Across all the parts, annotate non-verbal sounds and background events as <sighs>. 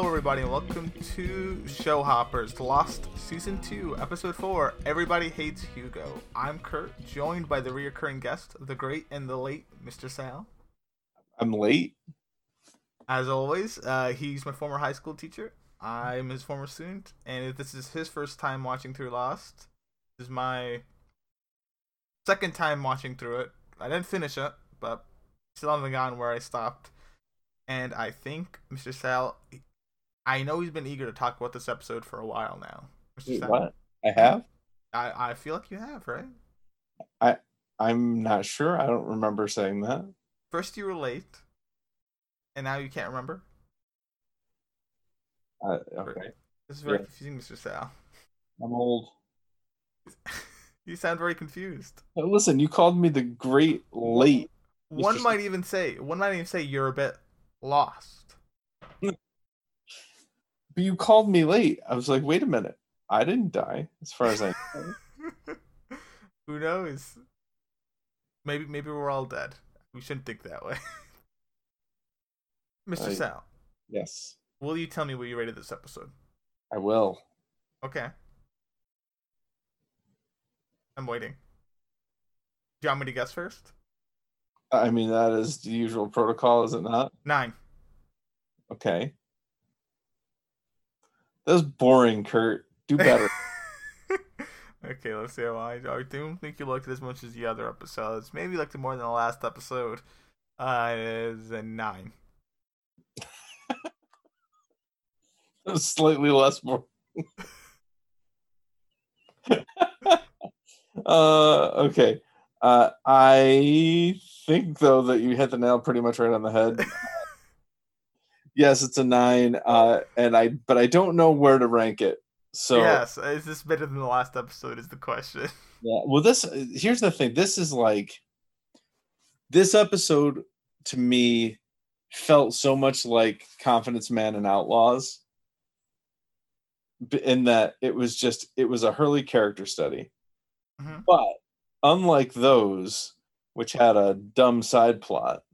Hello, everybody, and welcome to Show Hoppers Lost Season 2, Episode 4 Everybody Hates Hugo. I'm Kurt, joined by the reoccurring guest, the great and the late Mr. Sal. I'm late. As always, uh, he's my former high school teacher. I'm his former student, and if this is his first time watching through Lost. This is my second time watching through it. I didn't finish it, but still haven't gone where I stopped. And I think Mr. Sal, I know he's been eager to talk about this episode for a while now. Wait, what? I have? I, I feel like you have, right? I'm not sure. I don't remember saying that. First you were late, and now you can't remember. Uh, okay. This is very Yeah. confusing, Mr. Sal. I'm old. <laughs> you sound very confused. Now, listen, you called me the great late. One Mr. might even say, one might even say you're a bit lost. But you called me late. I was like, wait a minute. I didn't die, as far as I <laughs> know. Who knows? Maybe maybe we're all dead. We shouldn't think that way. <laughs> Mr. I- Sal, yes, will you tell me what you rated this episode? I will. Okay. I'm waiting. Do you want me to guess first? I mean, that is the usual protocol, is it not? Nine. Okay. That was boring, Kurt. Do better. <laughs> okay, let's see how I. I don't think you liked it as much as the other episodes. Maybe you liked it more than the last episode. Uh, it is a nine. <laughs> Slightly less more. <laughs> uh, okay. Uh, I think though that you hit the nail pretty much right on the head. Yes, it's a nine. Uh, and I, but I don't know where to rank it. So yes, is this better than the last episode? Is the question. <laughs> Yeah. Well, this here's the thing. This is like this episode to me felt so much like Confidence Man and Outlaws. In that it was just it was a Hurley character study. Mhm. But unlike those, which had a dumb side plot.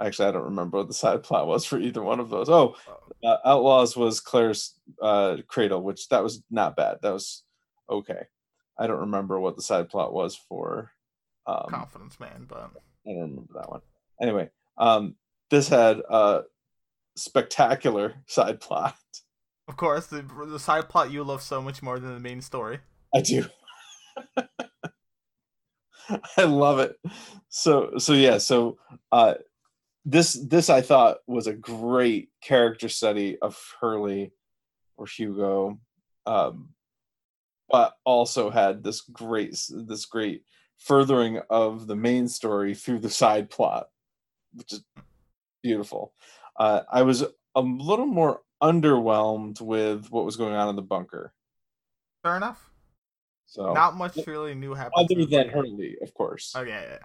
Actually, I don't remember what the side plot was for either one of those. Oh, uh, Outlaws was Claire's uh, cradle, which that was not bad. That was okay. I don't remember what the side plot was for. Um, Confidence man, but I don't remember that one. Anyway, um, this had a spectacular <laughs> side plot. of course, the the side plot you love so much more than the main story. I do. <laughs> I love it. So so yeah, so uh this this I thought was a great character study of Hurley or Hugo. Um but also had this great this great furthering of the main story through the side plot, which is beautiful. Uh I was a little more underwhelmed with what was going on in the bunker. Fair enough. So Not much really new happened. other than. Hurley, of course. Oh yeah, yeah.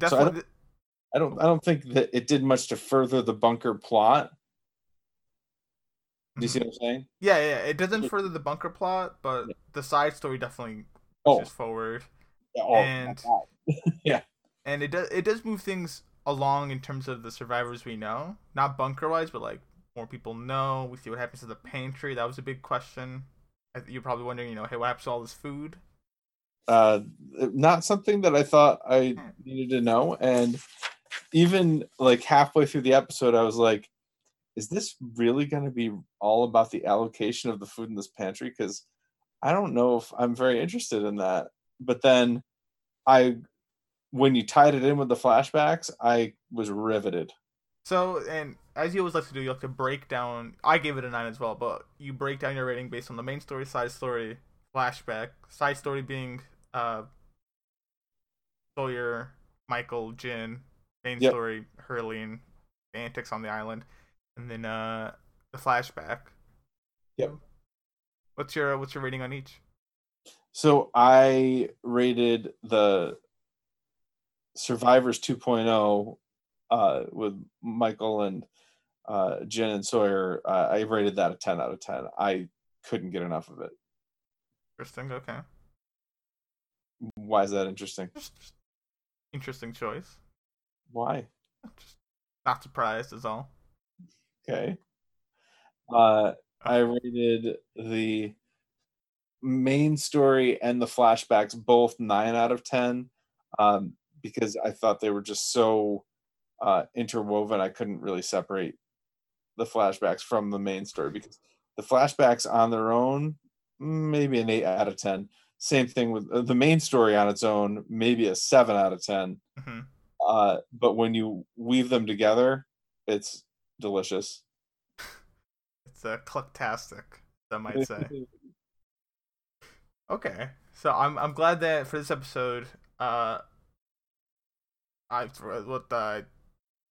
yeah. So I don't I don't think that it did much to further the bunker plot. Do you see Mhm. what I'm saying? Yeah, yeah. It doesn't further the bunker plot, but Yeah. the side story definitely Oh, pushes forward. oh, and- God. <laughs> and it does it does move things along in terms of the survivors we know, not bunker wise, but like more people know. We see what happens to the pantry. That was a big question. You're probably wondering, you know, hey, what happens to all this food? uh, not something that I thought I needed to know. And even like halfway through the episode, I was like, is this really going to be all about the allocation of the food in this pantry? Because I don't know if I'm very interested in that. But then I, when you tied it in with the flashbacks, I was riveted. So, and as you always like to do, you like to break down. I gave it a nine as well, but you break down your rating based on the main story, side story, flashback. Side story being uh, Sawyer, Michael, Jin. Main Yep. story, Hurley and antics on the island, and then uh, the flashback. Yep. What's your What's your rating on each? So I rated the Survivors 2.0 uh, with Michael and uh, Jin and Sawyer. Uh, I rated that a 10 out of 10. I couldn't get enough of it. Interesting. Okay. Why is that interesting? Interesting choice. Why? Just not surprised is all. okay. Uh, I rated the main story and the flashbacks both nine out of ten um, because I thought they were just so uh, interwoven. I couldn't really separate the flashbacks from the main story because the flashbacks on their own, maybe an eight out of ten. Same thing with uh, the main story on its own, maybe a seven out of 10 Mhm. Uh, but when you weave them together, it's delicious. <laughs> It's a clucktastic, some might say. <laughs> Okay, so I'm I'm glad that for this episode, uh, I what the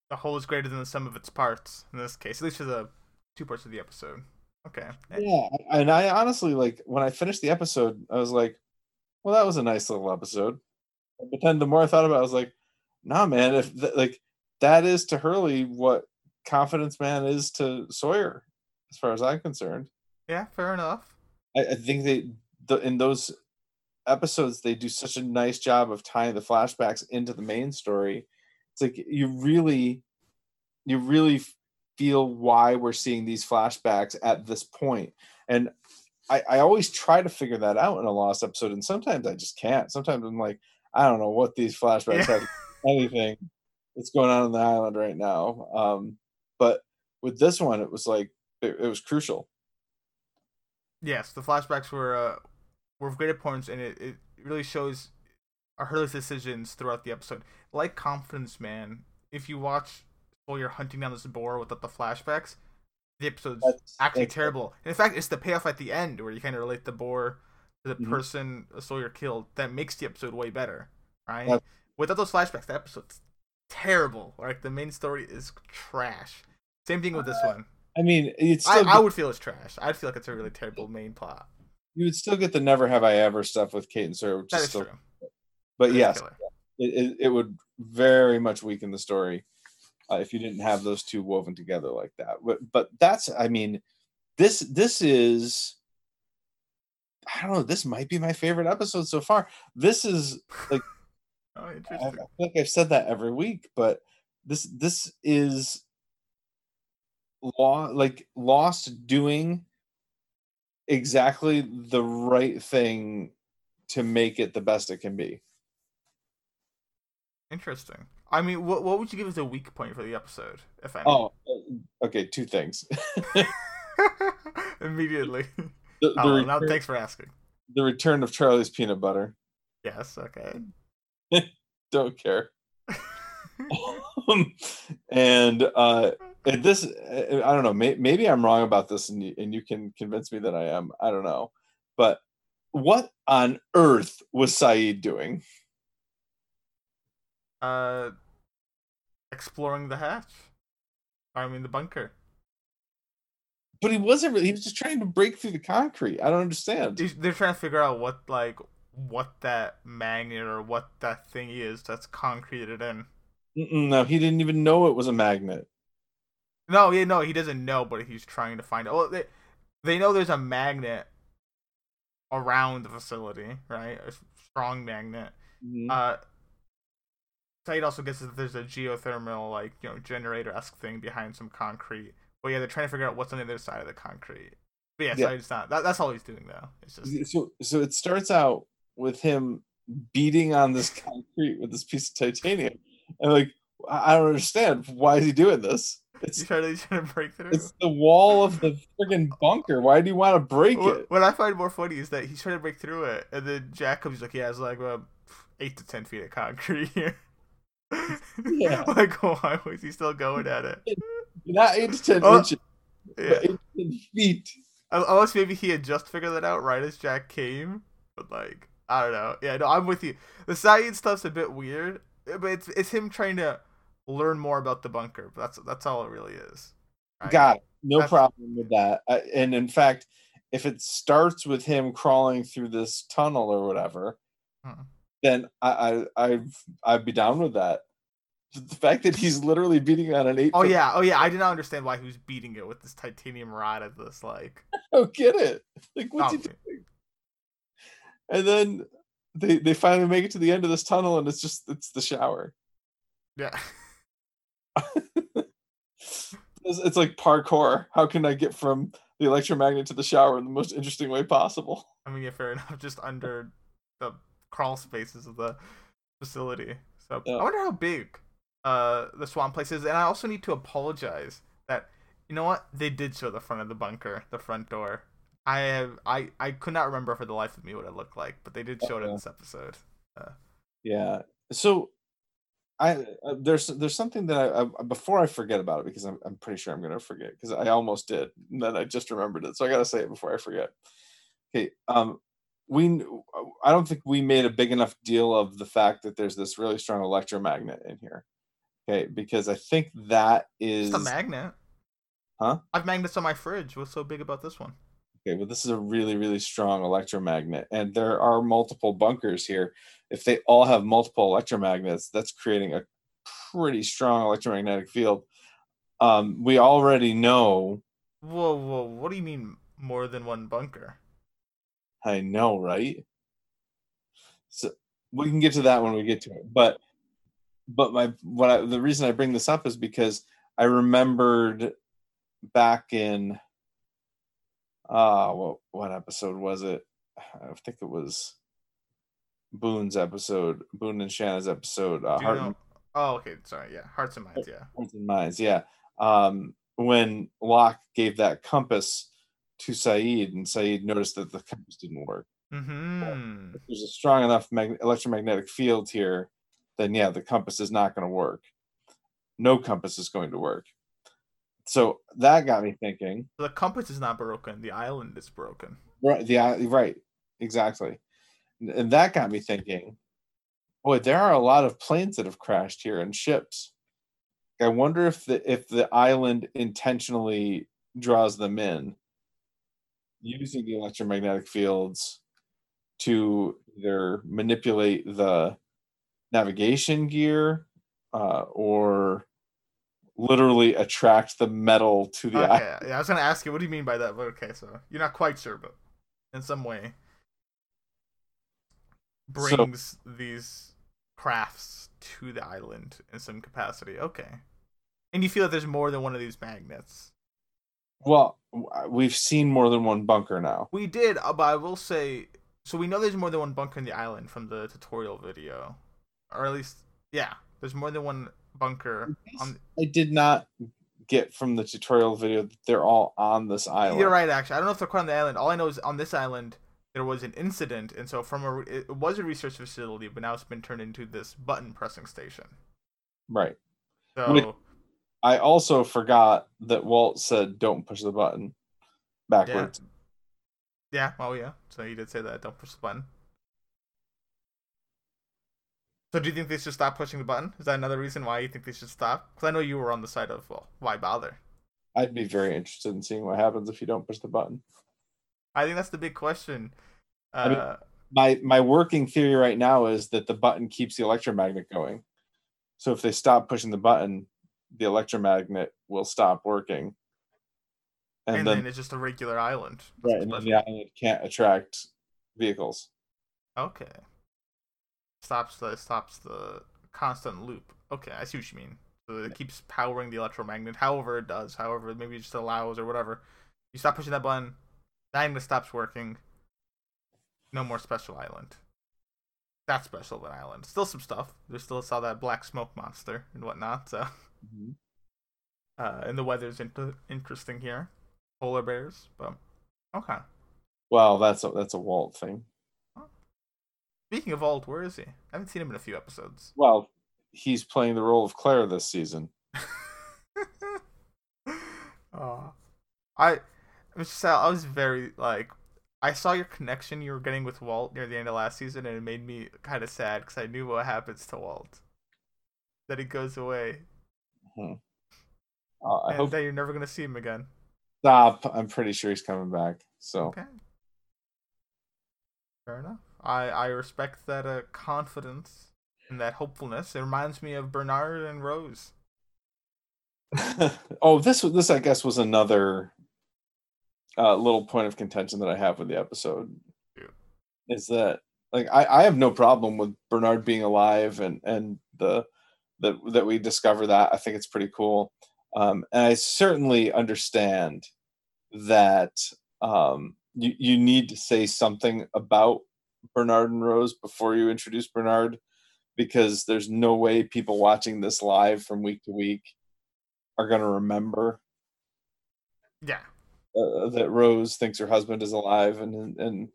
the whole is greater than the sum of its parts in this case, at least for the two parts of the episode. Okay, yeah, and I honestly like when I finished the episode, I was like, "Well, that was a nice little episode." But then the more I thought about, it, I was like, "Nah, man, if th- like that is to Hurley what Confidence Man is to Sawyer, as far as I'm concerned." yeah, fair enough. I, I think they the, in those episodes they do such a nice job of tying the flashbacks into the main story. It's like you really, you really feel why we're seeing these flashbacks at this point. and I, I always try to figure that out in a lost episode, and sometimes I just can't. Sometimes I'm like, I don't know what these flashbacks Yeah. have <laughs> anything that's going on on the island right now. Um, but with this one, it was like it, it was crucial. Yes, the flashbacks were uh, were of great importance, and it, it really shows our Hurley's decisions throughout the episode. Like Confidence Man, if you watch Sawyer hunting down this boar without the flashbacks, the episode's That's actually that's- terrible. And in fact, it's the payoff at the end where you kind of relate the boar to the Mhm. person Sawyer killed that makes the episode way better, right? Yep. Without those flashbacks, the episode's terrible. Like the main story is trash. Same thing with this one. I mean, it's I, I would feel it's trash. I'd feel like it's a really terrible main plot. you would still get the never have I ever stuff with Kate and Sawyer, which That is still. true. But That yes, it, it, would very much weaken the story uh, if you didn't have those two woven together like that. But but that's I mean, this this is I don't know. This might be my favorite episode so far. This is <laughs> Oh, I, I interesting. feel like I've said that every week, but this this is law like lost doing exactly the right thing to make it the best it can be. Interesting. I mean, what what would you give as a weak point for the episode, if any? Oh, uh, okay. Two things. <laughs> <laughs> Immediately. The, the, <laughs> Oh, return, thanks for asking. the return of Charlie's peanut butter. Yes. Okay. <laughs> Don't care. and uh, this, uh, I don't know. May, maybe I'm wrong about this, and you, and you can convince me that I am. I don't know. But what on earth was Sayid doing? Uh, exploring the hatch. I mean, the bunker. But he wasn't. Really, he was just trying to break through the concrete. I don't understand. They're trying to figure out what like what that magnet or what that thing is that's concreted in. Mm-mm, no, he didn't even know it was a magnet. No, yeah, no, he doesn't know, but he's trying to find it. Well, they they know there's a magnet around the facility, right? A strong magnet. Mhm. Uh, Sayid also guesses that there's a geothermal, like you know, generator esque thing behind some concrete. But yeah, they're trying to figure out what's on the other side of the concrete. But yeah, Yeah. Sayid's not. That, that's all he's doing though. It's just so so it starts out with him beating on this concrete with this piece of titanium and like i don't understand why is he doing this it's trying to, trying to break through. it's the wall of the friggin' bunker why do you want to break What, it what I find more funny is that he's trying to break through it, and then Jack comes like, "Yeah, it's like uh, eight to ten feet of concrete here." Yeah. <laughs> like, why was he still going at it? not eight to ten Oh, inches Yeah. but eight to ten feet Unless maybe he had just figured that out right as Jack came, but like, I don't know. Yeah, no, I'm with you. The science stuff's a bit weird, but it's it's him trying to learn more about the bunker. But that's that's all it really is. right? got it no That's- problem with that Uh, and in fact if it starts with him crawling through this tunnel or whatever Hmm. then I, I I've I'd be down with that. The fact that he's literally beating on an eight. Oh yeah, oh yeah. I did not understand why he was beating it with this titanium rod at this like. I <laughs> don't get it. Like what's he Oh, doing? And then they they finally make it to the end of this tunnel, and it's just it's the shower. yeah. <laughs> It's, it's like parkour. How can I get from the electromagnet to the shower in the most interesting way possible? I mean, yeah, fair enough. <laughs> Just under the crawl spaces of the facility. So Yeah. I wonder how big uh the swamp place is, and I also need to apologize that you know what they did show the front of the bunker, the front door. I have I I could not remember for the life of me what it looked like, but they did show it in this episode. Yeah. So I uh, there's there's something that I, I before I forget about it because I'm I'm pretty sure I'm gonna forget because I almost did and then I just remembered it so I gotta say it before I forget. Okay. Um, we I don't think we made a big enough deal of the fact that there's this really strong electromagnet in here. Okay, because I think that is Just a magnet. Huh? I have magnets on my fridge. What's so big about this one? Okay, well, this is a really, really strong electromagnet, and there are multiple bunkers here. If they all have multiple electromagnets, that's creating a pretty strong electromagnetic field. Um, we already know. Whoa, whoa! What do you mean more than one bunker? I know, right? So we can get to that when we get to it. But, but my what I, the reason I bring this up is because I remembered back in uh what what episode was it? I think it was Boone's episode, Boone and Shannon's episode, uh, Heart, know? and, Oh, okay. Sorry. Yeah, hearts and minds. Yeah. Hearts and Minds. Yeah, um, when Locke gave that compass to Sayid, and Sayid noticed that the compass didn't work. Mm-hmm. If there's a strong enough mag- electromagnetic field here, then yeah, the compass is not going to work. No compass is going to work. So that got me thinking. The compass is not broken. The island is broken. Right. The right. Exactly. And- And that got me thinking. Boy, there are a lot of planes that have crashed here and ships. I wonder if the if the island intentionally draws them in, using the electromagnetic fields to either manipulate the navigation gear uh, or literally attract the metal to the island. Okay. Yeah, I was gonna ask you. What do you mean by that? But okay, so you're not quite sure, but in some way So- brings these crafts to the island in some capacity. Okay. And you feel that there's more than one of these magnets. Well, we've seen more than one bunker now. We did, uh, but I will say, so we know there's more than one bunker in the island from the tutorial video, or at least, yeah, there's more than one bunker. On, I did not get from the tutorial video that they're all on this island. you're right, actually. I don't know if they're quite on the island. All I know is on this island there was an incident, and so from a it was a research facility, but now it's been turned into this button pressing station. Right. So. I also forgot that Walt said, "Don't push the button yeah, backwards." yeah. Well, yeah. So you did say that. Don't push the button. So do you think they should stop pushing the button? Is that another reason why you think they should stop? Because I know you were on the side of well, why bother? I'd be very interested in seeing what happens if you don't push the button. I think that's the big question. Uh, I mean- My my working theory right now is that the button keeps the electromagnet going. So if they stop pushing the button, the electromagnet will stop working. and, And, then, then, it's just a regular island. right, and then the island can't attract vehicles. Okay. Stops the stops the constant loop. Okay, I see what you mean. So it keeps powering the electromagnet, however it does, however maybe it just allows or whatever. You stop pushing that button, the magnet stops working. No more special island. That's special of an island. Still some stuff. There's still saw that black smoke monster and whatnot. So uh, and the weather's inter- interesting here. Polar bears, but okay. Well, that's a that's a Walt thing. Speaking of Walt, where is he? I haven't seen him in a few episodes. Well, he's playing the role of Claire this season. <laughs> oh, I, I was very like, I saw your connection you were getting with Walt near the end of last season, and it made me kind of sad because I knew what happens to Walt, that he goes away, Uh, I and hope that you're never gonna see him again. stop. I'm pretty sure he's coming back. So Okay, fair enough. I I respect that uh, confidence and that hopefulness. It reminds me of Bernard and Rose. <laughs> oh, this was this I guess was another uh, little point of contention that I have with the episode. Yeah. Is that like I, I have no problem with Bernard being alive and and the that that we discover that I think it's pretty cool. Um, and I certainly understand that um, you, you need to say something about Bernard and Rose before you introduce Bernard because there's no way people watching this live from week to week are going to remember Yeah. uh, that Rose thinks her husband is alive and and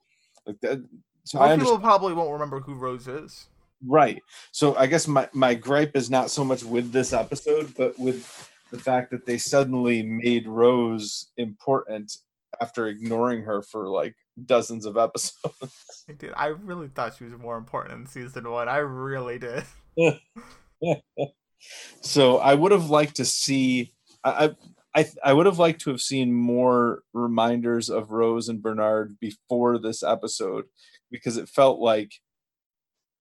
like that. So Most people probably won't remember who Rose is. Right. So I guess my, my gripe is not so much with this episode, but with the fact that they suddenly made Rose important after ignoring her for like dozens of episodes. <laughs> I really thought she was more important in season one. I really did. <laughs> so I would have liked to see I I I, I would have liked to have seen more reminders of Rose and Bernard before this episode because it felt like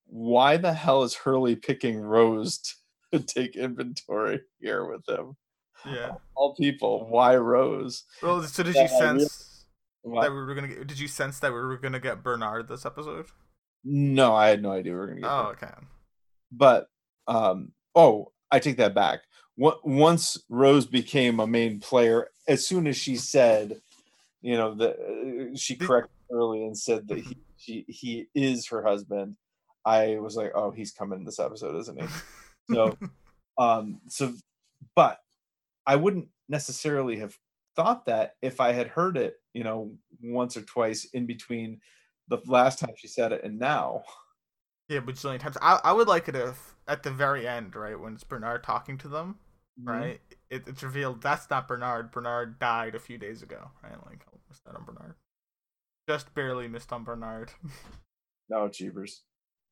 why the hell is Hurley picking Rose to <laughs> take inventory here with him? Yeah. All people, why Rose? Well, so did you sense Why- that we were gonna get? Did you sense that we were gonna get Bernard this episode? No, I had no idea we were gonna get. Oh, there. okay. but um oh i take that back once rose became a main player as soon as she said you know that uh, she corrected hurley and said that he she, he is her husband i was like oh he's coming in this episode isn't he so <laughs> um so but i wouldn't necessarily have thought that if i had heard it you know once or twice in between the last time she said it and now yeah, but bajillion times. I I would like it if at the very end, right, when it's Bernard talking to them, mm-hmm. right, it, it's revealed that's not Bernard. Bernard died a few days ago, right? Like, oh, missed that on Bernard. Just barely missed on Bernard. <laughs> no cheapers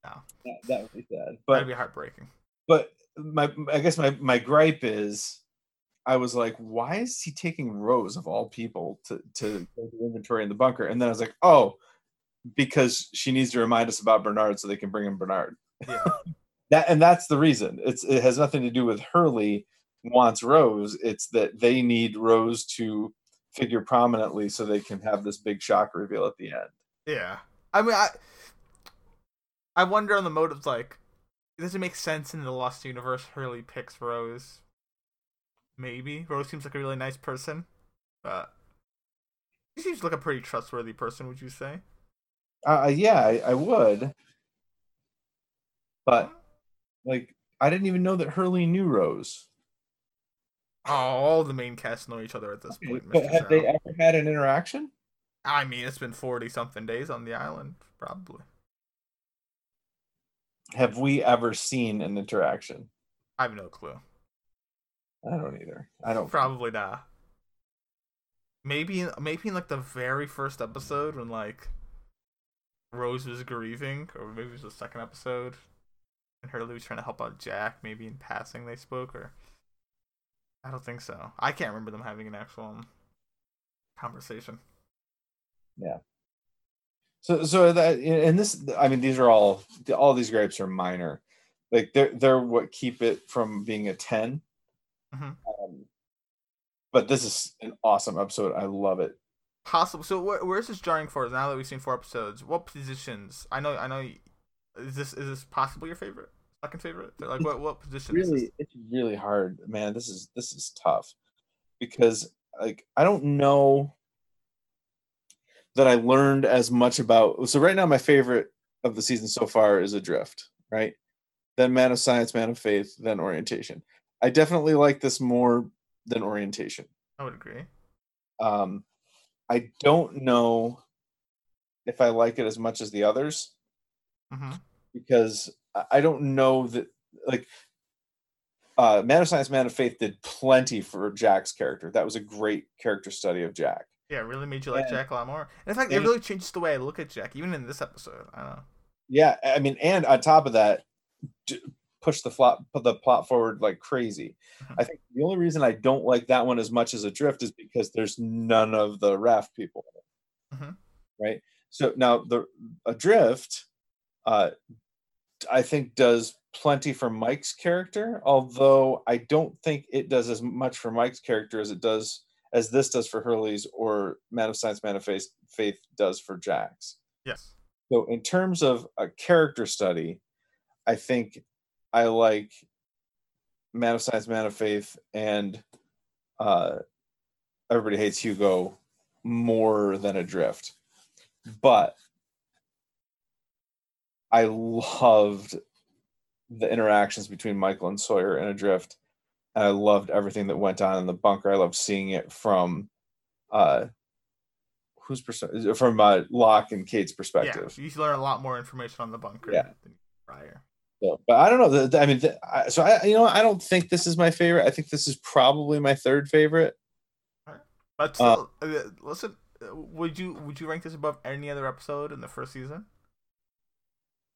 No. that, that would be sad But, That'd be heartbreaking. but my i guess my my gripe is i was like why is he taking rose of all people to to inventory in the bunker and then i was like oh because she needs to remind us about bernard so they can bring in bernard Yeah. <laughs> that and that's the reason it's it has nothing to do with hurley wants rose it's that they need rose to figure prominently so they can have this big shock reveal at the end Yeah. I mean, I I wonder on the motives. Like, does it make sense in the Lost universe? Hurley picks Rose. Maybe Rose seems like a really nice person, but she seems like a pretty trustworthy person. Would you say? uh, yeah I, I would but like i didn't even know that hurley knew rose Oh, all the main cast know each other at this point. But Mr. have they ever had an interaction? I mean, it's been forty something days on the island, probably. Have we ever seen an interaction? I have no clue. I don't either. I don't. Probably not. Maybe, maybe in like the very first episode when like Rose was grieving, or maybe it was the second episode, and Hurley was trying to help out Jack. Maybe in passing they spoke, or I don't think so. I can't remember them having an actual um, conversation. Yeah. So, so that and this, I mean, these are all all these grapes are minor. Like they're they're what keep it from being a 10 Mhm. Um, but this is an awesome episode. I love it. Possible. So where, where's this jarring for? Now that we've seen four episodes, what positions? I know, I know. Is this is this possibly your favorite? Second favorite? Like what what position? Really, it's really hard, man. This is this is tough because like I don't know that I learned as much about. So right now, my favorite of the season so far is Adrift, right? Then Man of Science, Man of Faith, then Orientation. I definitely like this more than Orientation. I would agree. Um, I don't know if I like it as much as the others hmm because I- don't know that like uh Man of Science, Man of Faith did plenty for Jack's character. That was a great character study of Jack. Yeah, it really made you like And- Jack a lot more. And in fact, it really changes the way I look at Jack, even in this episode. I don't know. Yeah, I mean, and on top of that, d- push the plot put the plot forward like crazy. Mhm. I think the only reason I don't like that one as much as Adrift is because there's none of the raft people. Mhm. Right. So now the Adrift, uh, I think does plenty for Mike's character, although I don't think it does as much for Mike's character as it does as this does for Hurley's or Man of Science, Man of Faith, Faith does for Jack's. Yes. So in terms of a character study, I think I like Man of Science, Man of Faith, and uh, everybody hates Hugo more than Adrift, but I loved the interactions between Michael and Sawyer in Adrift. And I loved everything that went on in the bunker. I loved seeing it from uh whose perspective from uh, Locke and Kate's perspective. Yeah, you learn a lot more information on the bunker Yeah. than prior. So, but I don't know. the- the- I mean, the, I, so I, you know, I don't think this is my favorite. I think this is probably my third favorite. But still, uh, listen, uh, would you would you rank this above any other episode in the first season?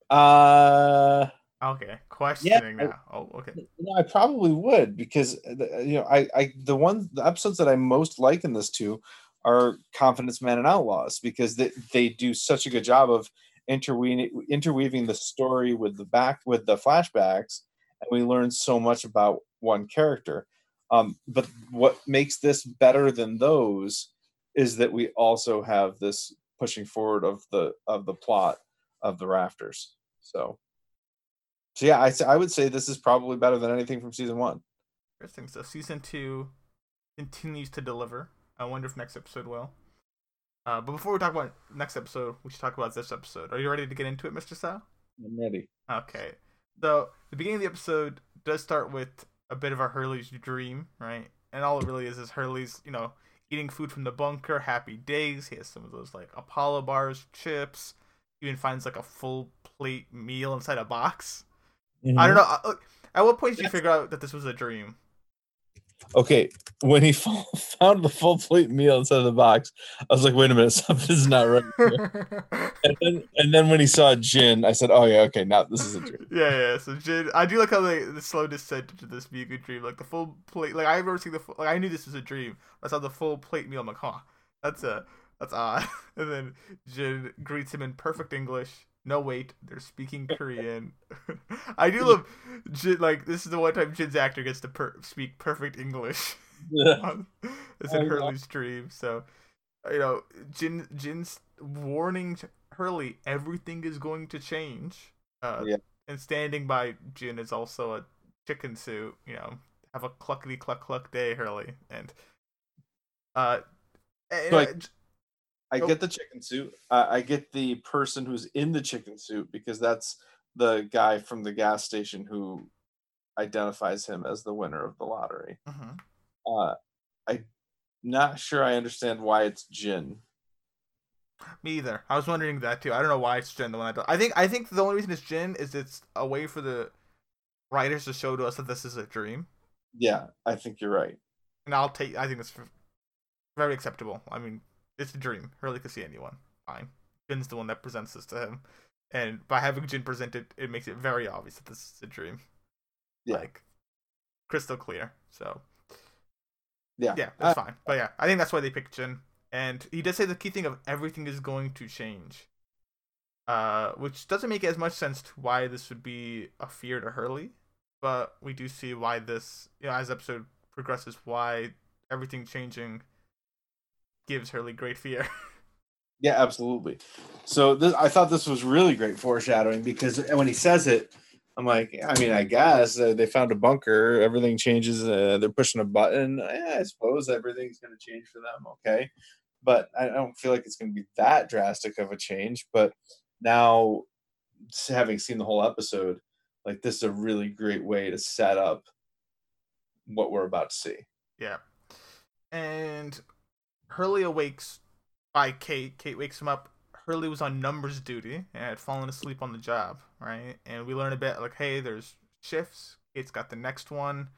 Uh, Okay, questioning yeah, now. Oh, okay. you know, I probably would because uh, you know, I, I, the one, the episodes that I most like in this two are Confidence Man and Outlaws because they they do such a good job of interweaving interweaving the story with the back with the flashbacks, and we learn so much about one character. Um, but what makes this better than those is that we also have this pushing forward of the of the plot of the rafters. So, so yeah, I I would say this is probably better than anything from season one. Interesting. So season two continues to deliver. I wonder if next episode will. Uh, but before we talk about next episode, we should talk about this episode. Are you ready to get into it, Mr. Sal? I'm ready. Okay. So the beginning of the episode does start with a bit of a Hurley's dream, right? And all it really is is Hurley's, you know, eating food from the bunker, happy days. He has some of those like Apollo bars, chips. Even finds like a full plate meal inside a box. I don't know. uh, At what point did you figure out that this was a dream? Okay, when he <laughs> fo- found the full plate meal inside of the box, I was like, "Wait a minute, <laughs> something's not right." here." <laughs> and then, and then when he saw Jin, I said, "Oh yeah, okay, now this is a dream." yeah, yeah. So Jin, I do like how they the slow descent into this a dream. Like the full plate. Like I remember seeing the full, like I knew this was a dream. I saw the full plate meal. I'm like, huh, that's a that's odd. And then Jin greets him in perfect English. No wait, they're speaking <laughs> Korean. <laughs> I do love Jin. Like this is the one time Jin's actor gets to per- speak perfect English. <laughs> it's in. Hurley's dream. So, you know, Jin Jin's warning Hurley everything is going to change. Uh, Yeah. And standing by Jin is also a chicken suit. You know, have a cluckety cluck cluck day, Hurley, and uh, and, So, like, uh, I Nope. get the chicken suit. Uh, I get the person who's in the chicken suit because that's the guy from the gas station who identifies him as the winner of the lottery. mhm. Uh, I'm not sure I understand why it's Jin. me either. I was wondering that too. I don't know why it's Jin the one I don't. I think I think the only reason it's Jin is it's a way for the writers to show to us that this is a dream. Yeah, I think you're right. and I'll take. I think it's very acceptable. I mean, it's a dream. Hurley could see anyone. Fine. Jin's the one that presents this to him, and by having Jin present it, it makes it very obvious that this is a dream. Yeah. Like crystal clear. So Yeah, yeah, that's fine. But yeah, I think that's why they picked Jin. And he does say the key thing of everything is going to change. Uh, which doesn't make as much sense to why this would be a fear to Hurley, but we do see why this, you know, as the episode progresses, why everything changing gives Hurley great fear. <laughs> Yeah, absolutely. So this, I thought this was really great foreshadowing because when he says it, I'm like, I mean, I guess uh, they found a bunker. Everything changes. Uh, they're pushing a button. Yeah, I suppose everything's going to change for them. Okay, but I don't feel like it's going to be that drastic of a change. But now, having seen the whole episode, like this is a really great way to set up what we're about to see. Yeah. And Hurley awakes by Kate. Kate wakes him up. Hurley was on numbers duty and had fallen asleep on the job, right? And we learn a bit like, hey, there's shifts. Kate's got the next one,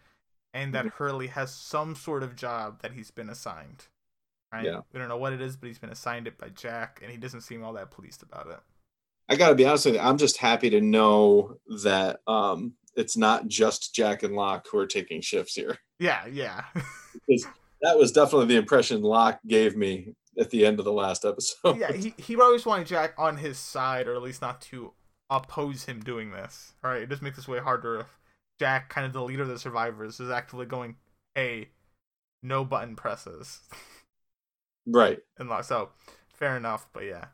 and that Hurley has some sort of job that he's been assigned, right? Yeah. We don't know what it is, but he's been assigned it by Jack, and he doesn't seem all that pleased about it. I got to be honest with you. I'm just happy to know that um, it's not just Jack and Locke who are taking shifts here. Yeah, yeah. <laughs> That was definitely the impression Locke gave me at the end of the last episode. yeah, he, he always wanted Jack on his side, or at least not to oppose him doing this. All right, it just makes this way harder if Jack, kind of the leader of the survivors, is actively going, "Hey, no button presses," right. <laughs> and Locke. So fair enough, but yeah,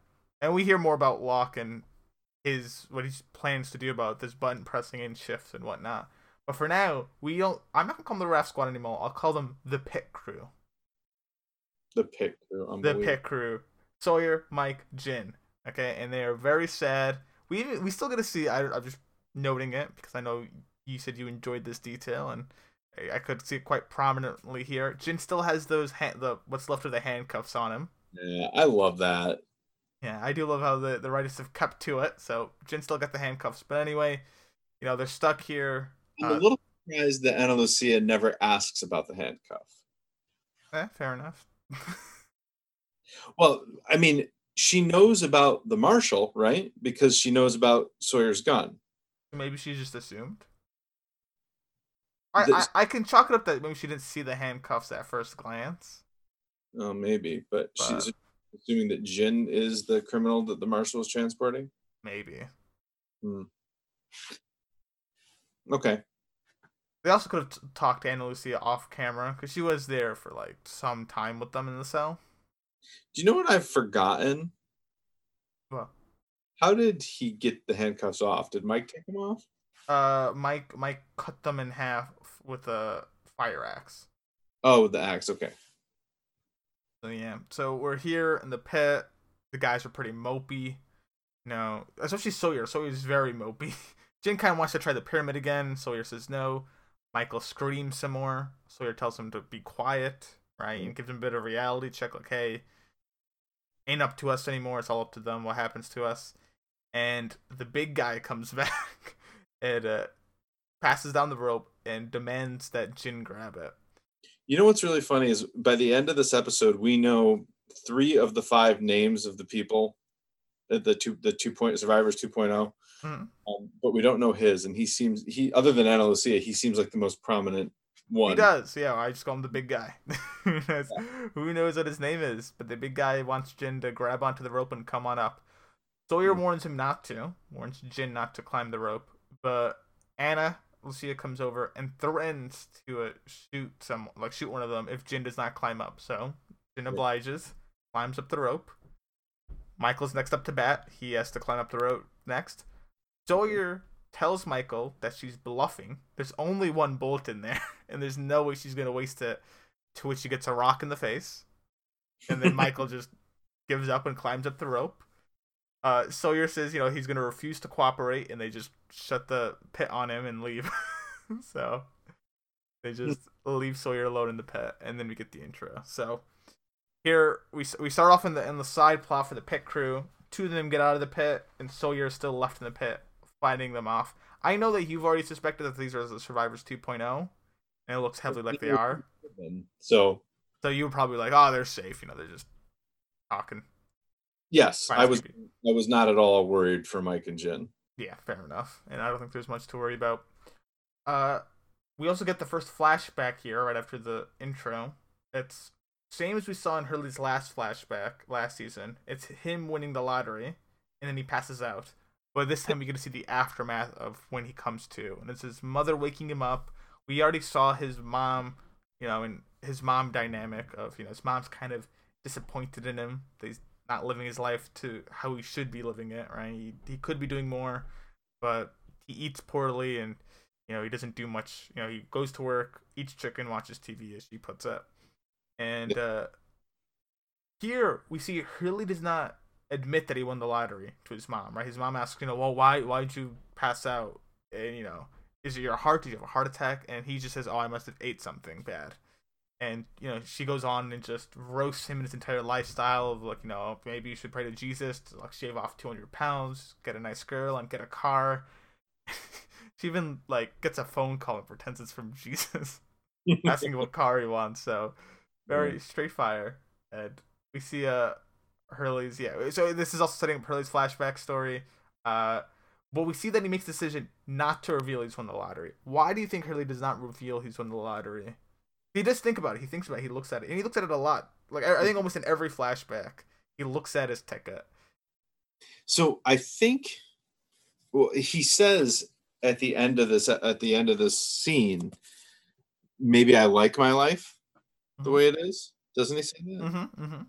and we hear more about Locke and his what he plans to do about this button pressing in shifts and whatnot. But for now, we don't. I'm not gonna call them the Ref Squad anymore. I'll call them the Pit Crew. The pit crew. The. Pit Crew. Sawyer, Mike, Jin. Okay, and they are very sad. We we still get to see. I, I'm just noting it because I know you said you enjoyed this detail, and I, I could see it quite prominently here. Jin still has those the what's left of the handcuffs on him. Yeah, I love that. Yeah, I do love how the, the writers have kept to it. So Jin still got the handcuffs, but anyway, you know they're stuck here. I'm Uh, a little surprised that Ana Lucia never asks about the handcuff. Eh, fair enough. <laughs> Well, I mean, she knows about the marshal, right? Because she knows about Sawyer's gun. maybe she just assumed. I, I This- I can chalk it up that maybe she didn't see the handcuffs at first glance. Oh, maybe, but, she's assuming that Jin is the criminal that the marshal is transporting. Maybe Hmm. Okay. They also could have t- talked to Ana Lucia off camera because she was there for like some time with them in the cell. Do you know what I've forgotten? Well, How did he get the handcuffs off? Did Mike take them off? uh, Mike Mike cut them in half with a fire axe. Oh, the axe. Okay. So yeah, so we're here in the pit. The guys are pretty mopey. Know, especially Sawyer. Sawyer's very mopey. <laughs> Jin kind of wants to try the pyramid again. Sawyer says no. Michael screams some more. Sawyer tells him to be quiet, right, and gives him a bit of reality check. Like, hey, ain't up to us anymore. It's all up to them. What happens to us? And the big guy <laughs> comes back and uh, passes down the rope and demands that Jin grab it. You know what's really funny is by the end of this episode, we know three of the five names of the people, the, the two the two point survivors 2.0, Mhm. um, but we don't know his. And he seems he other than Ana Lucia, he seems like the most prominent one. He does, yeah. I just call him the big guy. <laughs> Who knows- Who knows what his name is? But the big guy wants Jin to grab onto the rope and come on up. Sawyer Hmm. warns him not to, warns Jin not to climb the rope. But Ana Lucia comes over and threatens to uh, shoot some, like shoot one of them if Jin does not climb up. So Jin obliges, climbs up the rope. Michael's next up to bat. He has to climb up the rope next. Sawyer tells Michael that she's bluffing. There's only one bullet in there, <laughs> and there's no way she's gonna waste it. To which she gets a rock in the face, and then <laughs> Michael just gives up and climbs up the rope. Uh, Sawyer says, you know, he's gonna refuse to cooperate, and they just shut the pit on him and leave. <laughs> so they just leave Sawyer alone in the pit, and then we get the intro. So here we we start off in the in the side plot for the pit crew. Two of them get out of the pit, and Sawyer is still left in the pit, fighting them off. I know that you've already suspected that these are the Survivors 2.0, and it looks heavily like they are. So So you were probably like, "Oh, they're safe," you know, they're just talking. yes, I was. I was not at all worried for Mike and Jin. Yeah, fair enough. And I don't think there's much to worry about. Uh, we also get the first flashback here right after the intro. It's same as we saw in Hurley's last flashback last season. It's him winning the lottery, and then he passes out. But this time we get to see the aftermath of when he comes to, and it's his mother waking him up. We already saw his mom, you know, and his mom dynamic of you know his mom's kind of disappointed in him. That he's not living his life to how he should be living it. Right? He he could be doing more, but he eats poorly and you know he doesn't do much. You know he goes to work, eats chicken, watches TV as she puts it, and uh, here we see Hurley does not admit that he won the lottery to his mom. Right? His mom asks, you know, well, why why did you pass out? And you know, is it your heart? Did you have a heart attack? And he just says, oh, I must have ate something bad. And you know, she goes on and just roasts him and his entire lifestyle of like, you know, maybe you should pray to Jesus to like shave off two hundred pounds, get a nice girl, and get a car. <laughs> she even like gets a phone call and pretends it's from <laughs> Jesus, <laughs> asking what car he wants. So very straight fire. And we see uh Hurley's yeah. So this is also setting up Hurley's flashback story. Uh, but we see that he makes the decision not to reveal he's won the lottery. Why do you think Hurley does not reveal he's won the lottery? He does think about it. He thinks about it. He looks at it, and he looks at it a lot. Like I I think almost in every flashback, he looks at his ticket. So I think well he says at the end of this at the end of this scene, maybe I like my life the Mhm. way it is. Doesn't he say that? Mm-hmm, mm-hmm.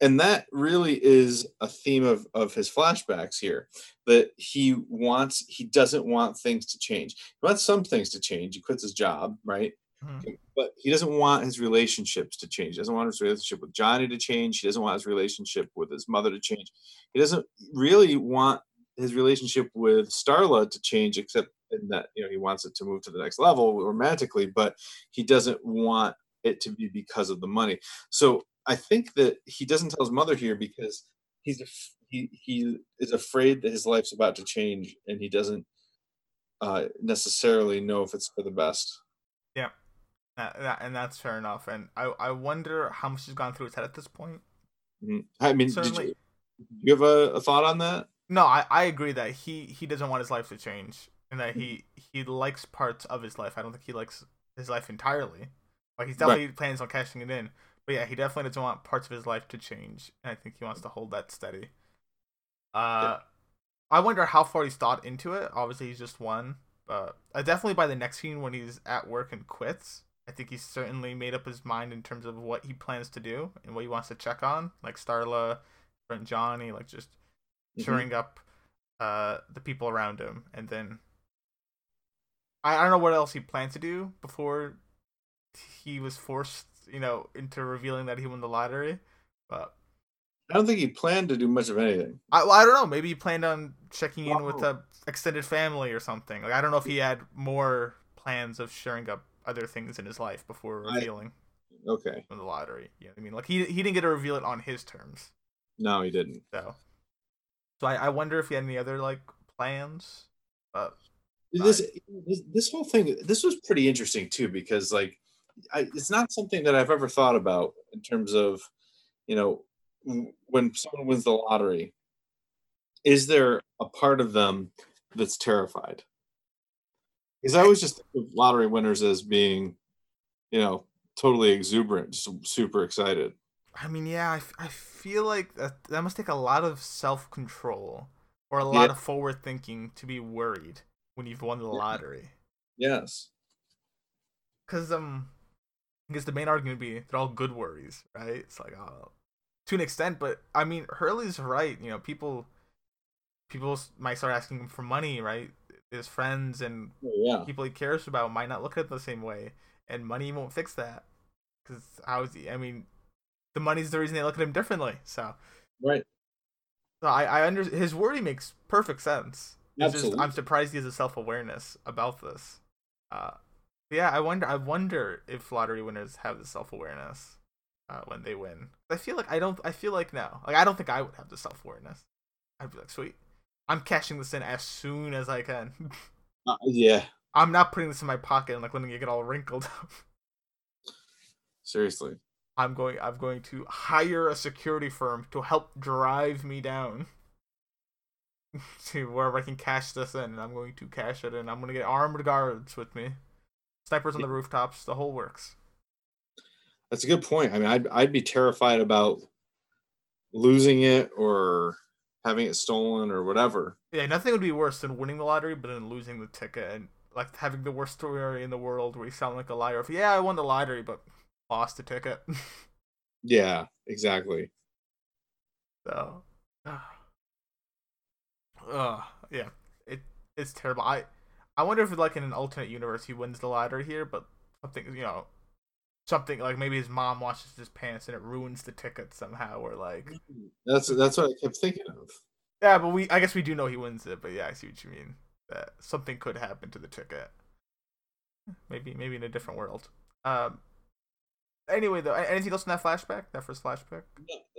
and that really is a theme of of his flashbacks here that he wants he doesn't want things to change he wants some things to change he quits his job right Mhm. but he doesn't want his relationships to change he doesn't want his relationship with johnny to change he doesn't want his relationship with his mother to change he doesn't really want his relationship with starla to change except in that you know he wants it to move to the next level romantically but he doesn't want it to be because of the money so I think that he doesn't tell his mother here because he's he he is afraid that his life's about to change and he doesn't uh, necessarily know if it's for the best. That, that, and that's fair enough. And I, I wonder how much he's gone through his head at this point. Mhm. I mean, did Certainly. you, you have a, a thought on that? No, I, I agree that he, he doesn't want his life to change and that he he likes parts of his life. I don't think he likes his life entirely. Like he's Right. definitely plans on cashing it in. But yeah, he definitely doesn't want parts of his life to change. And I think he wants to hold that steady. Uh I wonder how far he's thought into it. Obviously he's just one. But uh, definitely by the next scene when he's at work and quits, I think he's certainly made up his mind in terms of what he plans to do and what he wants to check on. Like Starla, Brent Johnny, like just Mhm. shoring up uh the people around him and then I, I don't know what else he planned to do before he was forced you know into revealing that he won the lottery but I don't think he planned to do much of anything. I, well, I don't know maybe he planned on checking in with Wow. a extended family or something like i don't know if he had more plans of sharing up other things in his life before I- revealing Okay, the lottery you know what i mean like he, he didn't get to reveal it on his terms no, he didn't. so so I, I wonder if he had any other like plans but This, this this whole thing this was pretty interesting too because like I, it's not something that I've ever thought about in terms of you know when someone wins the lottery is there a part of them that's terrified because I always just think of lottery winners as being you know totally exuberant just super excited I mean, yeah, I, f- I feel like that, that must take a lot of self control or a Yeah. lot of forward thinking to be worried when you've won the lottery. yes Because um, I guess the main argument would be they're all good worries, right? It's like oh, to an extent, but I mean, Hurley's right. You know, people people might start asking him for money, right? His friends and Oh, yeah people he cares about might not look at it the same way, and money won't fix that. Because how is he? I mean, the money's the reason they look at him differently. So. right So I, I under his wording makes perfect sense. It's just Absolutely. I'm surprised he has a self awareness about this. Uh, yeah, I wonder. I wonder if lottery winners have the self awareness uh, when they win. I feel like I don't. I feel like no. Like I don't think I would have the self awareness. I'd be like, sweet, I'm cashing this in as soon as I can. <laughs> Uh, yeah I'm not putting this in my pocket and like letting it get all wrinkled up. seriously I'm going. I'm going to hire a security firm to help drive me down <laughs> to wherever I can cash this in, and I'm going to cash it in. I'm going to get armed guards with me, snipers on the rooftops, the whole works. That's a good point. I mean, I'd I'd be terrified about losing it or having it stolen or whatever. Yeah, nothing would be worse than winning the lottery, but then losing the ticket and like having the worst story in the world where you sound like a liar. If yeah, I won the lottery, but lost the ticket. <laughs> Yeah, exactly. So, <sighs> uh, yeah, it it's terrible. I I wonder if like in an alternate universe he wins the lottery here, but something you know, something like maybe his mom washes his pants and it ruins the ticket somehow, or like That's that's what I kept thinking of. yeah, but we I guess we do know he wins it, but yeah, I see what you mean. That something could happen to the ticket. Maybe maybe in a different world. Um. Anyway, though, anything else in that flashback? That first flashback?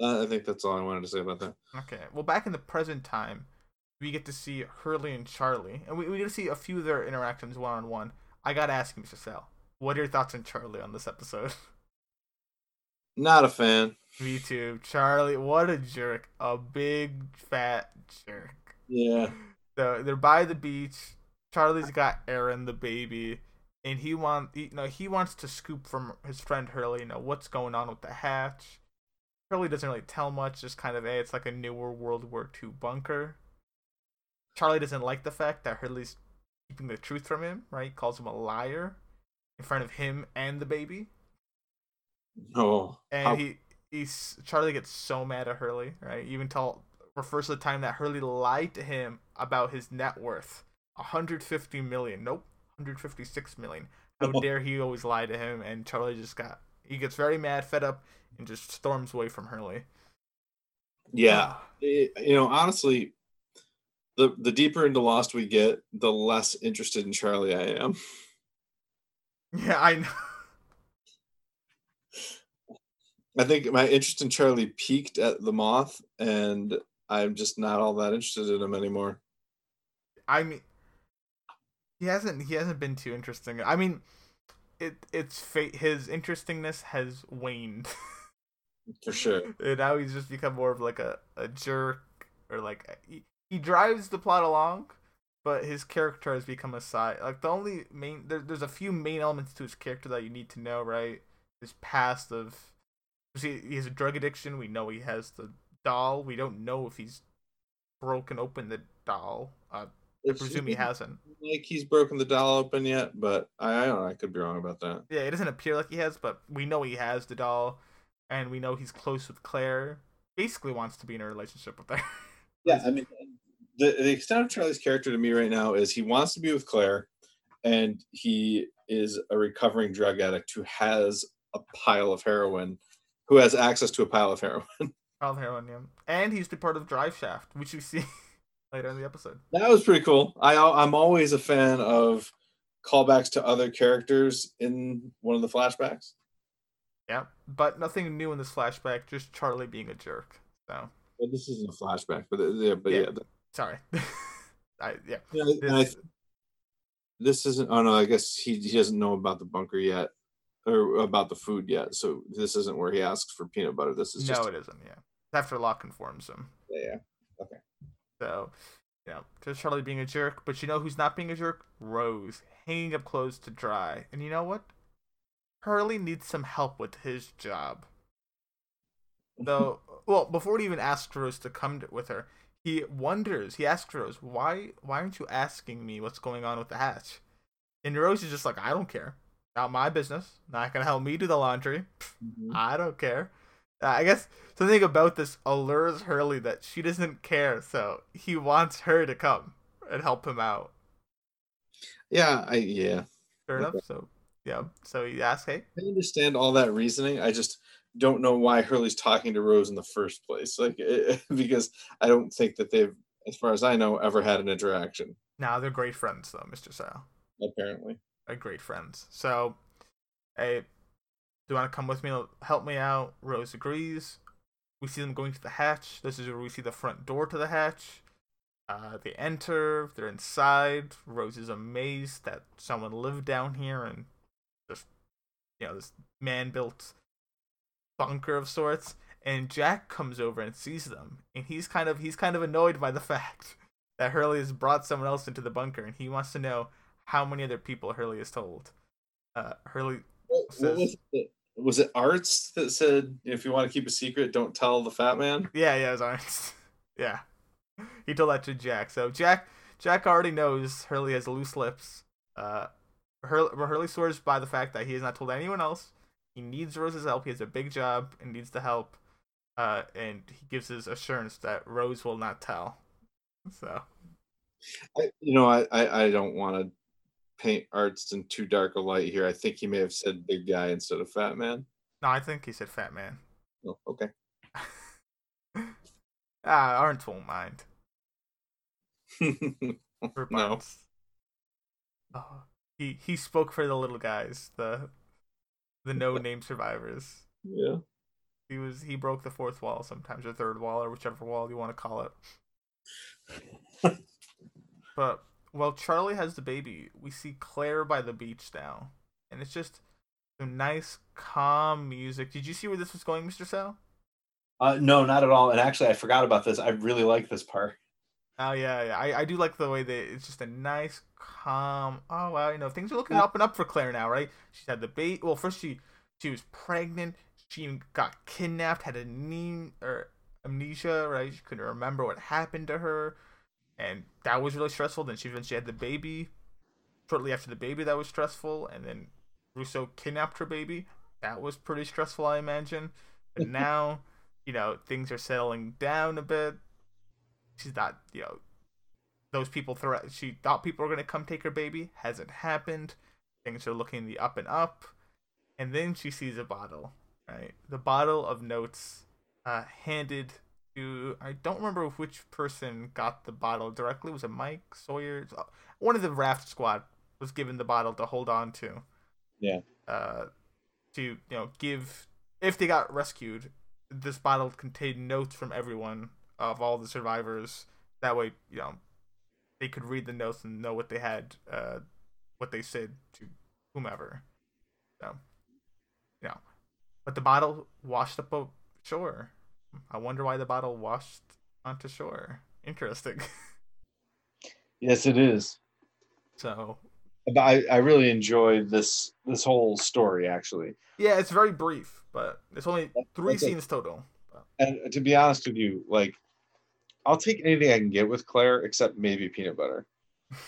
Uh, I think that's all I wanted to say about that. Okay. Well, back in the present time, we get to see Hurley and Charlie, and we, we get to see a few of their interactions one on one. I gotta ask you, Mr. Sal, what are your thoughts on Charlie on this episode? <laughs> Not a fan. Me too. Charlie, what a jerk. A big fat jerk. Yeah. So they're by the beach. Charlie's got Aaron, the baby, and he want you know he wants to scoop from his friend Hurley. You know what's going on with the hatch. Hurley doesn't really tell much. Just kind of, hey, it's like a newer World War II bunker. Charlie doesn't like the fact that Hurley's keeping the truth from him. Right? Calls him a liar in front of him and the baby Oh. and how- he he's Charlie gets so mad at Hurley, right? Even tell refers to the time that Hurley lied to him about his net worth, 150 million. Nope, 156 million. How <laughs> dare he always lie to him? And Charlie just got he gets very mad, fed up, and just storms away from Hurley. Yeah, <sighs> it, you know, honestly, the the deeper into Lost we get, the less interested in Charlie I am. Yeah, I know. I think my interest in Charlie peaked at the Moth, and I'm just not all that interested in him anymore. I mean, he hasn't he hasn't been too interesting. I mean, it it's fate. His interestingness has waned. For sure. <laughs> and now he's just become more of like a, a jerk or like he, he drives the plot along, but his character has become a side. Like the only main there, there's a few main elements to his character that you need to know, right? His past of he, he has a drug addiction. We know he has the doll. We don't know if he's broken open the doll. Uh, I presume he hasn't. Like he's broken the doll open yet, but I, I don't know. I could be wrong about that. Yeah, it doesn't appear like he has, but we know he has the doll, and we know he's close with Claire. Basically, wants to be in a relationship with her. yeah, I mean, the the extent of Charlie's character to me right now is he wants to be with Claire, and he is a recovering drug addict who has a pile of heroin, who has access to a pile of heroin. <laughs> Pile of heroin, yeah. And he's the part of Drive Shaft, which you see <laughs> later in the episode. That was pretty cool. I I'm always a fan of callbacks to other characters in one of the flashbacks. Yeah, but nothing new in this flashback. Just Charlie being a jerk. So. Well, this isn't a flashback, but uh, yeah, but yeah. yeah sorry. <laughs> I, yeah. yeah this, I, this isn't. Oh no, I guess he he doesn't know about the bunker yet, or about the food yet. So this isn't where he asks for peanut butter. This is no, just, it isn't. Yeah, after Locke informs him. Yeah. yeah. Okay. So, yeah, just Charlie being a jerk, but you know who's not being a jerk? Rose hanging up clothes to dry, and you know what? Hurley needs some help with his job. <laughs> Though, well, before he even asks Rose to come to, with her, he wonders. He asks Rose, "Why? Why aren't you asking me what's going on with the hatch?" And Rose is just like, "I don't care. Not my business. Not gonna help me do the laundry. Mm-hmm. I don't care." Uh, I guess something about this allures Hurley that she doesn't care, so he wants her to come and help him out. Yeah, I yeah. Fair okay. enough. So yeah, so he asks, "Hey." I understand all that reasoning. I just don't know why Hurley's talking to Rose in the first place. <laughs> Like it, because I don't think that they've, as far as I know, ever had an interaction. Now they're great friends, though, Mister Sal. Apparently, they're great friends. So, hey, do you want to come with me? Help me out. Rose agrees. We see them going to the hatch. This is where we see the front door to the hatch. Uh, they enter. They're inside. Rose is amazed that someone lived down here and just, you know, this man-built bunker of sorts. And Jack comes over and sees them, and he's kind of he's kind of annoyed by the <laughs> fact that Hurley has brought someone else into the bunker, and he wants to know how many other people Hurley has told. Uh, Hurley what, says, what was it? Was it Arzt that said if you want to keep a secret, don't tell the fat man? Yeah, yeah, it was Arzt. <laughs> yeah, he told that to Jack. So Jack, Jack already knows Hurley has loose lips. Uh, Hurley, Hurley swears by the fact that he has not told anyone else. He needs Rose's help. He has a big job and needs the help. Uh, and he gives his assurance that Rose will not tell. So, I, you know, I, I, I don't want to paint Arzt in too dark a light here. I think he may have said big guy instead of fat man. No, I think he said fat man. Oh, okay. <laughs> ah, Arzt won't mind. <laughs> no. Oh, he he spoke for the little guys, the the no name survivors. Yeah. He was he broke the fourth wall sometimes or third wall or whichever wall you want to call it. <laughs> but while Charlie has the baby, we see Claire by the beach now. And it's just some nice, calm music. Did you see where this was going, Mr. Sal? Uh, no, not at all. And actually, I forgot about this. I really like this part. Oh yeah, yeah. I, I do like the way that it's just a nice, calm. Oh wow, you know things are looking up and up for Claire now, right? She's had the baby. Well, first she she was pregnant. She got kidnapped, had a knee or amnesia, right? She couldn't remember what happened to her and that was really stressful. Then she eventually had the baby. Shortly after the baby, that was stressful, and then Rousseau kidnapped her baby. That was pretty stressful, I imagine. But <laughs> now, you know, things are settling down a bit. She's not, you know, those people threat. She thought people were gonna come take her baby. Hasn't happened. Things are looking the up and up. And then she sees a bottle, right? The bottle of notes, uh, handed to I don't remember which person got the bottle directly. Was it Mike Sawyer? One of the raft squad was given the bottle to hold on to. Yeah. Uh, to you know give if they got rescued, this bottle contained notes from everyone of all the survivors. That way, you know, they could read the notes and know what they had, uh, what they said to whomever. So, you know, but the bottle washed up ashore. I wonder why the bottle washed onto shore. Interesting. <laughs> Yes, it is. so But I, I really enjoyed this this whole story actually. yeah, it's very brief, but it's only three it. scenes total. And to be honest with you, like I'll take anything I can get with Claire except maybe peanut butter.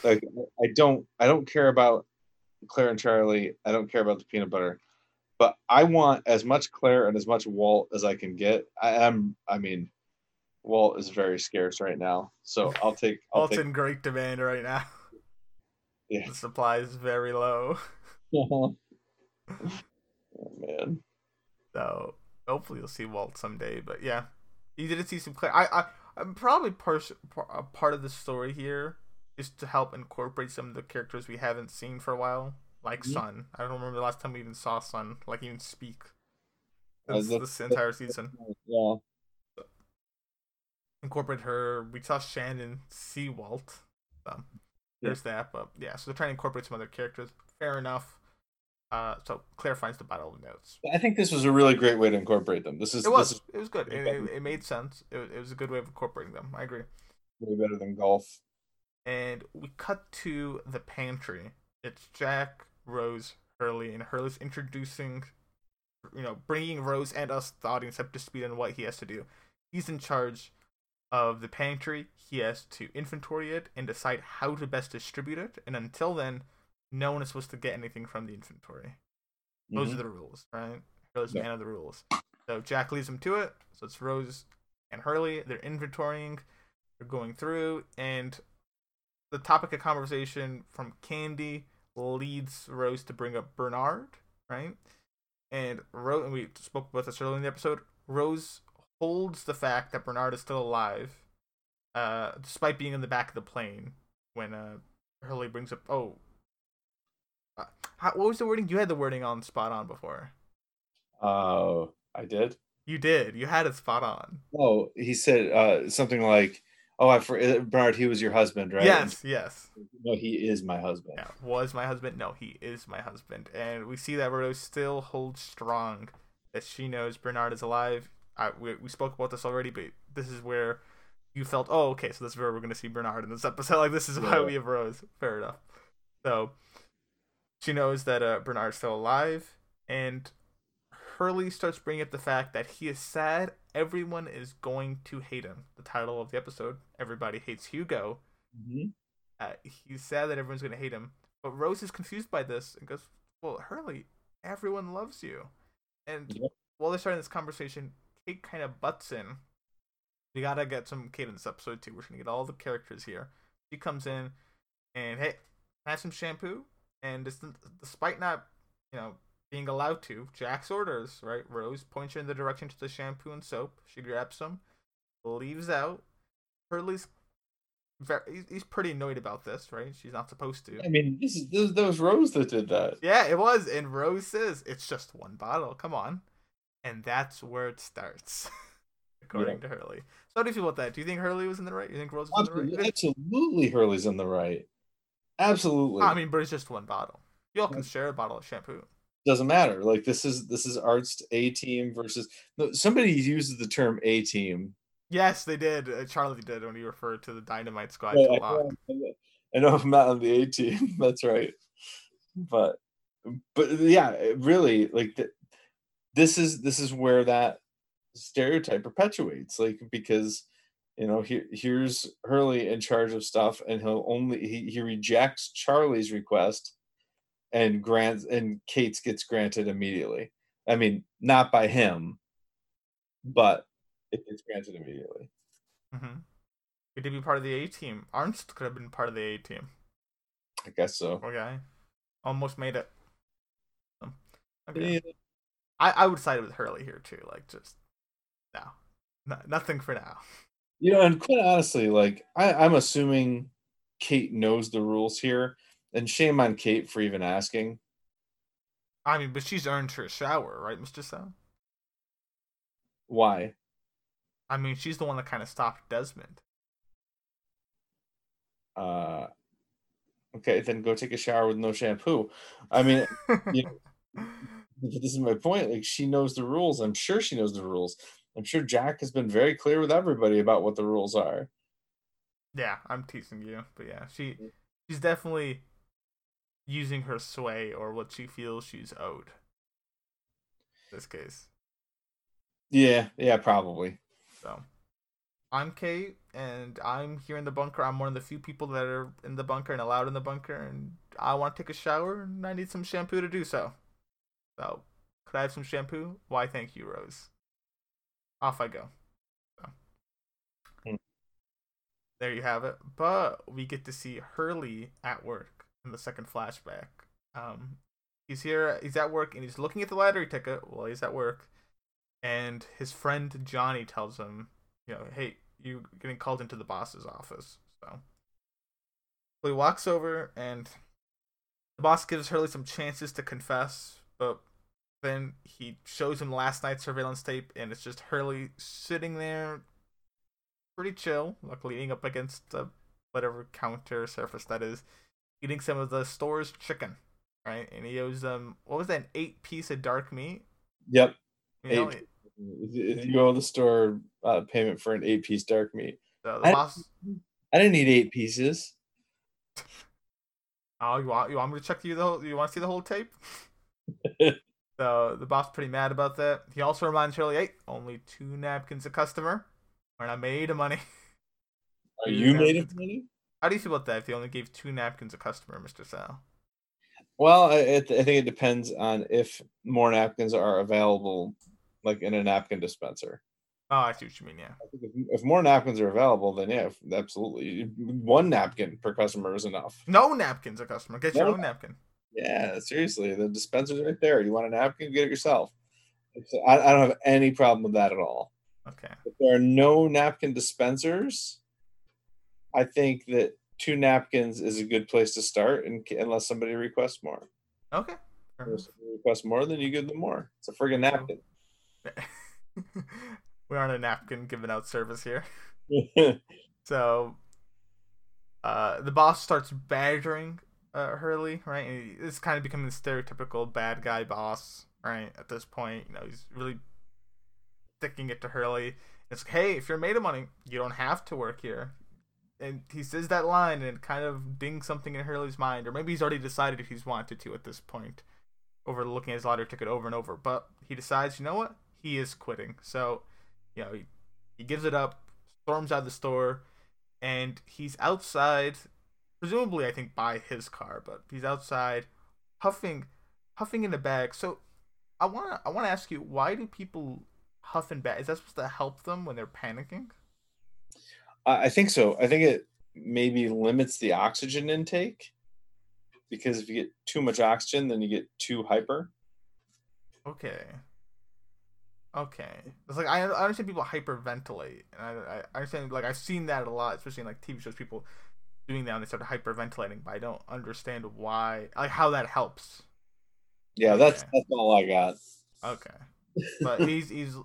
Like I don't I don't care about Claire and Charlie. I don't care about the peanut butter. But I want as much Claire and as much Walt as I can get. I am I mean Walt is very scarce right now. So I'll take I'll Walt's take in great demand right now. Yeah. The supply is very low. <laughs> oh man. So hopefully you'll see Walt someday. But yeah, you didn't see some Claire. I, I probably pers- par- a part of the story here is to help incorporate some of the characters we haven't seen for a while, like Mhm. Sun. I don't remember the last time we even saw Sun, like even speak. This, this entire season. Yeah. Incorporate her. We saw Shannon see Walt. So there's that. But yeah, so they're trying to incorporate some other characters. Fair enough. Uh, so Claire finds the bottle of notes. I think this was a really great way to incorporate them. This is It was. is It was good. It, it, it made sense. It, was- it was a good way of incorporating them. I agree. way better than golf. And we cut to the pantry. It's Jack, Rose, Hurley, and Hurley's introducing, you know, bringing Rose and us, the audience, up to speed on what he has to do. He's in charge of the pantry. He has to inventory it and decide how to best distribute it. And until then, no one is supposed to get anything from the inventory. Those Mhm. are the rules, right? Hurley's Yeah. man of the rules. So Jack leads them to it. So it's Rose and Hurley. They're inventorying. They're going through, and the topic of conversation from Candy leads Rose to bring up Bernard, right? And Rose, and we spoke about this earlier in the episode. Rose holds the fact that Bernard is still alive, uh, despite being in the back of the plane when uh, Hurley brings up, oh, how, what was the wording? You had the wording on spot on before. Oh, I did. You did. You had it spot on. Oh, he said uh, something like, "Oh, I for uh, Bernard, he was your husband, right?" Yes, yes. No, he is my husband. Yeah, was my husband? No, he is my husband. And we see that Rose still holds strong that she knows Bernard is alive. I, we, we spoke about this already, but this is where you felt, oh, okay, so this is where we're going to see Bernard in this episode. <laughs> Like, this is why Yeah. we have Rose. Fair enough. So she knows that uh, Bernard's still alive, and Hurley starts bringing up the fact that he is sad everyone is going to hate him. The title of the episode, Everybody Hates Hugo. Mhm. Uh, he's sad that everyone's going to hate him. But Rose is confused by this and goes, Well, Hurley, everyone loves you. And while they're starting this conversation, Kate kind of butts in. We got to get some Kate in this episode, too. We're going to get all the characters here. She comes in and, hey, can I have some shampoo? And despite not, you know, being allowed to, Jack's orders, right? Rose points her in the direction to the shampoo and soap. She grabs some, leaves out. Hurley's very, he's, pretty annoyed about this, right? She's not supposed to. I mean, this is this, that was Rose that did that. Yeah, it was. And Rose says it's just one bottle. Come on. And that's where it starts, <laughs> according to Hurley. So, how do you feel about that? Do you think Hurley was in the right? You think Rose was in the right? absolutely, Hurley's in the right. Absolutely. I mean, but it's just one bottle. Y'all can share a bottle of shampoo. doesn't matter. Like this is this is Arzt's A team versus no, somebody uses the term A team. Yes, they did. Uh, Charlie did when he referred to the Dynamite Squad Right, I, know, I'm not on the A team. <laughs> That's right. But but yeah, really like th- this is this is where that stereotype perpetuates. Like because you know here here's Hurley in charge of stuff, and he'll only he, he rejects Charlie's request and grants and Kate's gets granted immediately. I mean, not by him, but it gets granted immediately. Mm-hmm. He did be part of the A team. Arzt could have been part of the A team. I guess so. Okay, almost made it. Okay. Yeah. I, I would side with Hurley here too. Like just no, no nothing for now. <laughs> You know, and quite honestly, like I, I'm assuming Kate knows the rules here, and shame on Kate for even asking. I mean, but she's earned her shower, right, Mister Sal? Why? I mean, she's the one that kind of stopped Desmond. Uh, okay, then go take a shower with no shampoo. I mean, you <laughs> know, this is my point. Like she knows the rules. I'm sure she knows the rules. I'm sure Jack has been very clear with everybody about what the rules are. yeah, I'm teasing you, but yeah, she she's definitely using her sway or what she feels she's owed. In this case. Yeah, yeah, probably. So, I'm Kate, and I'm here in the bunker. I'm one of the few people that are in the bunker and allowed in the bunker, and I want to take a shower, and I need some shampoo to do so. So, could I have some shampoo? Why, thank you, Rose. Off I go. So. Hmm. There you have it. But we get to see Hurley at work in the second flashback. Um, he's here. He's at work, and he's looking at the lottery ticket while he's at work and his friend Johnny tells him, you know, hey, you're getting called into the boss's office. So, so he walks over, and the boss gives Hurley some chances to confess, but then he shows him last night's surveillance tape, and it's just Hurley sitting there, pretty chill, like leaning up against the whatever counter surface that is, eating some of the store's chicken, right? And he owes them what was that, an eight piece of dark meat? Yep. You know. If you go to the store, uh, payment for an eight piece dark meat. So the I- boss. I didn't need eight pieces. Oh, you want you want me to check you the whole? You want to see the whole tape? <laughs> so the boss pretty mad about that. He also reminds Hurley, "Hey, only two napkins a customer. We're not made of money." <laughs> Are Yeah. you made of money? How do you feel about that? If they only gave two napkins a customer, Mister Sal? Well, I, I think it depends on if more napkins are available, like in a napkin dispenser. Oh, I see what you mean. Yeah. I think if, if more napkins are available, then yeah, absolutely. One napkin per customer is enough. No napkins a customer. Get your No. own napkin. Yeah, seriously, the dispenser's right there. You want a napkin? Get it yourself. I, I don't have any problem with that at all. Okay. If there are no napkin dispensers, I think that two napkins is a good place to start, and unless somebody requests more. Okay. Fair If somebody requests more, then you give them more. It's a friggin' napkin. <laughs> we aren't a napkin giving out service here. <laughs> So, uh, the boss starts badgering uh, Hurley, right? It's kind of becoming the stereotypical bad guy boss, right? At this point, you know, he's really sticking it to Hurley. It's like, hey, if you're made of money, you don't have to work here. And he says that line and kind of dings something in Hurley's mind, or maybe he's already decided if he's wanted to at this point, over looking at his lottery ticket over and over. But he decides, you know what? He is quitting. So, you know, he, he gives it up, storms out of the store, and he's outside, presumably I think by his car, but he's outside, huffing, huffing in the bag. So, I wanna I wanna ask you, why do people huff and bag? Is that supposed to help them when they're panicking? I I think so. I think it maybe limits the oxygen intake because if you get too much oxygen, then you get too hyper. Okay. Okay. It's like I, I understand people hyperventilate, and I, I understand like I've seen that a lot, especially in like TV shows. People doing that and they start hyperventilating, but I don't understand why, like how that helps. Yeah, that's Okay. that's all I got. Okay. But he's he's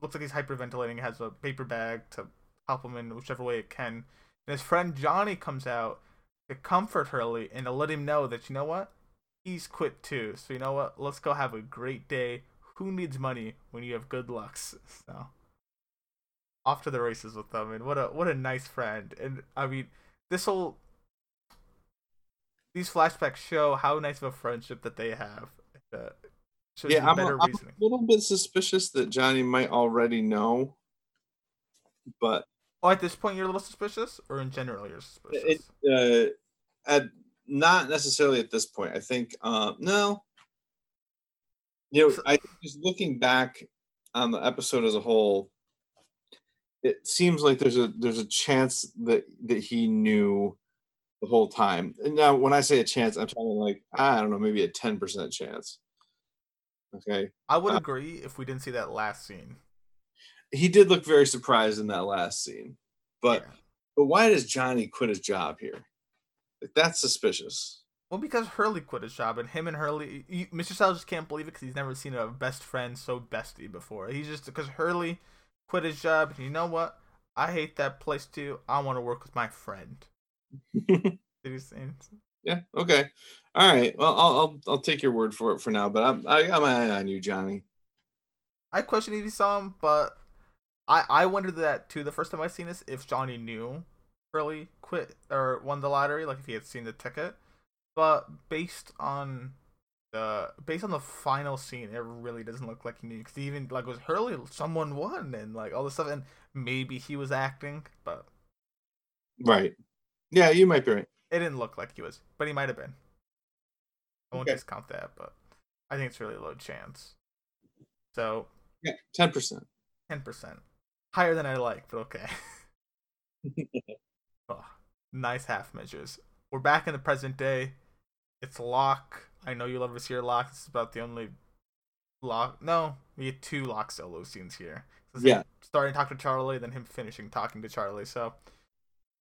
looks like he's hyperventilating. Has a paper bag to help him in whichever way it can. And his friend Johnny comes out to comfort Hurley and to let him know that you know what, he's quit too. So you know what, let's go have a great day. Who needs money when you have good lucks? So off to the races with them, and what a what a nice friend. And I mean, this whole these flashbacks show how nice of a friendship that they have. Uh, Yeah, I'm a, I'm a little bit suspicious that Johnny might already know, but Oh, at this point you're a little suspicious, or in general you're suspicious? it uh, at not necessarily at this point. I think uh, no. You know, So- I think just looking back on the episode as a whole, it seems like there's a there's a chance that that he knew the whole time. And now, when I say a chance, I'm talking like I don't know, maybe a ten percent chance. Okay, I would Uh, agree if we didn't see that last scene. he did look very surprised in that last scene, but Yeah. but why does Johnny quit his job here? Like that's suspicious. Well, because Hurley quit his job, and him and Hurley, you, Mr. Styles just can't believe it because he's never seen a best friend so bestie before. He's just because Hurley quit his job, and you know what? I hate that place too. I want to work with my friend. <laughs> Did you say? Yeah. Okay. All right. Well, I'll I'll, I'll take your word for it for now. But I'm I got my eye on you, Johnny. I questioned if he saw him, but I I wondered that too. The first time I seen this, if Johnny knew Hurley quit or won the lottery, like if he had seen the ticket. But based on the based on the final scene, it really doesn't look like he knew. Because even like was Hurley, someone won, and like all this stuff, and maybe he was acting, but Right. Yeah, you might be right. it didn't look like he was. But he might have been. I won't Okay. discount that, but I think it's really low chance. So Yeah, ten percent. ten percent higher than I like, but okay. <laughs> <laughs> oh, nice half measures. We're back in the present day. It's Locke. I know you love to see your Locke. This is about the only lock. No, we get two Locke solo scenes here. Yeah. starting to talk to Charlie, then him finishing talking to Charlie. So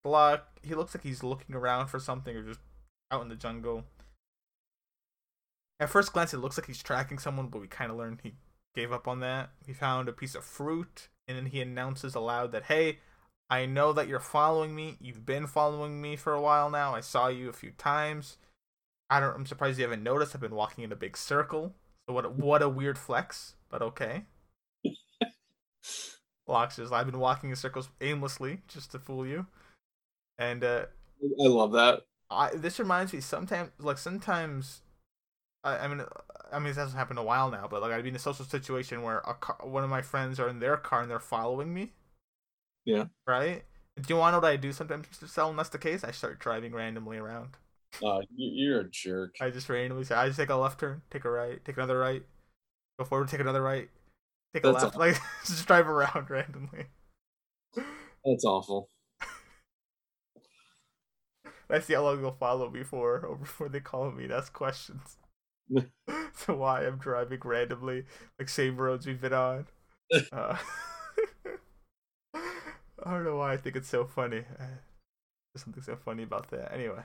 Locke, he looks like he's looking around for something or just out in the jungle. At first glance, it looks like he's tracking someone, but we kind of learned he gave up on that. He found a piece of fruit, and then he announces aloud that, "Hey, I know that you're following me. You've been following me for a while now. I saw you a few times. I don't. I'm surprised you haven't noticed. I've been walking in a big circle. So what? A, what a weird flex, but okay." <laughs> Locke says, "I've been walking in circles aimlessly just to fool you," and uh, I love that. I this reminds me sometimes like sometimes I, I mean I mean this hasn't happened in a while now, but like I'd be in a social situation where a car, one of my friends are in their car and they're following me. Yeah. Right. Do you want to know what I do sometimes, Mr. Sal? When that's the case, I start driving randomly around. Uh, you, you're a jerk. I just randomly say, I just take a left turn, take a right, take another right, go forward, take another right, take a That's left, like <laughs> just drive around <laughs> randomly. That's awful. <laughs> I see how long they'll follow me for, or before they call me and ask questions. so why I'm driving randomly, like same roads we've been on. Uh, I don't know why I think it's so funny. Uh, There's something so funny about that. Anyway,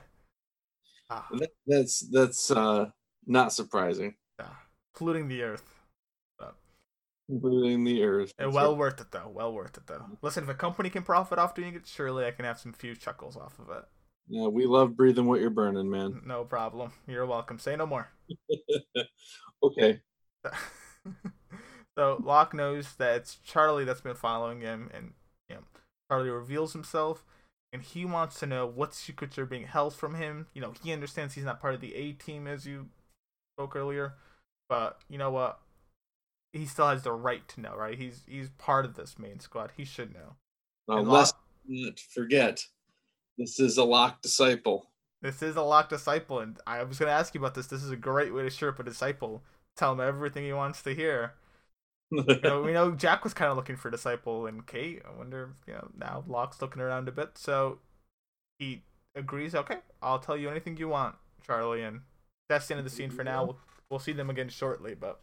ah, That- That's that's uh not surprising. Yeah. polluting the earth. Polluting the earth. And well worth it though. Well worth it though. Listen, if a company can profit off doing it, surely I can have some few chuckles off of it. Yeah, we love breathing what you're burning, man. No problem. You're welcome. Say no more. <laughs> Okay. <laughs> so Locke knows that it's Charlie that's been following him, and you know, Charlie reveals himself, and he wants to know what secrets are being held from him. You know, he understands he's not part of the A team, as you spoke earlier, but you know what? He still has the right to know, right? He's he's part of this main squad. He should know. Now, And let's not forget, this is a Locke disciple. This is a Locke disciple, and I was going to ask you about this. This is a great way to shirp a disciple. Tell him everything he wants to hear. <laughs> you know, we know Jack was kind of looking for disciple and Kate. I wonder if you know now Locke's looking around a bit, so he agrees. Okay, I'll tell you anything you want, Charlie, and that's the end of the scene for now. We'll, we'll see them again shortly, but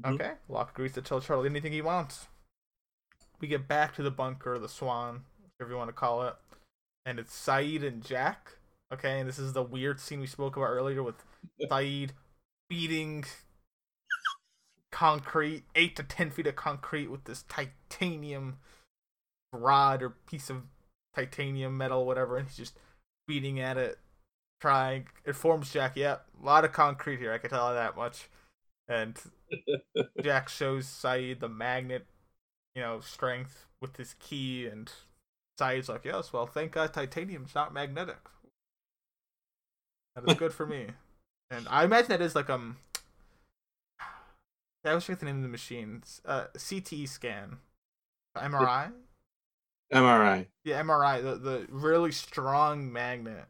Mhm. okay, Locke agrees to tell Charlie anything he wants. We get back to the bunker, the Swan, whatever you want to call it, and it's Sayid and Jack. Okay, and this is the weird scene we spoke about earlier with <laughs> Sayid beating concrete, eight to ten feet of concrete with this titanium rod or piece of titanium metal, whatever, and he's just beating at it, trying. It forms Jack. Yep, a lot of concrete here. I can tell that much. And <laughs> Jack shows Sayid the magnet, you know, strength with his key, and Sayid's like, "Yes, well, thank God titanium's not magnetic. That is good for me." <laughs> And I imagine that is like um I was forget the name of the machine. Uh, CT scan, MRI. MRI. Yeah, MRI. The the really strong magnet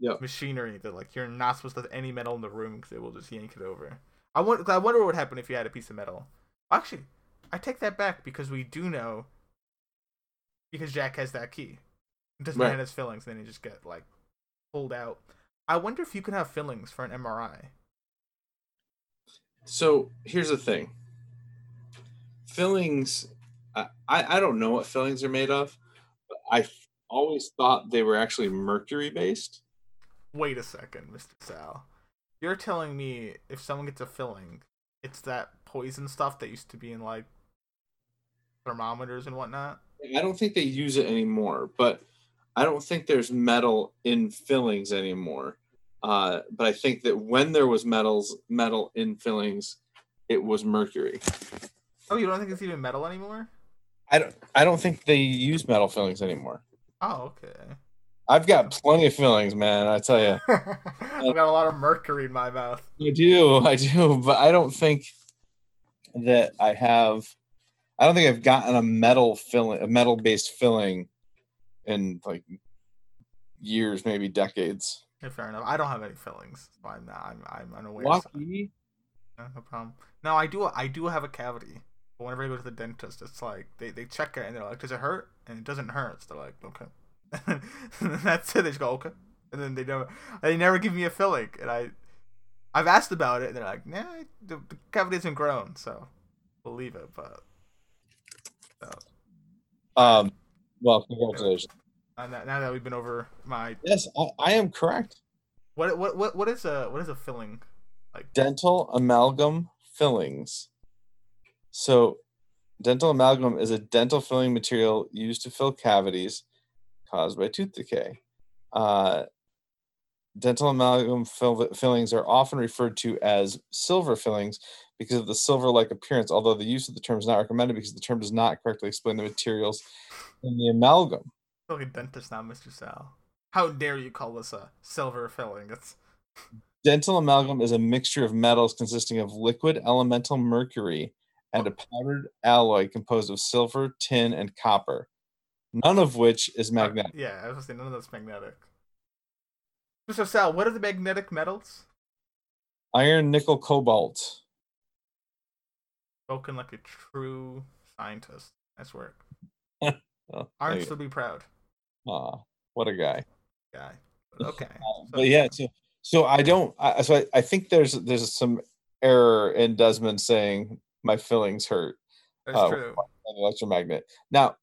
Yep. machinery that like you're not supposed to have any metal in the room because it will just yank it over. I wonder. I wonder what would happen if you had a piece of metal. Actually, I take that back because we do know because Jack has that key. It doesn't Right. have his fillings, and then he just get like pulled out. I wonder if you can have fillings for an MRI. So here's the thing. Fillings, I, I don't know what fillings are made of, but I always thought they were actually mercury based. Wait a second, Mr. Sal. You're telling me if someone gets a filling, it's that poison stuff that used to be in like thermometers and whatnot? I don't think they use it anymore, but I don't think there's metal in fillings anymore. Uh, but I think that when there was metals metal in fillings, it was mercury. Oh, you don't think it's even metal anymore? I don't I don't think they use metal fillings anymore. Oh, okay. I've got plenty of fillings, man. I tell you. <laughs> I've got a lot of mercury in my mouth. I do, I do, but I don't think that I have. I don't think I've gotten a metal filling, a metal based filling, in like years, maybe decades. Yeah, fair enough. I don't have any fillings, so I'm not. I'm, I'm unaware. so- Lucky. Yeah, no problem. No, I do. I do have a cavity. But whenever I go to the dentist, it's like they, they check it and they're like, "Does it hurt?" And it doesn't hurt. So they're like, "Okay." and <laughs> that's it. They just go, "Okay," and then they never they never give me a filling. And I I've asked about it, and they're like, "Nah, the, the cavity hasn't grown, so we'll leave it." But so, Um. Well, congratulations. Uh, now, now that we've been over my Yes, I, I am correct. what what what what is a what is a filling? Like dental amalgam fillings. So, dental amalgam is a dental filling material used to fill cavities caused by tooth decay. Uh, dental amalgam fill- fillings are often referred to as silver fillings because of the silver like appearance, although the use of the term is not recommended because the term does not correctly explain the materials in the amalgam. I feel like a dentist now, Mister Sal. How dare you call this a silver filling? It's Dental amalgam is a mixture of metals consisting of liquid elemental mercury and a powdered alloy composed of silver, tin, and copper, none of which is uh, magnetic. Yeah, I was gonna say none of that's magnetic. Mr. Sal, what are the magnetic metals? Iron, nickel, cobalt. Spoken like a true scientist. Nice work. <laughs> Oh, Aren't there be proud, aw, what a guy. guy? Okay. <laughs> So- But yeah, so so I don't. I, so I, I think there's there's some error in Desmond saying my fillings hurt. that's oh, true. an electromagnet. Now,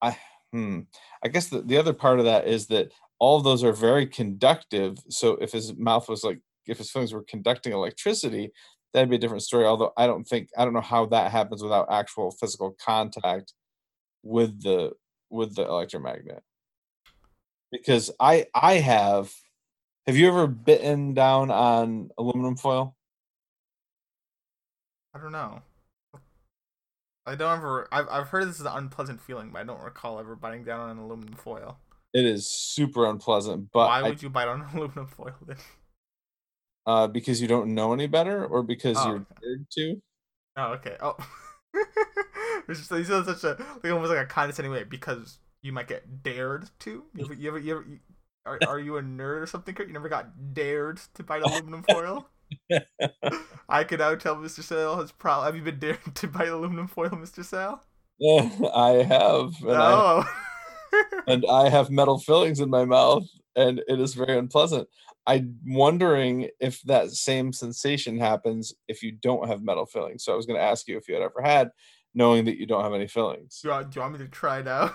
I hmm, I guess the, the other part of that is that all of those are very conductive. So if his mouth was like if his fillings were conducting electricity, that'd be a different story. Although I don't think I don't know how that happens without actual physical contact with the with the electromagnet. Because I I have have you ever bitten down on aluminum foil? I don't know. I don't ever. I've I've heard this is an unpleasant feeling, but I don't recall ever biting down on an aluminum foil. It is super unpleasant, but Why I would you bite on <laughs> aluminum foil then? Uh, because you don't know any better, or because Oh, you're okay. dared to? Oh, okay. Oh, <laughs> <laughs> you said such a like almost like a condescending way because you might get dared to. You ever, you ever, you ever, you- are, are you a nerd or something? You never got dared to bite aluminum <laughs> foil. I can now tell Mr. Sal has probably. Have you been dared <laughs> to bite aluminum foil, Mr. Sal? Yeah, I have, and, I, oh. and I have metal fillings in my mouth, and it is very unpleasant. I'm wondering if that same sensation happens if you don't have metal fillings. So I was going to ask you if you had ever had, knowing that you don't have any fillings. do, you want, do you want me to try now?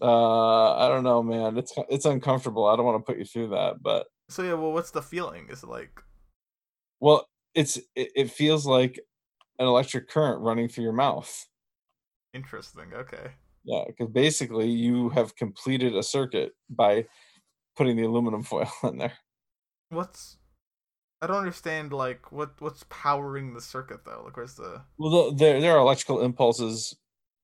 Uh, I don't know, man. It's it's uncomfortable. I don't want to put you through that, but So yeah, well, what's the feeling? Is it like well, it's it, it feels like an electric current running through your mouth. interesting? Okay. Yeah, because basically you have completed a circuit by putting the aluminum foil <laughs> in there. What's I don't understand. Like, what what's powering the circuit though? Like, where's the? Well, the- there there are electrical impulses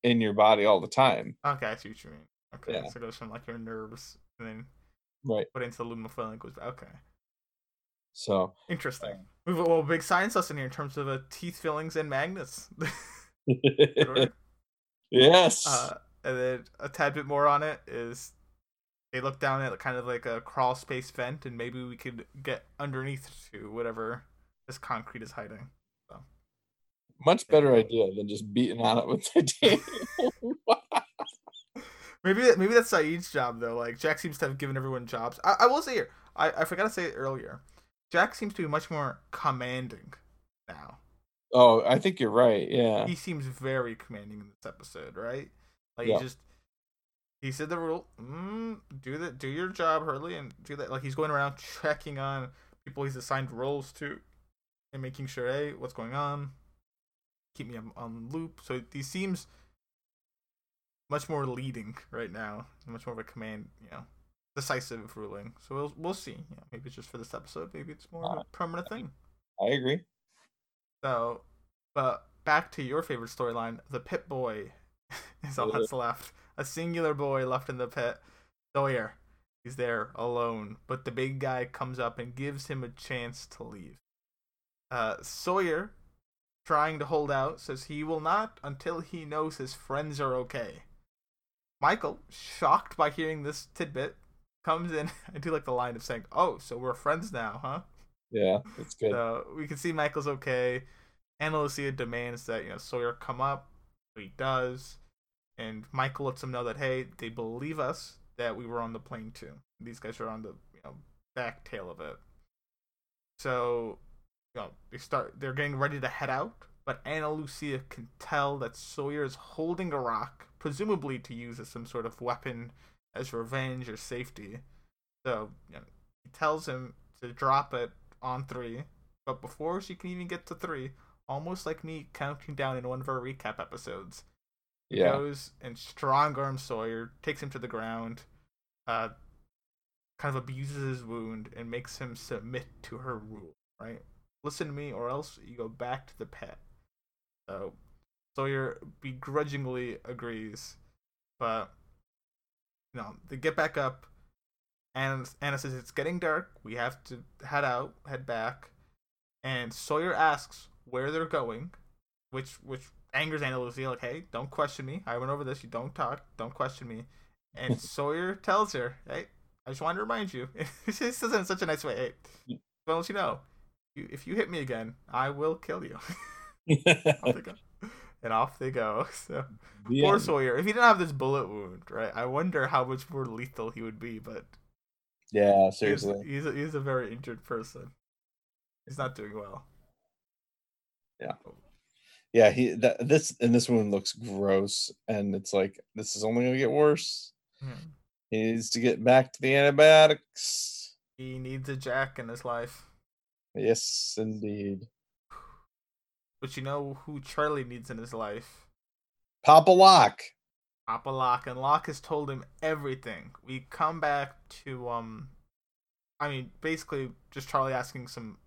in your body all the time, Okay, I see what you mean. Okay, Yeah. so it goes from like your nerves and then right? put into the aluminum foil and goes. Okay, So interesting. We've well, big science lesson here in terms of uh, teeth fillings and magnets. <laughs> <laughs> yes, uh, and then a tad bit more on it is they look down at kind of like a crawl space vent, and maybe we could get underneath to whatever this concrete is hiding. So. Much better idea than just beating on it with titanium. <laughs> Maybe maybe that's Sayid's job though. Like Jack seems to have given everyone jobs. I, I will say here, I, I forgot to say it earlier. Jack seems to be much more commanding now. oh, I think you're right. Yeah. He seems very commanding in this episode, right? Like Yeah. he just he said the rule. Mm, do that. Do your job, Hurley, and do that. Like he's going around checking on people he's assigned roles to, and making sure, hey, what's going on? Keep me on, on loop. So he seems much more leading right now, much more of a command, you know, decisive ruling. So we'll we'll see. You know, maybe it's just for this episode. Maybe it's more of a permanent thing. I agree. So, but back to your favorite storyline, the pit boy <laughs> is all that's left. A singular boy left in the pit. Sawyer. He's there alone, but the big guy comes up and gives him a chance to leave. Uh, Sawyer, trying to hold out, says he will not until he knows his friends are okay. Michael, shocked by hearing this tidbit, comes in. <laughs> I do like the line of saying, "Oh, so we're friends now, huh?" Yeah, that's good. So we can see Michael's okay. Ana Lucia demands that you know Sawyer come up. He does, and Michael lets them know that hey, they believe us that we were on the plane too. These guys are on the you know back tail of it. So, you know, they start. They're getting ready to head out, but Ana Lucia can tell that Sawyer is holding a rock, presumably to use as some sort of weapon, as revenge or safety. So, you know, he tells him to drop it on three, but before she can even get to three, almost like me counting down in one of our recap episodes, Yeah. goes and strong arms Sawyer, takes him to the ground, uh, kind of abuses his wound, and makes him submit to her rule, right? Listen to me, or else you go back to the pet. So Sawyer begrudgingly agrees, but you know, they get back up. And Ana says it's getting dark. We have to head out, head back. And Sawyer asks where they're going, which which angers Ana Lucia. Like, hey, don't question me. I went over this. You don't talk. Don't question me. And <laughs> Sawyer tells her, hey, I just wanted to remind you. <laughs> he says it in such a nice way. Hey, well, let you know, you, if you hit me again, I will kill you. <laughs> off. And off they go. So The poor end. Sawyer. If he didn't have this bullet wound, right? I wonder how much more lethal he would be. But yeah, he's, seriously. he's a, he's a very injured person. He's not doing well. Yeah, oh. He that this and this one looks gross, and it's like this is only gonna get worse. Hmm. He needs to get back to the antibiotics. He needs a Jack in his life. Yes, indeed. But you know who Charlie needs in his life? Papa Locke. Papa Locke, and Locke has told him everything. We come back to um, I mean, basically just Charlie asking some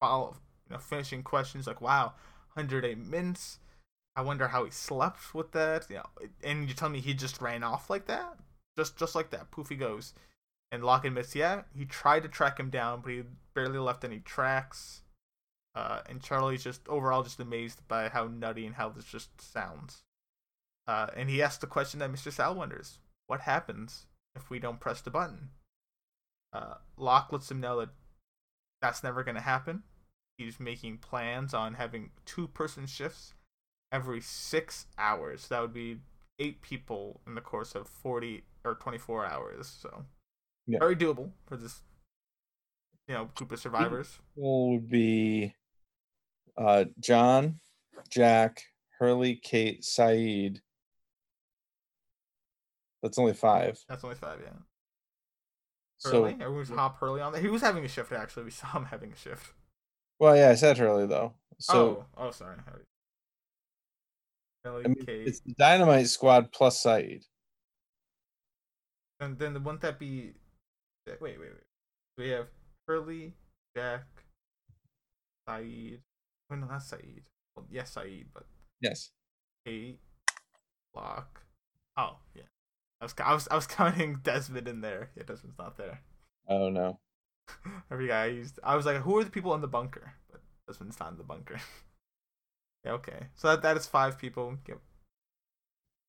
follow, you know, finishing questions like, "Wow, 108 minutes. I wonder how he slept with that." You know, and you tell me he just ran off like that, just just like that. Poof, he goes. And Locke admits, yeah, he tried to track him down, but he barely left any tracks. Uh, and Charlie's just overall just amazed by how nutty and how this just sounds. Uh, and he asks the question that Mr. Sal wonders: What happens if we don't press the button? Uh, Locke lets him know that that's never going to happen. He's making plans on having two-person shifts every six hours. That would be eight people in the course of forty or twenty-four hours. So Yeah. very doable for this, you know, group of survivors. would be uh John, Jack, Hurley, Kate, Sayid. That's only five. That's only five, yeah. So Hurley, everyone's hop Hurley on there. He was having a shift actually. We saw him having a shift. Well, yeah, I said Hurley though. So oh, oh, sorry. I mean, it's the Dynamite Squad plus Sayid. And then wouldn't that be? Wait, wait, wait. We have Hurley, Jack, Sayid. Oh no, not Sayid. Well, yes, Sayid, but Yes. Kate, Locke. Oh yeah, I was I was I was <laughs> counting Desmond in there. Yeah, Desmond's not there. Oh no. <laughs> Every guy I used. I was like, who are the people in the bunker? But Desmond's not in the bunker. <laughs> yeah, okay. So that that is five people. Yep.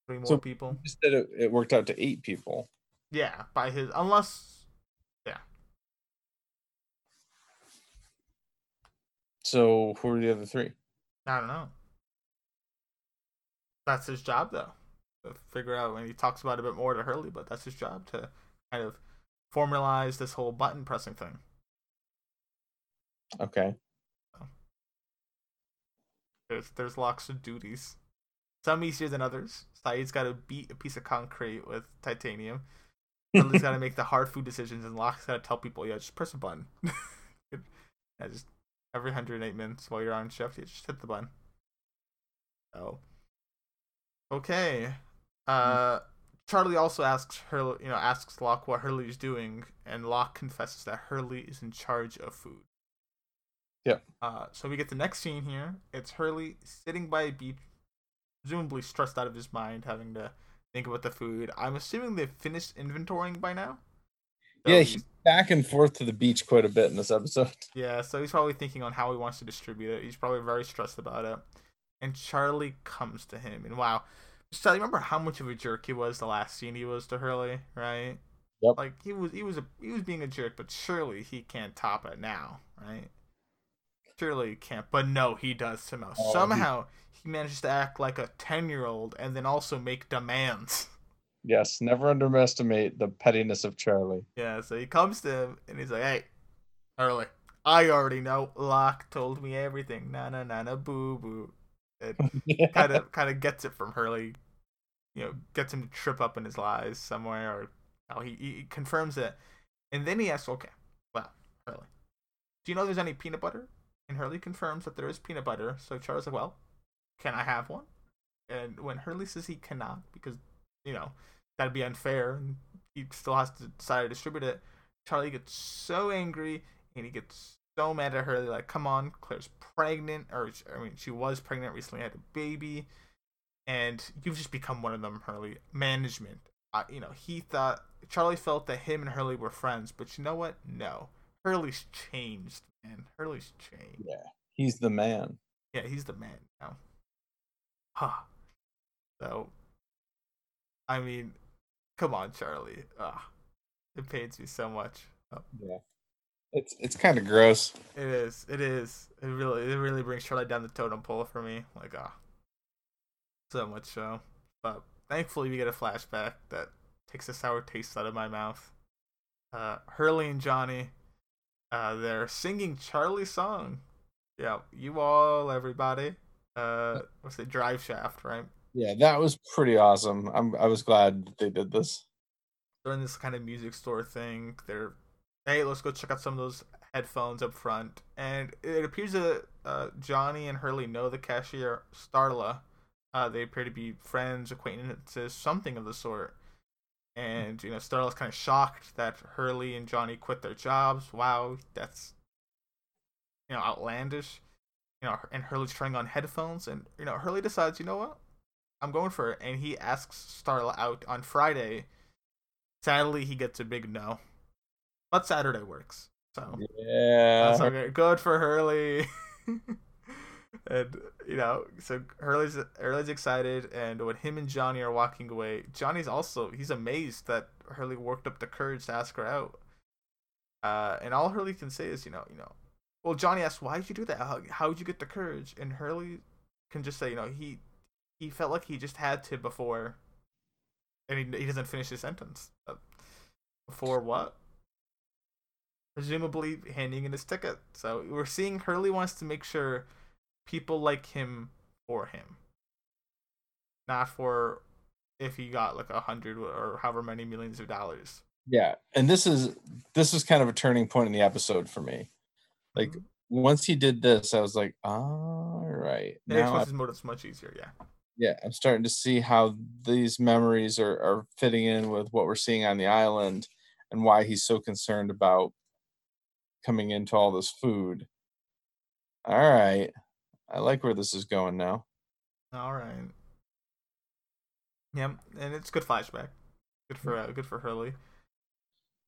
Three more So- people. Instead it, it worked out to eight people. Yeah, by his unless yeah. So who are the other three? I don't know. that's his job though. To figure out when he talks about it a bit more to Hurley, but that's his job to kind of formalize this whole button pressing thing. Okay. There's there's lots of duties. Some easier than others. Sayid's got to beat a piece of concrete with titanium. <laughs> Hurley's got to make the hard food decisions, and Locke's got to tell people, yeah, just press a button. <laughs> yeah, just every 108 minutes while you're on shift, you just hit the button. Oh. Okay. Uh, Charlie also asks Hurley, you know, asks Locke what Hurley's doing, and Locke confesses that Hurley is in charge of food. Yeah. Uh, so we get the next scene here. It's Hurley sitting by a beach, presumably stressed out of his mind, having to think about the food. I'm assuming they've finished inventorying by now. So yeah, he's back and forth to the beach quite a bit in this episode. <laughs> yeah, so he's probably thinking on how he wants to distribute it. He's probably very stressed about it. And Charlie comes to him, and wow, Charlie, remember how much of a jerk he was the last scene he was to Hurley, right? Yep. Like he was, he was a, he was being a jerk, but surely he can't top it now, right? Surely he can't, but no, he does somehow. Oh, he- somehow he manages to act like a ten-year-old and then also make demands. Yes, never underestimate the pettiness of Charlie. Yeah, so he comes to him and he's like, "Hey, Hurley, I already know. Locke told me everything. Na na na na boo boo." It kind of kind of gets it from Hurley. You know, gets him to trip up in his lies somewhere, or oh, he, he confirms it, and then he asks, "Okay, well, Hurley, do you know there's any peanut butter?" And Hurley confirms that there is peanut butter. So Charlie's like, "Well, can I have one?" And when Hurley says he cannot, because you know that'd be unfair, and he still has to decide to distribute it. Charlie gets so angry and he gets so mad at her. Like, "Come on, Claire's pregnant, or I mean, she was pregnant recently, had a baby, and you've just become one of them, Hurley." Management, uh, you know, he thought Charlie felt that him and Hurley were friends, but you know what? No, Hurley's changed, man. Hurley's changed. Yeah, he's the man. Yeah, he's the man now. Huh. So, I mean, come on, Charlie. Ugh. It pains me so much. Oh, Yeah, it's it's kind of gross. it is. It is. It really. It really brings Charlie down the totem pole for me. Like, ah, so much so. But thankfully, we get a flashback that takes a sour taste out of my mouth. Uh, Hurley and Johnny, uh, they're singing Charlie's song. Yeah, you all, everybody. Uh, what's it? Drive Shaft, right? Yeah, that was pretty awesome. I'm I was glad they did this. they're in this kind of music store thing. They're, hey, let's go check out some of those headphones up front. And it appears that uh, Johnny and Hurley know the cashier, Starla. Uh, they appear to be friends, acquaintances, something of the sort. And, you know, Starla's kind of shocked that Hurley and Johnny quit their jobs. Wow, that's, you know, outlandish. You know, and Hurley's trying on headphones. And, you know, Hurley decides, you know what? I'm going for it. And he asks Starla out on Friday Sadly, he gets a big no. But Saturday works. So Yeah, that's okay. Good for Hurley. <laughs> and you know, so Hurley's Hurley's excited, and when him and Johnny are walking away, Johnny's also he's amazed that Hurley worked up the courage to ask her out. Uh, and all Hurley can say is, you know, you know, well, Johnny asks, "Why did you do that? How how'd you get the courage?" And Hurley can just say, you know, he he felt like he just had to before, and he he doesn't finish his sentence. Uh, before what? Presumably handing in his ticket. So we're seeing Hurley wants to make sure people like him for him, not for if he got like a hundred or however many millions of dollars. yeah. And this is this is kind of a turning point in the episode for me. Like Mhm. once he did this, I was like, all right. it Now makes his motives much easier. Yeah. yeah, I'm starting to see how these memories are, are fitting in with what we're seeing on the island and why he's so concerned about coming into all this food. All right. I like where this is going now. All right. Yep, and it's good flashback. Good for uh, good for Hurley.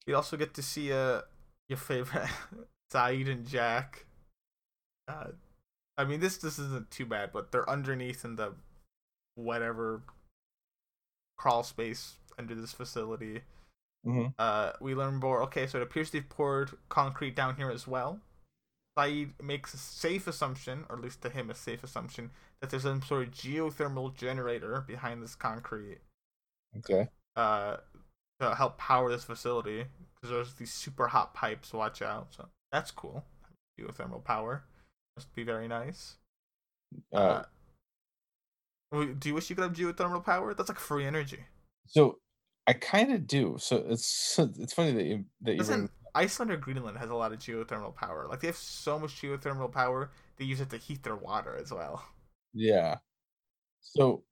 You also get to see uh your favorite <laughs> Sayid and Jack. Uh, I mean this this isn't too bad, but they're underneath in the whatever crawl space under this facility. Mhm. Uh, we learn more. Okay, so it appears they've poured concrete down here as well. Sayid makes a safe assumption, or at least to him, a safe assumption, that there's some sort of geothermal generator behind this concrete Okay. uh, to help power this facility because there's these super hot pipes. Watch out! So that's cool. Geothermal power must be very nice. Uh, Uh, do you wish you could have geothermal power? That's like free energy. so I kind of do. So it's <laughs> it's funny that you that you Doesn't Iceland or Greenland has a lot of geothermal power? Like they have so much geothermal power, they use it to heat their water as well. Yeah. So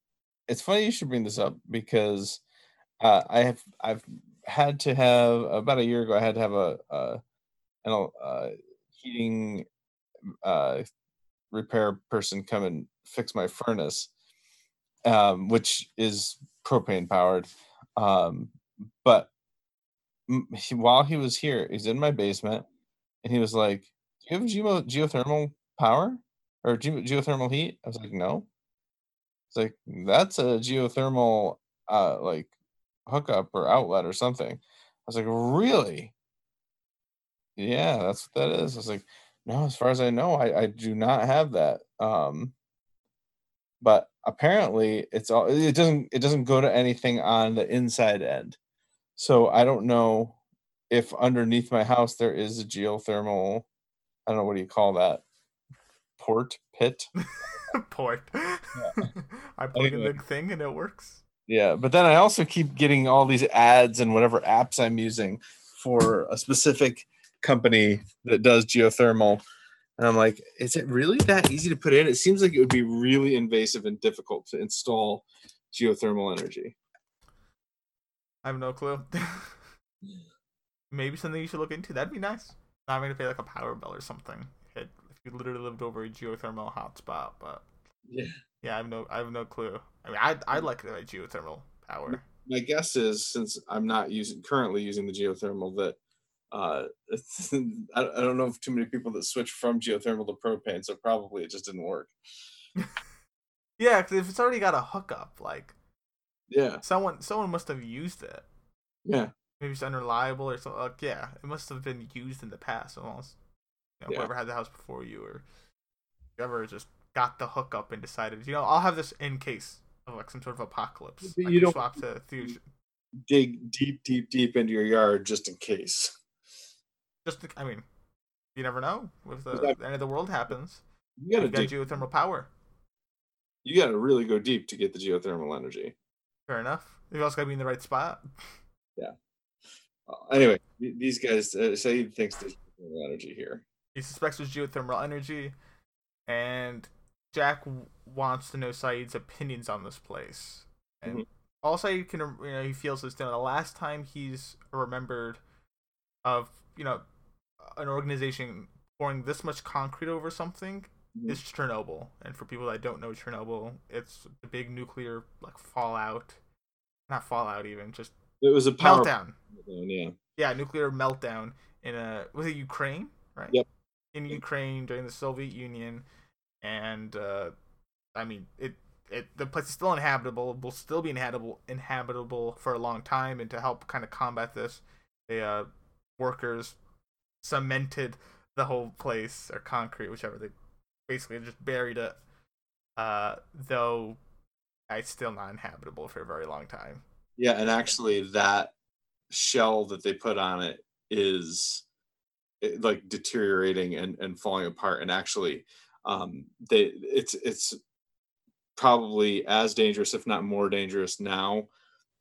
it's funny you should bring this up because uh, I have I've had to have about a year ago I had to have a uh, an uh, heating uh, repair person come and fix my furnace, um, which is propane powered. Um, but while he was here, he's in my basement, and he was like, "Do you have geo- geothermal power or ge- geothermal heat?" I was like, "No." It's like that's a geothermal uh like hookup or outlet or something. I was like, really? Yeah, that's what that is. I was like, no, as far as I know, I, I do not have that. Um but apparently it's all it doesn't it doesn't go to anything on the inside end. So I don't know if underneath my house there is a geothermal I don't know what do you call that? Port pit? <laughs> Port. <laughs> I plug in Anyway. the thing and it works. Yeah, but then I also keep getting all these ads and whatever apps I'm using for a specific company that does geothermal. And I'm like, is it really that easy to put in? It seems like it would be really invasive and difficult to install geothermal energy. I have no clue. <laughs> Maybe something you should look into. That'd be nice. Not having to pay like a power bill or something. If if you literally lived over a geothermal hotspot, but Yeah. yeah, I have no, I have no clue. I mean, I'd, I'd like to have geothermal power. My guess is since I'm not using currently using the geothermal that uh <laughs> I, I don't know if too many people that switch from geothermal to propane, so probably it just didn't work. <laughs> Yeah, because if it's already got a hookup, like Yeah. someone, someone must have used it. Yeah. Maybe it's unreliable or something. Uh, like, yeah, it must have been used in the past. Almost, you know, Yeah. whoever had the house before you or whoever just got the hookup and decided, you know, I'll have this in case of like some sort of apocalypse. You don't- swap to fusion. Dig deep, deep, deep into your yard just in case. Just, to- I mean, you never know. If the, Exactly. end of the world happens, You gotta you got geothermal power. you gotta really go deep to get the geothermal energy. Fair enough. You also got to be in the right spot. <laughs> Uh, anyway, these guys uh, say thinks there's geothermal energy here. He suspects there's geothermal energy, and Jack w- wants to know Sayid's opinions on this place. And Mhm. all Sayid can, you know, he feels is, you know, the last time he's remembered of, you know, an organization pouring this much concrete over something. Is Chernobyl. And for people that don't know Chernobyl, it's the big nuclear like fallout, not fallout even, just It was a meltdown yeah. yeah, nuclear meltdown in a was it Ukraine, right? Yep. In Ukraine during the Soviet Union, and uh, I mean it. It, the place is still inhabitable. Will still be inhabitable inhabitable for a long time. And to help kind of combat this, the uh, workers cemented the whole place or concrete, whichever they basically just buried it. Uh, though it's still not inhabitable for a very long time. Yeah, and actually that shell that they put on it is eh, like deteriorating and, and falling apart and actually um they it's it's probably as dangerous if not more dangerous now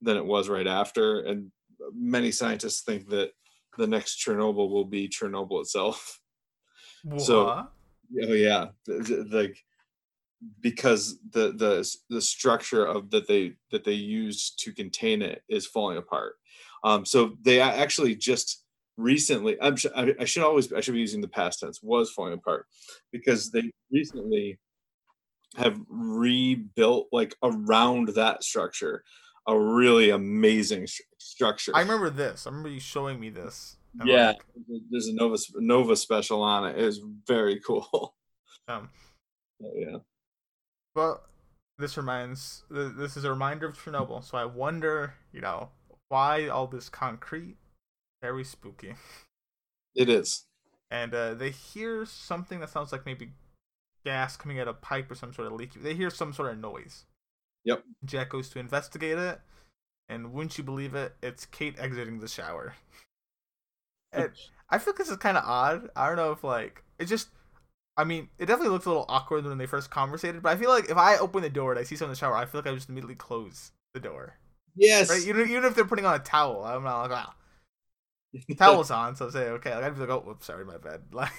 than it was right after and many scientists think that the next chernobyl will be chernobyl itself So- What? Oh yeah, like because the the the structure of that they that they used to contain it is falling apart. Um, so they actually just recently. I'm I, should always I should be using the past tense. Was falling apart because they recently have rebuilt like around that structure a really amazing stru- structure. I remember this. I remember you showing me this. And, Yeah. like, There's a Nova Nova special on it. It is very cool. <laughs> um, Oh, yeah. but this reminds. This is a reminder of Chernobyl. So I wonder, you know, why all this concrete? Very spooky. It is. and uh, they hear something that sounds like maybe gas coming out of a pipe or some sort of leak. They hear some sort of noise. Yep. Jack goes to investigate it, and wouldn't you believe it? It's Kate exiting the shower. And I feel this is kind of odd. I don't know if like it just. I mean, it definitely looks a little awkward when they first conversated, but I feel like if I open the door and I see someone in the shower, I feel like I just immediately close the door. Yes. Right? Even, even if they're putting on a towel, I'm not like, wow. <laughs> Towel's on, so I say, okay. Like, I'd be like, oh, sorry, my bad. <laughs> Like,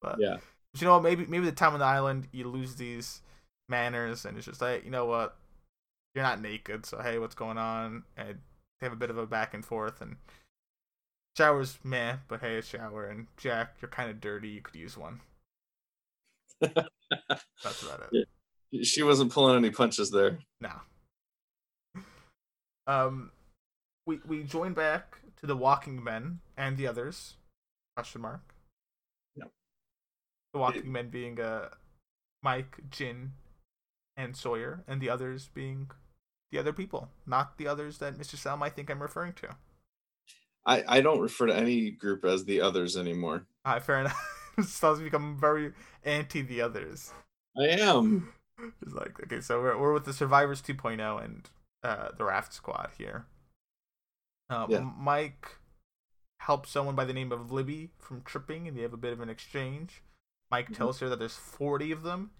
but, Yeah. but you know what? Maybe maybe the time on the island, you lose these manners, and it's just like, you know what? You're not naked, so hey, what's going on? And they have a bit of a back and forth, and showers, meh, but hey, a shower. And Jack, you're kind of dirty. You could use one. That's about it. <laughs> She wasn't pulling any punches there. No. Um, we we join back to the Walking Men and the others? Question mark. No. The Walking Men being uh, Mike, Jin, and Sawyer, and the others being the other people, not the others that Mr. Sal might think I'm referring to. I, I don't refer to any group as the others anymore. Uh, fair enough. <laughs> Sal's become very anti the others. I am. <laughs> It's like okay, so we're we're with the Survivors 2.0 and uh, the Raft Squad here. Uh, Yeah. Mike helps someone by the name of Libby from tripping, and they have a bit of an exchange. Mike Mhm. tells her that there's 40 of them.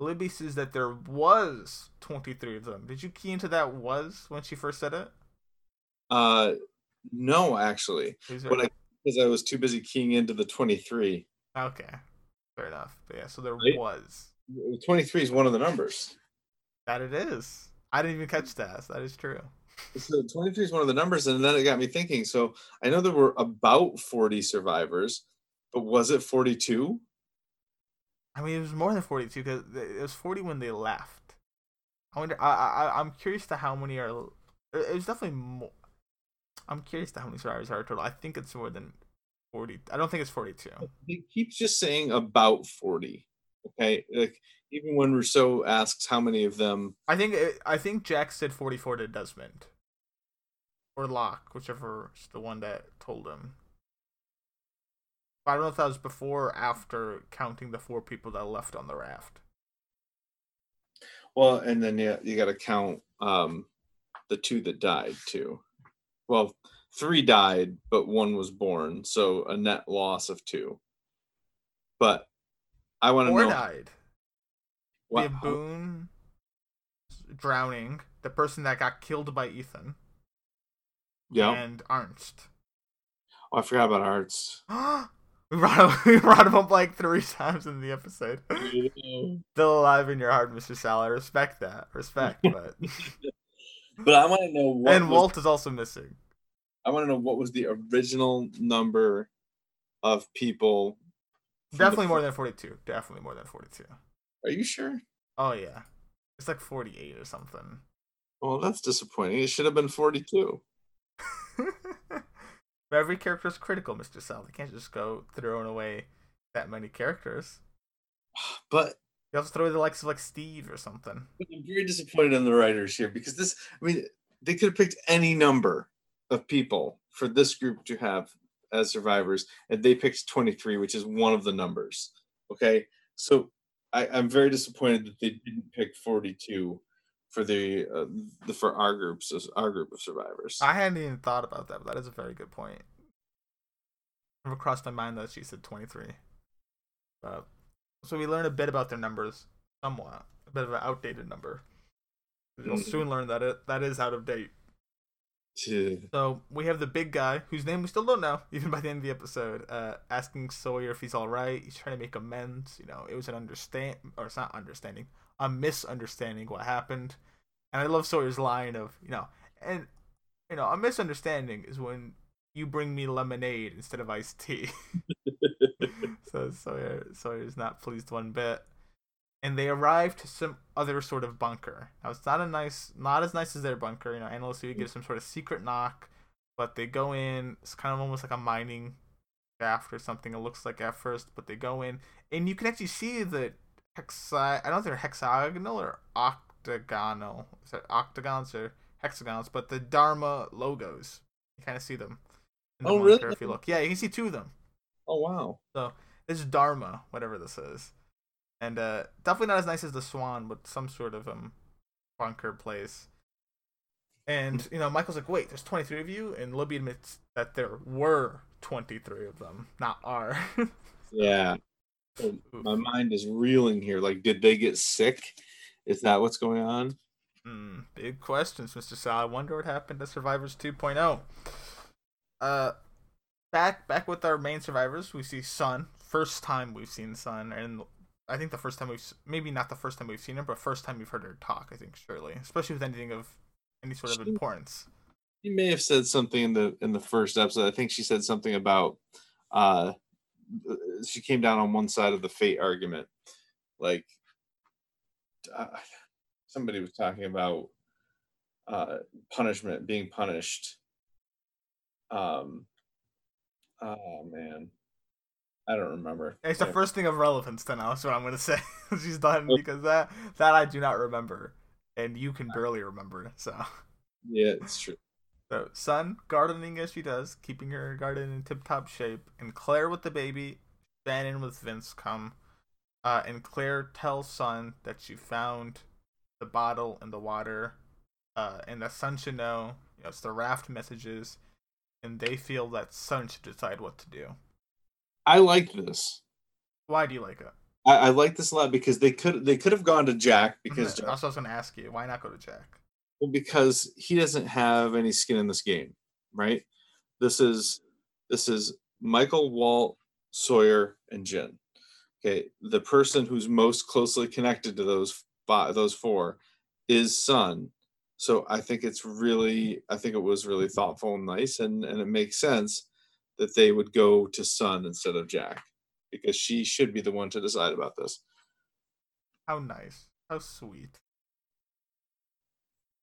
Libby says that there was 23 of them. Did you key into that was when she first said it? Uh, no, actually, But I- because I was too busy keying into the 23. Okay, fair enough. But yeah, so there Right. was. 23 is one of the numbers. That it is. I didn't even catch that. So that is true. So 23 is one of the numbers, and then it got me thinking. So I know there were about 40 survivors, but was it 42? I mean, it was more than 42 because it was 40 when they left. I wonder. I I I'm curious to how many are. It was definitely more. I'm curious to how many survivors are total. I think it's more than 40. I don't think it's 42. He keeps just saying about 40. Okay, like even when Rousseau asks how many of them, I think I think Jack said 44 to Desmond. Or Locke, whichever is the one that told him. But I don't know if that was before or after counting the four people that left on the raft. well, and then yeah, you got to count um the two that died too. Well, three died, but one was born, so a net loss of two. But I want to Four know died. what, We have Boone drowning, the person that got killed by Ethan, yeah. and Ernst. Oh, I forgot about Arzt. <gasps> we brought him, <laughs> we brought him up like three times in the episode. <laughs> Still alive in your heart, Mr. Sal. I respect that. Respect, <laughs> but But I want to know what and was- Walt is also missing. I want to know what was the original number of people. from the Definitely more than forty-two. Definitely more than forty-two. Are you sure? Oh yeah, it's like forty-eight or something. Well, that's disappointing. It should have been forty-two. <laughs> Every character is critical, Mr. Sal. They can't just go throwing away that many characters. But You have to throw away the likes of like Steve or something. I'm very disappointed in the writers here because this. I mean, they could have picked any number of people for this group to have as survivors, and they picked twenty-three, which is one of the numbers. Okay, so I, I'm very disappointed that they didn't pick forty-two for the uh, the for our groups our group of survivors. I hadn't even thought about that, but that is a very good point. Never crossed my mind that she said 23. But, so we learn a bit about their numbers, somewhat. A bit of an outdated number. You'll Mhm. soon learn that it that is out of date. So we have the big guy, whose name we still don't know, <laughs> even by the end of the episode, uh, asking Sawyer if he's all right. He's trying to make amends. You know, it was an understand, or it's not understanding, a misunderstanding what happened. And I love Sawyer's line of, you know, and you know, a misunderstanding is when you bring me lemonade instead of iced tea. <laughs> so Sawyer Sawyer's not pleased one bit. And they arrive to some other sort of bunker. Now it's not a nice, not as nice as their bunker. You know, Ana Lucia gives some sort of secret knock, but they go in. It's kind of almost like a mining shaft or something. It looks like at first, but they go in, and you can actually see the hexi. I don't know if they're hexagonal or octagonal. Is it octagons or hexagons? But the Dharma logos, you kind of see them. In the Oh, bunker really? If you look, yeah, you can see two of them. Oh wow. So this is Dharma, whatever this is, and uh, definitely not as nice as the Swan, but some sort of um bunker place. And you know, Michael's like, "Wait, there's 23 of you," and Libby admits that there were 23 of them, not are. <laughs> Yeah. My mind is reeling here. Like, did they get sick? Is that what's going on? Hmm, big questions, Mr. Sal. I wonder what happened to Survivors 2.0. Uh, back back with our main survivors, we see Sun. First time we've seen Sun, and I think the first time we've maybe not the first time we've seen her, but first time we've heard her talk. I think surely, especially with anything of any sort of importance. She may have said something in the in the first episode. I think she said something about uh she came down on one side of the fate argument. Like uh, somebody was talking about uh punishment being punished. Um oh man. I don't remember. It's the Yeah. first thing of relevance to now. That's what I'm gonna <laughs> say. <laughs> She's done because that that I do not remember, and you can barely remember. So. Yeah, it's true. So, Sun gardening as she does, keeping her garden in tip top shape, and Claire with the baby, Shannon with Vince come. Uh, and Claire tells Sun that she found the bottle in the water, uh, and that Sun should know. You know, it's the raft messages, and they feel that Sun should decide what to do. I like this. Why do you like it? I, I like this a lot because they could they could have gone to Jack because mm-hmm. That's what I was going to ask you. Why not go to Jack? Well, because he doesn't have any skin in this game, right? This is this is Michael, Walt, Sawyer, and Jin. Okay, the person who's most closely connected to those five, those four is Sun. So I think it's really, I think it was really thoughtful and nice, and and it makes sense that they would go to Sun instead of Jack because she should be the one to decide about this. How nice. How sweet.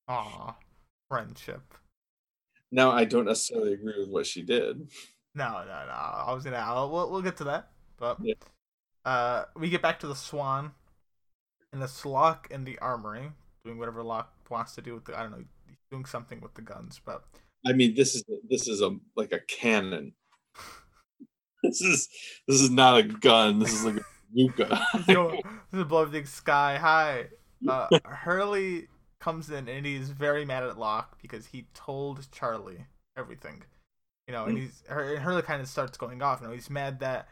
Aw, friendship. Now I don't necessarily agree with what she did. No, no, no. I was gonna. I'll, we'll we'll get to that. But Yeah. uh, we get back to the Swan, and the Slock in the armory doing whatever Locke wants to do with the. I don't know. Doing something with the guns, but I mean, this is this is a like a cannon. This is this is not a gun. This is like a bazooka. <laughs> Yo, this is above the sky high. Uh, Hurley comes in and he's very mad at Locke because he told Charlie everything. You know, and Mm. he's and Hurley kind of starts going off. You know, he's mad that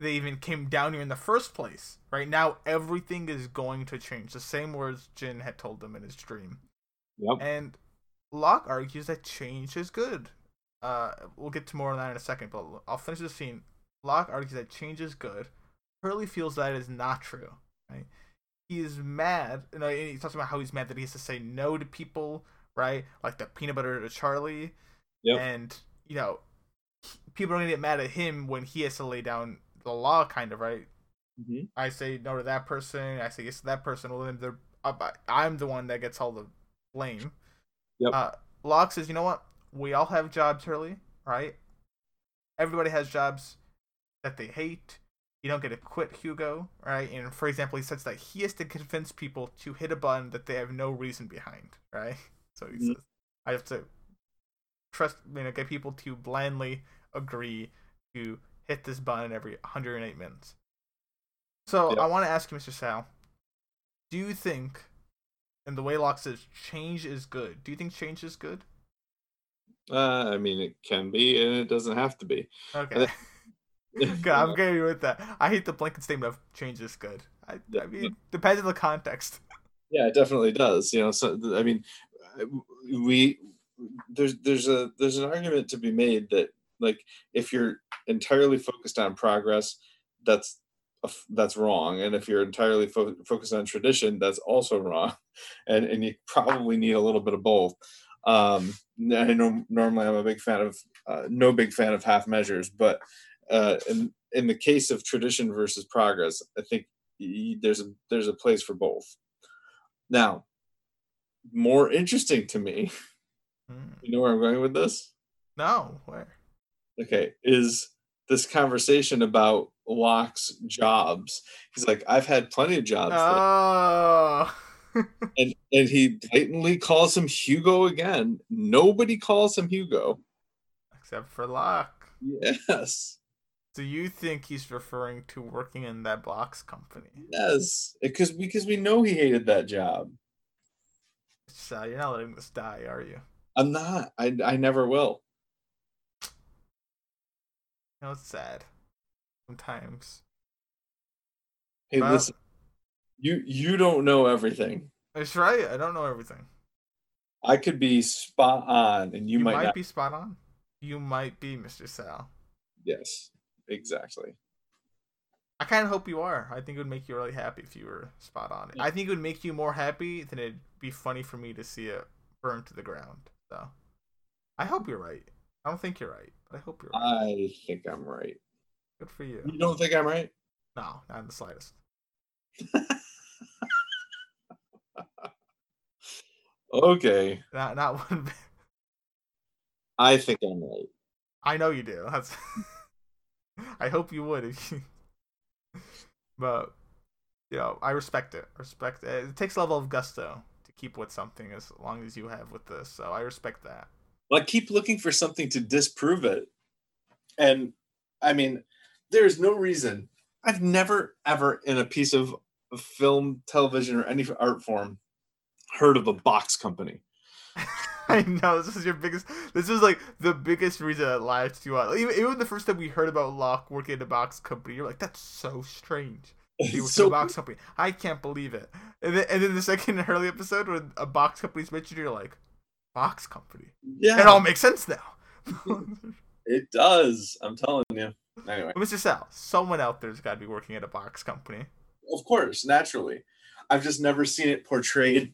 they even came down here in the first place. Right now, everything is going to change. The same words Jin had told them in his dream. yep. And Locke argues that change is good. Uh, we'll get to more on that in a second, but I'll finish the scene. Locke argues that change is good. Hurley feels that is not true. Right? He is mad. And he talks about how he's mad that he has to say no to people, right? Like the peanut butter to Charlie, Yep. and you know, people are gonna get mad at him when he has to lay down the law, kind of, right? Mhm. I say no to that person. I say yes to that person. Well, then they're, I'm the one that gets all the blame. Yep. Uh, Locke says, you know what? We all have jobs, Hurley, right? Everybody has jobs that they hate. You don't get to quit Hugo, right? And for example, he says that he has to convince people to hit a button that they have no reason behind, right? <laughs> So he Mhm. says, I have to trust, you know, get people to blindly agree to hit this button every 108 minutes. So Yep. I want to ask you, Mr. Sal, do you think, and the way Locke says, change is good? Do you think change is good? Uh, I mean, it can be, and it doesn't have to be. Okay. <laughs> Good, <laughs> I'm going with that. I hate the blanket statement of change is good. I, I mean, depends on the context. <laughs> Yeah, it definitely does. You know, so I mean, we there's there's a there's an argument to be made that like if you're entirely focused on progress, that's that's wrong, and if you're entirely fo- focused on tradition, that's also wrong, and and you probably need a little bit of both. Um, I know normally I'm a big fan of uh, no big fan of half measures, but uh, in in the case of tradition versus progress, I think y- there's a there's a place for both. Now, more interesting to me, Hmm. you know where I'm going with this? No, where? Okay, is this conversation about Locke's jobs. He's like, I've had plenty of jobs. Oh. <laughs> and and he blatantly calls him Hugo again. Nobody calls him Hugo. Except for Locke. Yes. Do you think he's referring to working in that box company? Yes, because because we know he hated that job. So you're not letting this die, are you? I'm not. I I never will. You know, it's sad. Sometimes. Hey, Well- listen. You you don't know everything. That's right. I don't know everything. I could be spot on, and you, You, might, might, not. be spot on. You might be Mr. Sal. Yes, exactly. I kind of hope you are. I think it would make you really happy if you were spot on. I think it would make you more happy than it'd be funny for me to see it burn to the ground. So, I hope you're right. I don't think you're right, but I hope you're right. I think I'm right. Good for you. You don't think I'm right? No, not in the slightest. <laughs> Okay, Not not one. I think I'm right. I know you do. That's. <laughs> I hope you would. You... <laughs> But, you know, I respect it. Respect it. It takes a level of gusto to keep with something as long as you have with this. So I respect that. Well, I keep looking for something to disprove it, and I mean, there's no reason. I've never ever in a piece of film, television, or any art form heard of a box company. <laughs> I know this is your biggest. This is like the biggest reason that laughed you out. Even, even the first time we heard about Locke working at a box company, you're like, "That's so strange." He at so a box company. I can't believe it. And then, and then the <laughs> second early episode when a box company's mentioned, you're like, "Box company." yeah, It all makes sense now. <laughs> it does. I'm telling you. Anyway, Mr. Sal, someone out there's got to be working at a box company. of course, naturally, I've just never seen it portrayed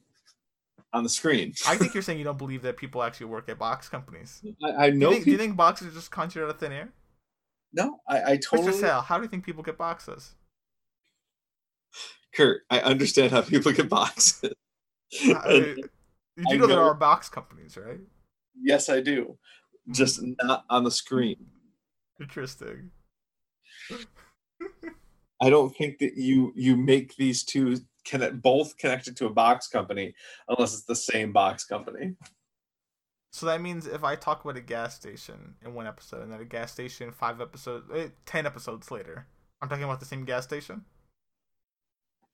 on the screen. I think you're <laughs> saying you don't believe that people actually work at box companies. I, I Do know. you, think, do you think boxes are just conjured out of thin air? no, I, I totally. Mr. Sal, how do you think people get boxes? Kurt, I understand how people get boxes. I- uh, <laughs> you do know there are box companies, right? yes, I do. Hmm. Just not on the screen. Interesting. I don't think that you you make these two connect both connected to a box company unless it's the same box company. So that means if I talk about a gas station in one episode and then a gas station five episodes, eh, ten episodes later, I'm talking about the same gas station.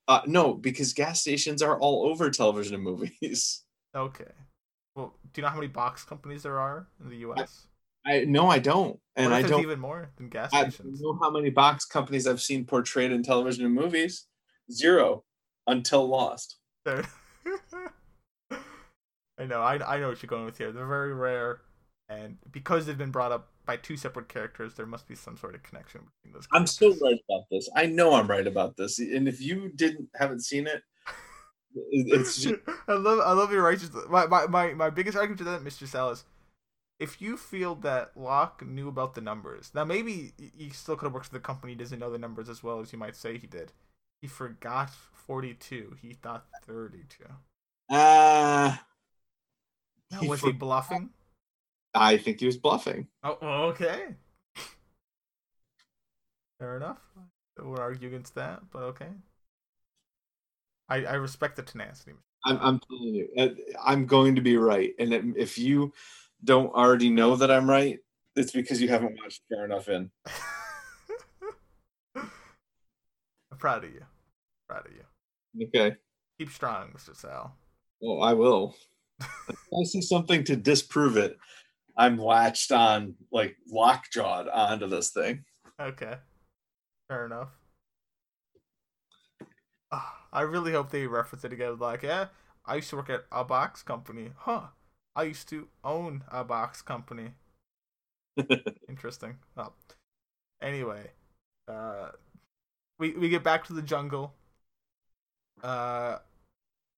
Uh, no, because gas stations are all over television and movies. Okay. Well, do you know how many box companies there are in the U.S.? I no, I don't, and I don't. even more than gas I stations. know how many box companies I've seen portrayed in television and movies. Zero until Lost. <laughs> I know, I, I know what you're going with here. They're very rare, and because they've been brought up by two separate characters, there must be some sort of connection between those. I'm still characters. right about this. I know I'm right about this, and if you didn't haven't seen it, it- it's just <laughs> I love I love your righteous. My, my my my biggest argument to that, Mr. Salas, if you feel that Locke knew about the numbers, now maybe he- he still could have worked for the company. He doesn't know the numbers as well as you might say he did. He forgot forty two. He thought thirty two. uh He was for- he bluffing? I think he was bluffing. Oh, okay. Fair enough. I would argue against that, but okay. I I respect the tenacity. I'm, I'm telling you, uh, I'm going to be right. And if you don't already know that I'm right, it's because you haven't watched Fair enough in. <laughs> I'm proud of you. Proud of you. Okay. Keep strong, Mr. Sal. Well, I will. If <laughs> I see something to disprove it, I'm latched on, like lockjawed onto this thing. Okay. Fair enough. Ah, I really hope they reference it again. Like, yeah, I used to work at a box company. Huh. I used to own a box company. <laughs> Interesting. Well, anyway, uh, we we get back to the jungle. Uh,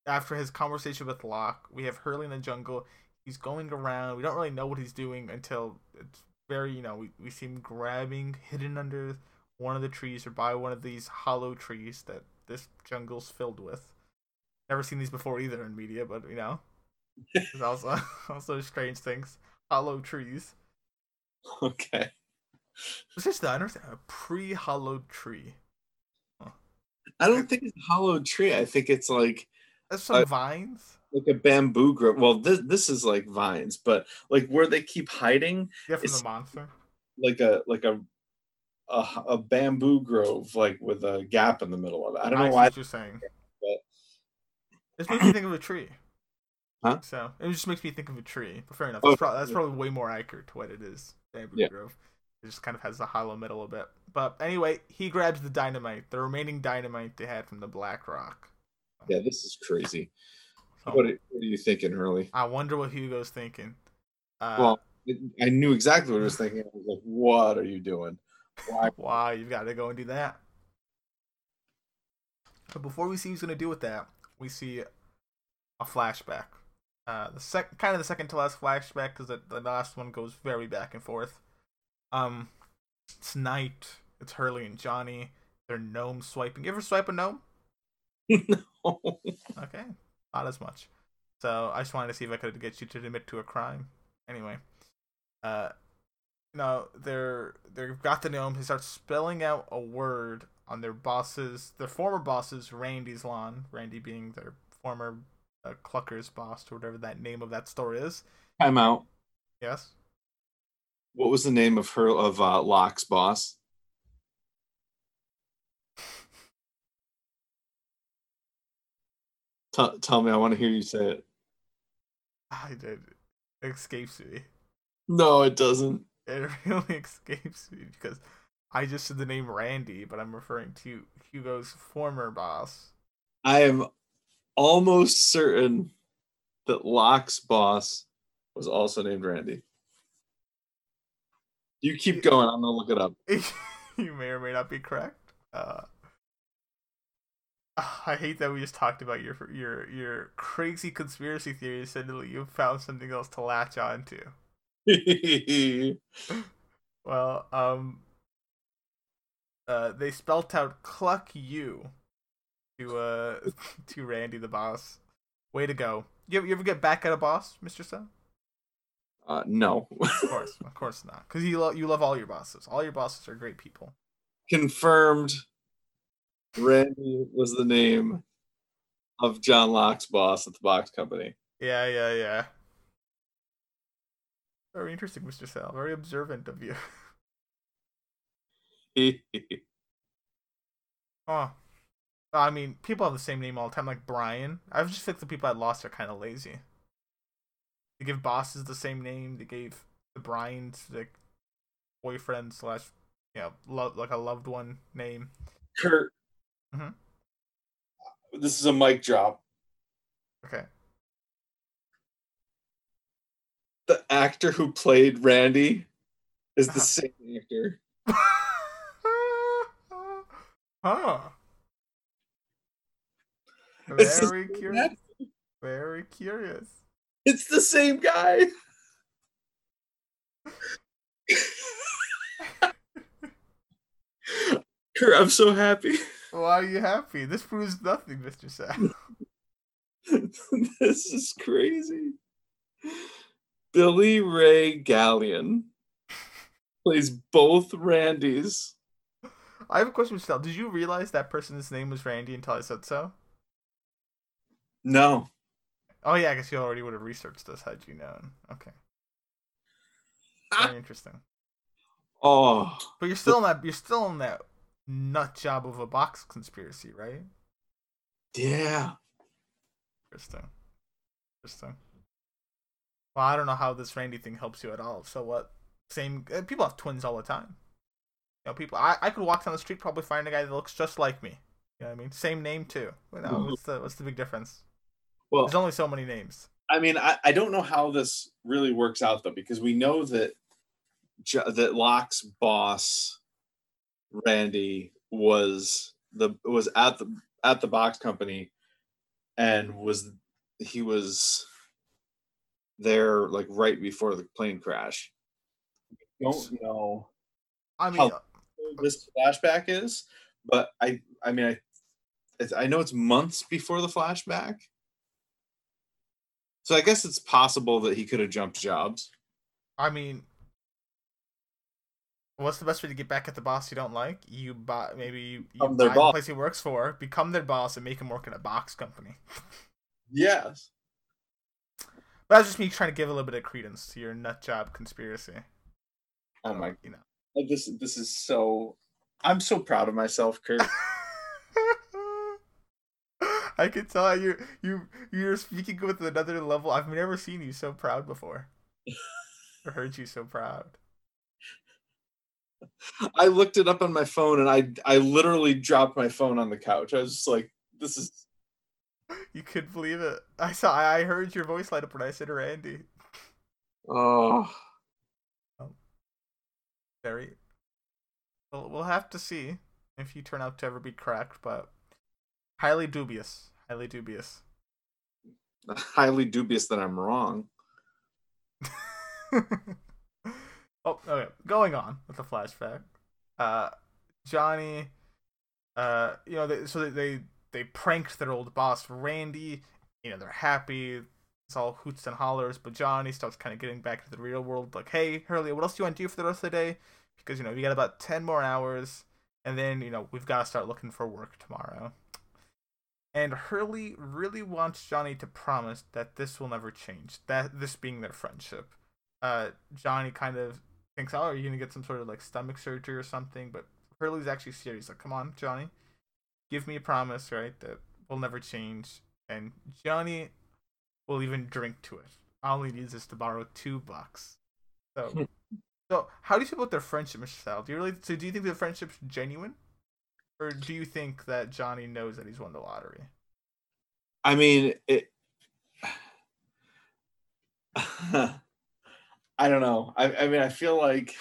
after his conversation with Locke, we have Hurley in the jungle. He's going around. We don't really know what he's doing until it's very, you know, we, we see him grabbing, hidden under one of the trees or by one of these hollow trees that this jungle's filled with. Never seen these before either in media, but you know, there's also <laughs> also strange things. Hollow trees. <laughs> Okay. What's this? I understand a pre-hollowed tree. I don't think it's a hollowed tree. I think it's like That's some Uh, vines. like a bamboo grove. Well, this this is like vines, but like where they keep hiding, Yeah, from the monster. like a like a a, a bamboo grove like with a gap in the middle of it. I don't know I see why. what you're saying. but- This makes me think of a tree. Huh? So it just makes me think of a tree. But fair enough. Oh, That's, prob- that's yeah. probably way more accurate to what it is. Bamboo Yeah. Grove. It just kind of has the hollow middle a bit. But anyway, he grabs the dynamite, the remaining dynamite they had from the Black Rock. Yeah, this is crazy. So What, are- what are you thinking, Hurley? I wonder what Hugo's thinking. Uh, Well, I knew exactly what I was thinking. I was like, "What are you doing? Why?" <laughs> Wow, you've got to go and do that. But before we see who's gonna do with that, we see a flashback. Uh, the sec, kind of the second to last flashback because the, the last one goes very back and forth. Um, it's night. It's Hurley and Johnny. They're gnome swiping. You ever swipe a gnome? <laughs> no. Okay, not as much. So I just wanted to see if I could get you to admit to a crime. Anyway, uh, no, they're they've got the gnome. He starts spelling out a word on their bosses, their former bosses, Randy's lawn. Randy being their former uh, Clucker's boss, or whatever that name of that store is. Time out. Yes. What was the name of her of uh, Locke's boss? T- tell me, I want to hear you say it. I did. It escapes me. No, it doesn't. It <laughs> really escapes me because I just said the name Randy, but I'm referring to Hugo's former boss. I am almost certain that Locke's boss was also named Randy. You keep going. I'm gonna look it up. <laughs> you may or may not be correct. Uh, <sighs> I hate that we just talked about your your your crazy conspiracy theories. Suddenly, you found something else to latch on to. <laughs> Well, um, uh, they spelt out "cluck you" to uh <laughs> to Randy the boss. Way to go! You ever, you ever get back at a boss, Mister Sun? Uh, no. Of course, of course not. Because you love you love all your bosses. All your bosses are great people. Confirmed. Randy was the name of John Locke's boss at the box company. Yeah, yeah, yeah. Very interesting, Mr. Sal. Very observant of you. <laughs> Oh. I mean, people have the same name all the time, like Brian. I just think the people I Lost are kind of lazy. They give bosses the same name. They gave the Brian's like boyfriend slash, you know, love like a loved one name. Kurt. Mhm. This is a mic drop. Okay. The actor who played Randy is the Uh-huh. same actor. <laughs> huh. <laughs> Very curious. Very curious. It's the same guy. Kurt, I'm so happy. Why are you happy? This proves nothing, Mr. Sam. <laughs> this is crazy. Billy Ray Gallion plays both Randys. I have a question, Mr. Sal. Did you realize that person's name was Randy until I said so? No. Oh yeah, I guess you already would have researched this had you known. Okay. Ah. Very interesting. Oh, But you're still in that you're still in that nut job of a box conspiracy, right? yeah. Interesting. Interesting. Well, I don't know how this Randy thing helps you at all. So what? Same. uh, People have twins all the time. You know, people. I, I could walk down the street probably find a guy that looks just like me. You know what I mean? Same name too. You know, Mhm. what's the what's the big difference? Well, There's only so many names. I mean, I, I don't know how this really works out though, because we know that that Locke's boss, Randy, was the was at the at the box company, and was he was there like right before the plane crash. I Don't know I mean, How- uh, this flashback is, but I I mean I I know it's months before the flashback. So I guess it's possible that he could have jumped jobs. I mean, what's the best way to get back at the boss you don't like? You buy maybe you, you their buy boss. the place he works for, become their boss, and make him work in a box company. <laughs> Yes. But that's just me trying to give a little bit of credence to your nut job conspiracy. Oh my you know. this this is so. I'm so proud of myself, Kurt. <laughs> I can tell you you you're speaking with another level. I've never seen you so proud before. or heard you so proud. I looked it up on my phone and I I literally dropped my phone on the couch. I was just like, this is You couldn't believe it. I saw I heard your voice light up when I said Randy. oh Very well, we'll have to see if you turn out to ever be correct, but highly dubious. Highly dubious. <laughs> highly dubious that I'm wrong. <laughs> oh, okay. Going on with the flashback. Uh, Johnny. Uh, you know, they, so they, they they pranked their old boss Randy. You know, they're happy. It's all hoots and hollers, but Johnny starts kind of getting back to the real world. Like, hey, Hurley, what else do you want to do for the rest of the day? Because you know, we got about ten more hours, and then you know we've got to start looking for work tomorrow. And Hurley really wants Johnny to promise that this will never change. That this being their friendship. Uh, Johnny kind of thinks, "Oh, are you gonna get some sort of like stomach surgery or something?" But Hurley's actually serious. Like, come on, Johnny, give me a promise, right? That will never change. And Johnny will even drink to it. All he needs is to borrow two bucks. So, <laughs> so how do you feel about their friendship, Michelle? Do you really? So, do you think the friendship's genuine, or do you think that Johnny knows that he's won the lottery? I mean, it. <sighs> I don't know. I, I mean, I feel like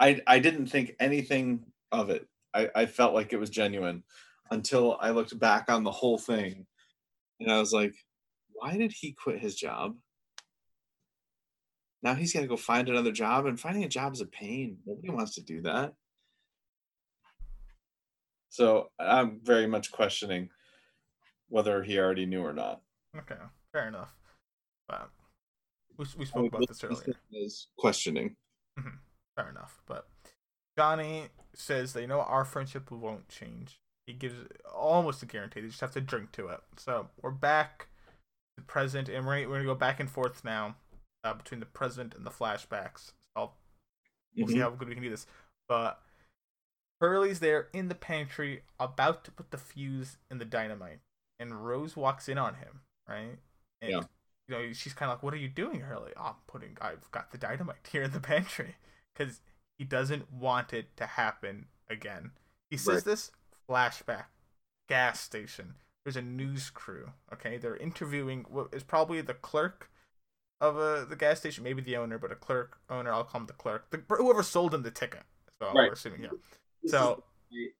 I I didn't think anything of it. I, I felt like it was genuine until I looked back on the whole thing and I was like, why did he quit his job? Now he's got to go find another job, and finding a job is a pain. Nobody wants to do that. So I'm very much questioning whether he already knew or not. Okay, fair enough. But we, we spoke about this earlier. Is questioning. Mm-hmm. Fair enough. But Johnny says they know our friendship won't change. He gives almost a guarantee. They just have to drink to it. So we're back to the present, and we're, we're gonna go back and forth now uh, between the present and the flashbacks. So we'll mm-hmm. see how good we can do this. But Hurley's there in the pantry, about to put the fuse in the dynamite, and Rose walks in on him. Right? And, yeah. You know, she's kind of like, "What are you doing, Hurley?" Oh, I'm putting. I've got the dynamite <laughs> here in the pantry because he doesn't want it to happen again. He says right. this flashback gas station. There's a news crew. Okay, they're interviewing what is probably the clerk of a, the gas station, maybe the owner, but a clerk owner. I'll call him the clerk. The, whoever sold him the ticket. So right. we're assuming here. So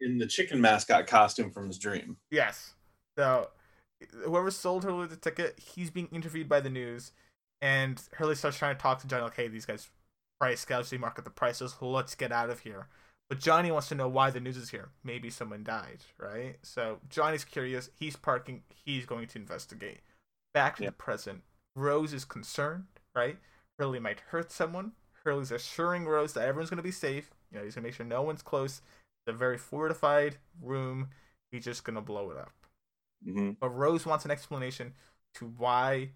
in the chicken mascot costume from his dream. Yes. So whoever sold Hurley the ticket, he's being interviewed by the news, and Hurley starts trying to talk to Johnny like, "Hey, these guys price gouging market the prices. Let's get out of here." But Johnny wants to know why the news is here. Maybe someone died, right? So Johnny's curious. He's parking. He's going to investigate. Back to yeah. the present. Rose is concerned, right? Hurley might hurt someone. Hurley's assuring Rose that everyone's going to be safe. You know, he's to make sure no one's close. It's a very fortified room. He's just going to blow it up. Mm-hmm. But Rose wants an explanation to why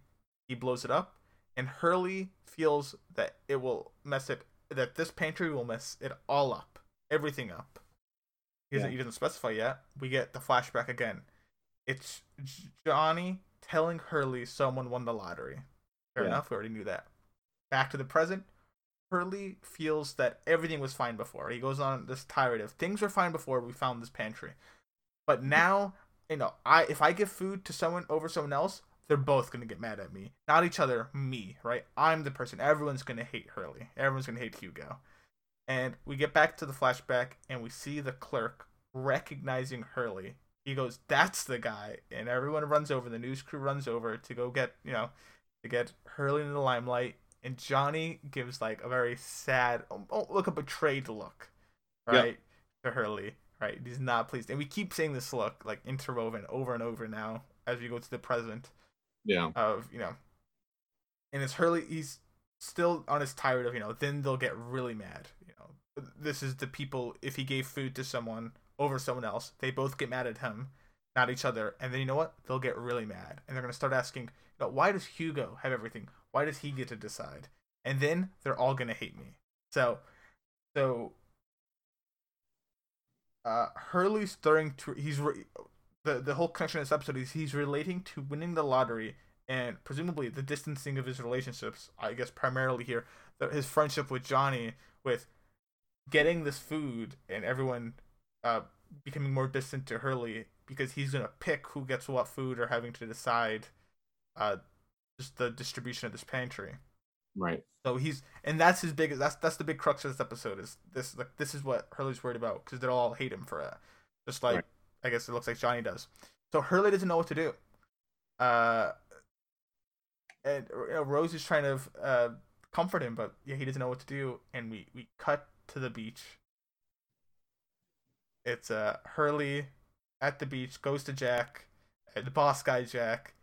he blows it up. And Hurley feels that it will mess it, that this pantry will mess it all up everything up. He doesn't, yeah. he doesn't specify yet. We get the flashback again. It's Johnny telling Hurley someone won the lottery. Fair yeah. enough. We already knew that. Back to the present. Hurley feels that everything was fine before. He goes on this tirade of things were fine before we found this pantry, but mm-hmm. now you know I if I give food to someone over someone else, they're both gonna get mad at me. Not each other, me. Right? I'm the person. Everyone's gonna hate Hurley. Everyone's gonna hate Hugo. And we get back to the flashback and we see the clerk recognizing Hurley. He goes, That's the guy. And everyone runs over. The news crew runs over to go get, you know, to get Hurley in the limelight. And Johnny gives like a very sad, um, oh, look, a betrayed look, right? To Hurley, right? He's not pleased. And we keep seeing this look like interwoven over and over now as we go to the present. Yeah. Of, you know, and it's Hurley, he's still on his tired of, you know, then they'll get really mad You know, this is the people if he gave food to someone over someone else they both get mad at him not each other and then you know what they'll get really mad and they're going to start asking you know, why does hugo have everything why does he get to decide and then they're all gonna hate me. So, so, uh, Hurley's starting to he's re- the the whole connection of this episode is he's relating to winning the lottery and presumably the distancing of his relationships. I guess primarily here, his friendship with Johnny with getting this food and everyone uh becoming more distant to Hurley because he's gonna pick who gets what food or having to decide uh just the distribution of this pantry. Right. So he's and that's his biggest that's that's the big crux of this episode is this like this is what Hurley's worried about because they'll all hate him for it, just like Right. I guess it looks like Johnny does. So Hurley doesn't know what to do. Uh, and you know, Rose is trying to uh comfort him, but yeah, he doesn't know what to do. And we we cut to the beach. It's uh Hurley at the beach goes to Jack, uh, the boss guy Jack,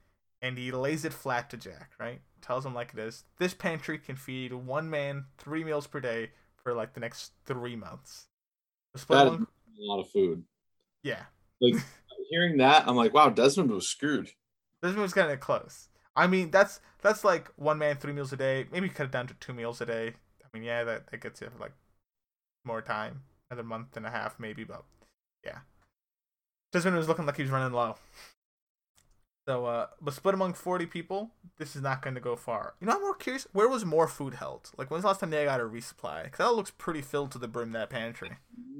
and he lays it flat to Jack. Right, tells him like it is. This pantry can feed one man three meals per day for like the next three months. The split That is a lot of food. yeah, Like <laughs> hearing that, I'm like, wow, Desmond was screwed. This one's getting close. I mean, that's that's like one man three meals a day. Maybe cut it down to two meals a day. I mean, yeah, that, that gets you like more time, another month and a half maybe, but yeah. Desmond was looking like he was running low. So, uh, but split among forty people, this is not going to go far. You know, I'm more curious. Where was more food held? Like, when's the last time they got a resupply? Because that looks pretty filled to the brim that pantry.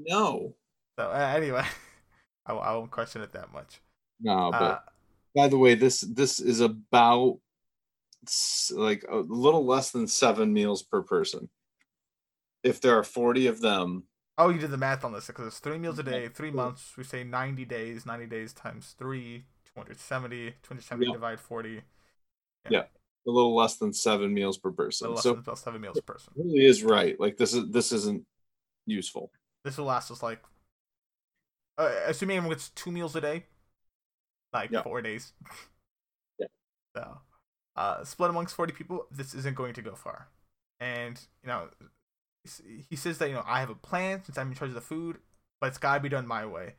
No. So, uh, anyway, <laughs> I, I won't question it that much. No, but Uh, by the way, this this is about like a little less than seven meals per person. If there are 40 of them, Oh, you did the math on this because it's three meals a day, three months. We say 90 days, 90 days times three, 270, 270 Yeah. divide 40. yeah a little less than seven meals per So person. less So seven meals per person. really is right. Like this is this isn't useful. This will last us like, uh, assuming everyone gets two meals a day, like Yeah. four days. <laughs> Yeah. So, uh, split amongst 40 people, this isn't going to go far. And, you know, he says that, you know, I have a plan since I'm in charge of the food, but it's got to be done my way.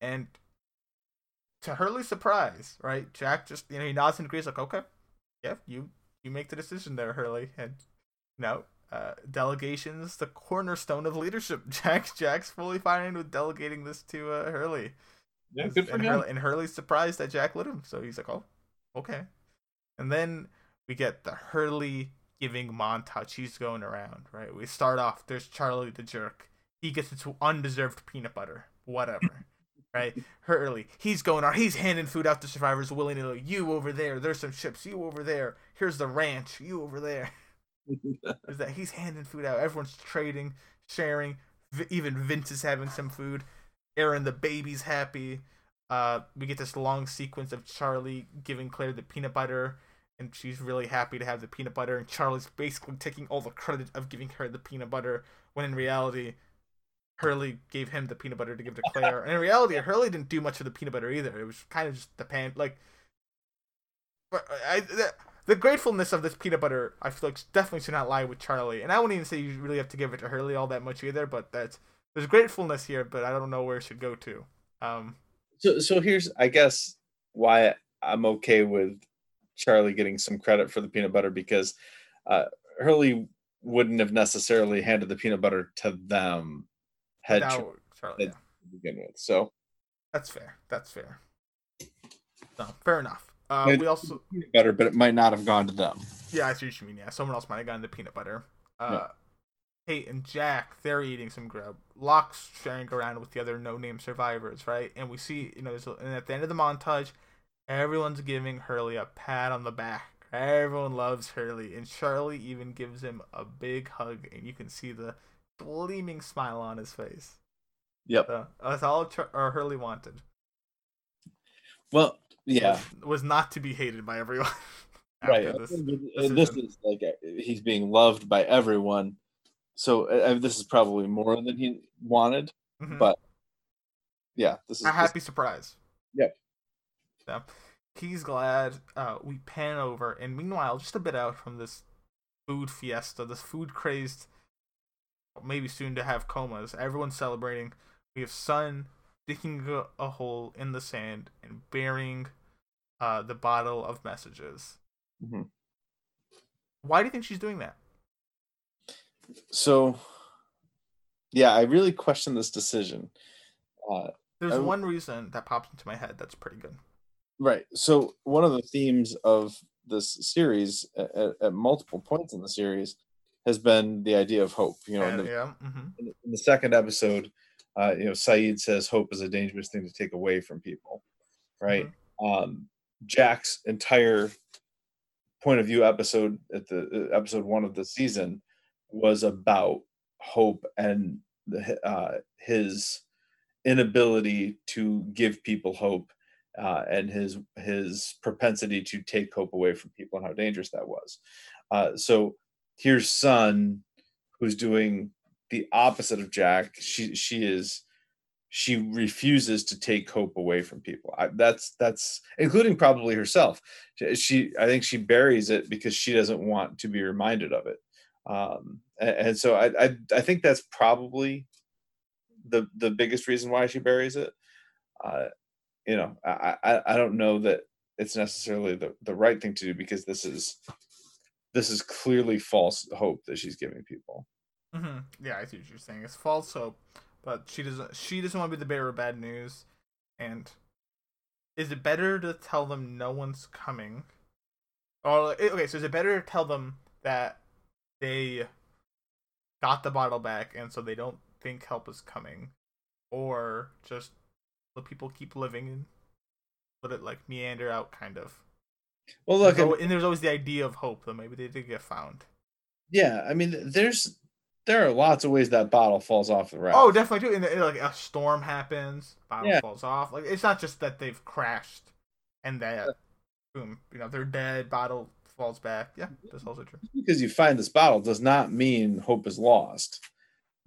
And to Hurley's surprise, right? Jack just, you know, he nods and agrees, like, okay, yeah, you you make the decision there, Hurley. And, you know, uh, delegation's the cornerstone of leadership. <laughs> Jack Jack's fully fine with delegating this to uh, Hurley. Yeah, good for and, him. Hurley, and Hurley's surprised that Jack let him, so he's like, "Oh, okay." And then we get the Hurley giving montage. He's going around, right? We start off. There's Charlie the jerk. He gets into undeserved peanut butter, whatever, right? Hurley, he's going on. He's handing food out to survivors willy nilly. You over there. There's some chips. You over there. Here's the ranch. You over there. <laughs> Is that he's handing food out? Everyone's trading, sharing. V- even Vince is having some food. Aaron the baby's happy. Uh, we get this long sequence of Charlie giving Claire the peanut butter, and she's really happy to have the peanut butter. And Charlie's basically taking all the credit of giving her the peanut butter, when in reality, Hurley gave him the peanut butter to give to Claire. and in reality, Hurley didn't do much of the peanut butter either. It was kind of just the pan like. But I, the, the gratefulness of this peanut butter, I feel like definitely should not lie with Charlie. And I wouldn't even say you really have to give it to Hurley all that much either. But that's there's gratefulness here, but I don't know where it should go to. Um, So so here's I guess why I'm okay with Charlie getting some credit for the peanut butter because uh, Hurley wouldn't have necessarily handed the peanut butter to them Charlie Charlie, yeah. to begin with. So that's fair. That's fair. So fair enough. Uh, we also peanut butter, but it might not have gone to them. Yeah, I see what you mean. Yeah, someone else might have gotten the peanut butter. Uh, Kate and Jack, they're eating some grub. Locke's sharing around with the other no-name survivors, right? And we see, you know, there's a, and at the end of the montage, everyone's giving Hurley a pat on the back. Everyone loves Hurley, and Charlie even gives him a big hug, and you can see the gleaming smile on his face. Yep. So, that's all Char- Hurley wanted. Well, yeah, Was, was not to be hated by everyone. <laughs> right. this this is like he's being loved by everyone. So uh, this is probably more than he wanted. Mhm. but Yeah, this is a happy surprise. Yep. Yeah. he's glad. Uh, we pan over, and meanwhile, just a bit out from this food fiesta, this food crazed, maybe soon to have comas. Everyone's celebrating. We have Sun digging a, a hole in the sand and burying uh, the bottle of messages. Mhm. Why do you think she's doing that? so yeah, I really question this decision. Uh, There's I- one reason that pops into my head that's pretty good. Right. So one of the themes of this series at, at multiple points in the series has been the idea of hope. You know, in the, yeah. hmm in the- second episode, uh, you know, Sayid says hope is a dangerous thing to take away from people. Right. Um, Jack's entire point of view episode at the uh, episode one of the season was about hope and the, uh, his inability to give people hope uh, and his his propensity to take hope away from people and how dangerous that was. Uh, so here's Sun, who's doing the opposite of Jack. She she is she refuses to take hope away from people. I, that's that's including probably herself. She, she I think she buries it because she doesn't want to be reminded of it. Um, and, and so I, I I think that's probably the the biggest reason why she buries it. Uh, you know, I, I I don't know that it's necessarily the the right thing to do because this is this is clearly false hope that she's giving people. hmm Yeah, I see what you're saying. It's false hope, but she doesn't. She doesn't want to be the bearer of bad news. And is it better to tell them no one's coming, or eh, okay? So is it better to tell them that they got the bottle back, and so they don't think help is coming, or just let people keep living and let it like meander out, kind of. Well, look, There's al- and there's always the idea of hope that maybe they did get found. yeah, I mean, there's there are lots of ways that bottle falls off the raft. Oh, definitely too. And uh, like a storm happens, bottle Yeah. falls off. Like it's not just that they've crashed and that boom, you know, they're dead. Bottle falls back. Yeah, that's also true. because you find this bottle does not mean hope is lost.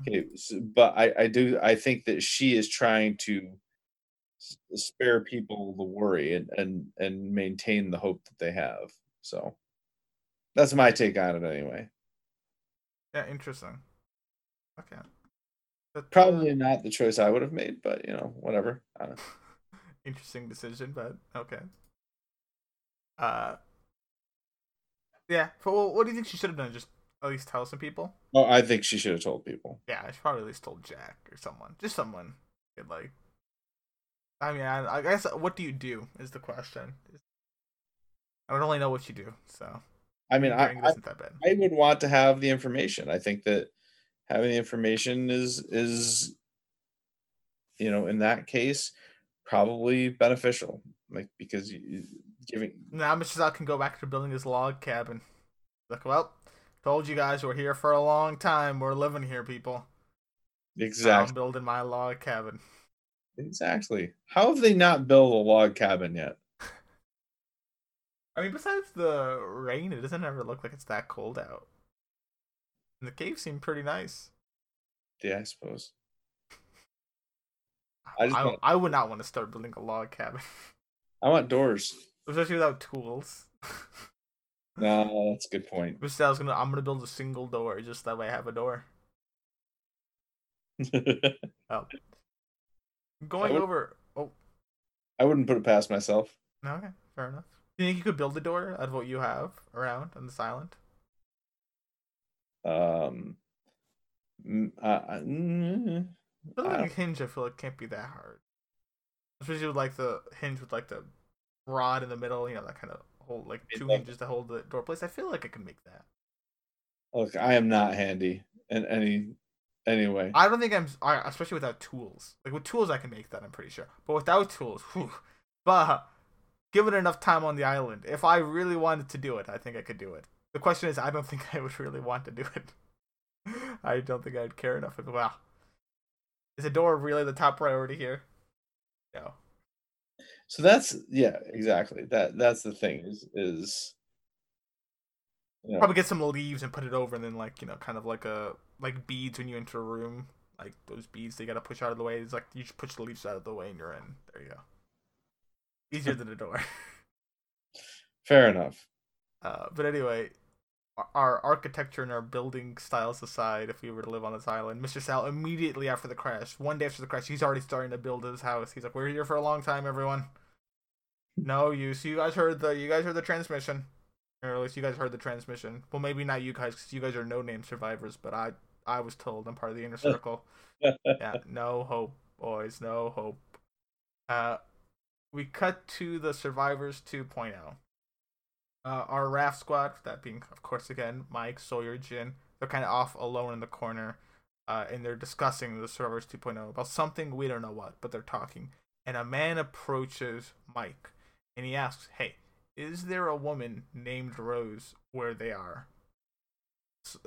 Okay, so- but I, I do I think that she is trying to spare people the worry and and and maintain the hope that they have. So that's my take on it anyway. Yeah, interesting. Okay. That- uh, Probably not the choice I would have made, but you know, whatever. I don't <laughs> interesting decision, but okay. Uh. Yeah. But well, what do you think she should have done? Just at least tell some people. Oh, I think she should have told people. Yeah, she probably at least told Jack or someone. Just someone. Could like. I mean, I, I guess what do you do is the question. I don't really know what you do, so I mean, I, I isn't that bad. I would want to have the information. I think that having the information is is you know in that case probably beneficial like because you, giving Now Mr. Zell can go back to building his log cabin. Like, well, told you guys we're here for a long time. We're living here, people. Now I'm exactly building my log cabin. Exactly how have they not built a log cabin yet I mean, besides the rain, it doesn't ever look like it's that cold out. And the cave seemed pretty nice. yeah i suppose I, <laughs> I just I, want- I would not want to start building a log cabin, <laughs> i want doors especially without tools. <laughs> no that's a good point Mr. Zell's gonna, I'm gonna build a single door just that way I have a door. Oh, going would- over. Oh, i wouldn't put it past myself no, okay, fair enough. Do you think you could build a door out of what you have around on this island? um uh, Building I a hinge, I feel like can't be that hard. Especially with like the hinge with like the rod in the middle, you know, that kind of hold like two hinges to hold the door place. I feel like I can make that. look i am not handy in any anyway I don't think I'm, especially without tools. Like with tools, I can make that. I'm pretty sure, but without tools, <laughs> whew. but given enough time on the island, if I really wanted to do it, I think I could do it. The question is, I don't <laughs> think I would really want to do it. <laughs> I don't think I'd care enough. Wow, is a door really the top priority here? No. so that's yeah exactly that that's the thing is is know, Probably get some leaves and put it over, and then like you know, kind of like a like beads when you enter a room, like those beads they gotta push out of the way. It's like you just push the leaves out of the way and you're in. There you go. Easier than a door. <laughs> fair enough Uh, but anyway, our- our architecture and our building styles aside, if we were to live on this island, Mr. Sal immediately after the crash, one day after the crash, he's already starting to build his house. He's like, "We're here for a long time, everyone." <laughs> No use. You guys heard the you guys heard the transmission. Or at least you guys heard the transmission. Well, maybe not you guys, because you guys are no name survivors. But I, I was told I'm part of the inner <laughs> circle. yeah, no hope, boys, no hope. Uh, we cut to the survivors 2.0. Uh, our raft squad, that being, of course, again Mike, Sawyer, Jin. They're kind of off alone in the corner, uh, and they're discussing the survivors 2.0 about something we don't know what, but they're talking. And a man approaches Mike, and he asks, "Hey." Is there a woman named Rose where they are?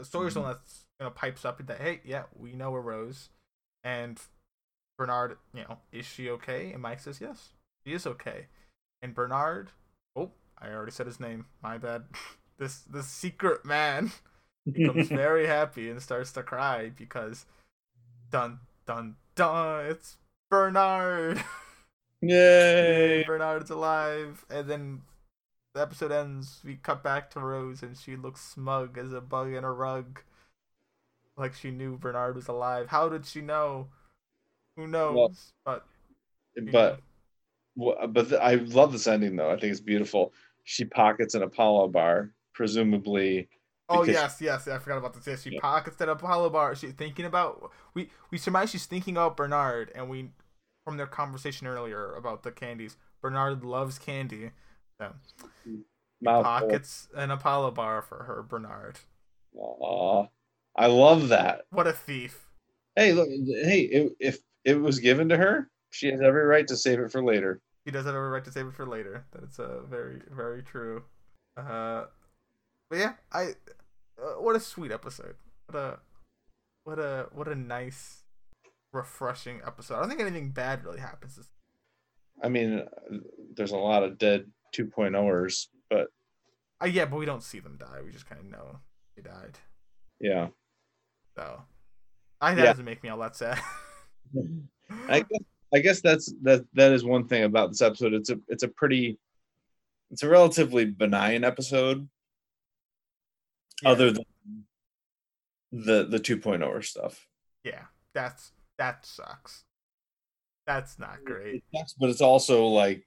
Sawyer's mm-hmm. one that's you know pipes up that hey yeah we know a Rose, and Bernard you know is she okay? And Mike says yes she is okay, and Bernard oh I already said his name my bad <laughs> this this secret man <laughs> becomes <laughs> very happy and starts to cry because dun dun dun it's Bernard. Yay! Bernard's alive, and then the episode ends, we cut back to Rose, and she looks smug as a bug in a rug. Like she knew Bernard was alive. How did she know? Who knows? Well, but but but I love this ending though. I think it's beautiful. She pockets an Apollo bar, presumably. Oh yes, yes. I forgot about this. Yes, she yeah. pockets that Apollo bar. She's thinking about we we surmise she's thinking about Bernard, and we from their conversation earlier about the candies. Bernard loves candy, yeah. Pockets an Apollo bar for her, Bernard. Aw, I love that. What a thief! Hey, look, hey, if, if it was given to her, she has every right to save it for later. He does have every right to save it for later. That's uh, very, very true. Uh, but yeah, I. Uh, what a sweet episode. What a, what a, what a nice, refreshing episode. I don't think anything bad really happens. I mean, there's a lot of dead 2.0ers, but uh, yeah, but we don't see them die. We just kind of know they died. Yeah. So, I that yeah. doesn't make me all that sad. <laughs> I guess, I guess that's that that is one thing about this episode. It's a it's a pretty it's a relatively benign episode. Yeah. Other than the the 2.0 stuff. Yeah, that's that sucks. That's not great. It sucks, but it's also like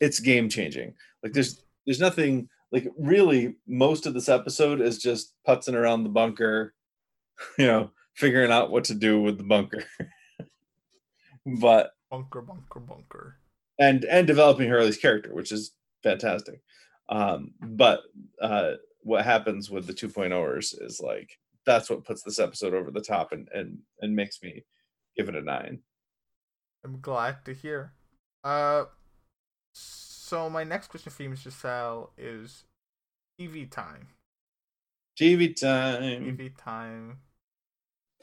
it's game changing. Like there's there's nothing like really most of this episode is just putzing around the bunker, <laughs> you know, figuring out what to do with the bunker. <laughs> but bunker, bunker, bunker. And and developing Hurley's character, which is fantastic. Um, but uh, what happens with the 2.0ers is like that's what puts this episode over the top and and and makes me give it a nine. I'm glad to hear. Uh, so my next question for you, Mr. Sal, is TV time. TV time. TV time.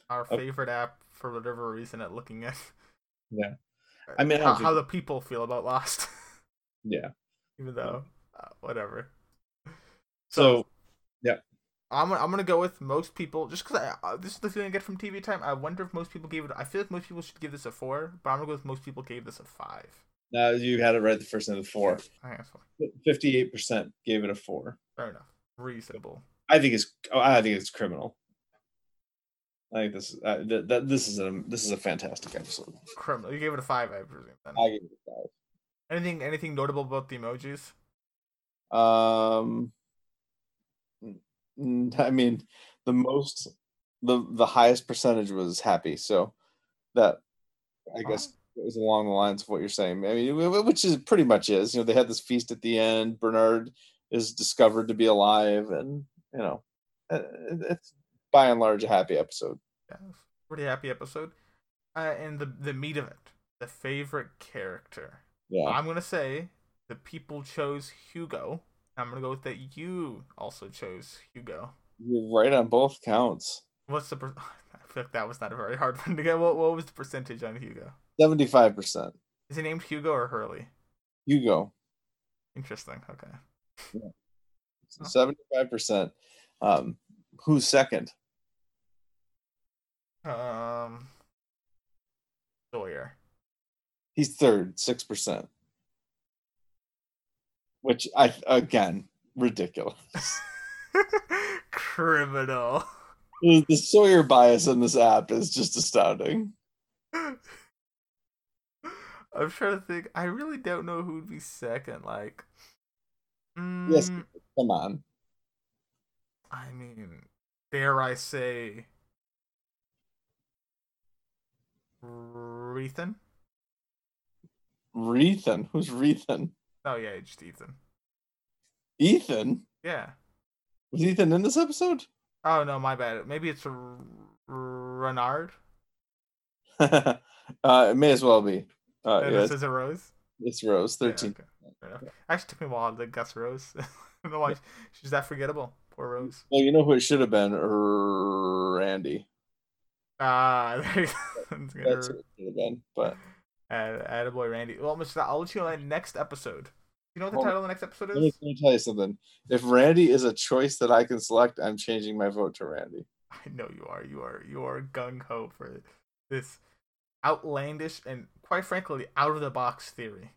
Our oh. favorite app for whatever reason at looking at. Yeah. I mean, how, how the people feel about Lost. <laughs> yeah. Even though, uh, whatever. So, so, yeah. I'm I'm gonna go with most people just because uh, this is the feeling I get from TV time. I wonder if most people gave it. I feel like most people should give this a four, but I'm gonna go with most people gave this a five. No, you had it right the first time. The four. Fifty-eight percent gave it a four. Fair enough. Reasonable. I think it's. Oh, I think it's criminal. I think this is uh, th- th- this is a this is a fantastic episode. Criminal. You gave it a five, I presume. Then. I gave it a five. Anything anything notable about the emojis? Um, I mean, the most the the highest percentage was happy, so that I guess is along the lines of what you're saying. I mean, which is pretty much is. You know, they had this feast at the end. Bernard is discovered to be alive, and you know, it's by and large a happy episode. Yeah, pretty happy episode. Uh, and the the meat of it, the favorite character. Yeah, I'm gonna say the people chose Hugo. I'm gonna go with that. You also chose Hugo. You're right on both counts. What's the? Per- <laughs> I feel like that was not a very hard one to get. What What was the percentage on Hugo? Seventy-five percent. Is he named Hugo or Hurley? Hugo. Interesting. Okay. Seventy-five percent. Um, who's second? Um, Sawyer. He's third, six percent. Which I again ridiculous. <laughs> <laughs> Criminal. The Sawyer bias in this app is just astounding. <laughs> I'm trying to think. I really don't know who would be second. Like, mm, yes, come on. I mean, dare I say, Rethan? Rethan. Who's Rethan? Oh yeah, just Ethan. Ethan? Yeah. Was Ethan in this episode? Oh no, my bad. Maybe it's R- Renard. <laughs> uh, it may as well be. Uh, and yeah, this is a Rose. it's Rose, Yeah, 13. okay. Actually, took me a while to guess Rose. I don't know why she's that forgettable. Poor Rose. Well, you know who it should have been? Randy. Ah, <laughs> there you. That's who it should have been. But <laughs> Add, attaboy Randy. Well, Mr. I'll let you know next episode. You know what the on. title of the next episode let me, is? let me tell you something. If Randy is a choice that I can select, I'm changing my vote to Randy. <laughs> I know you are. You are. You are gung ho for this outlandish and, quite frankly, out of the box theory.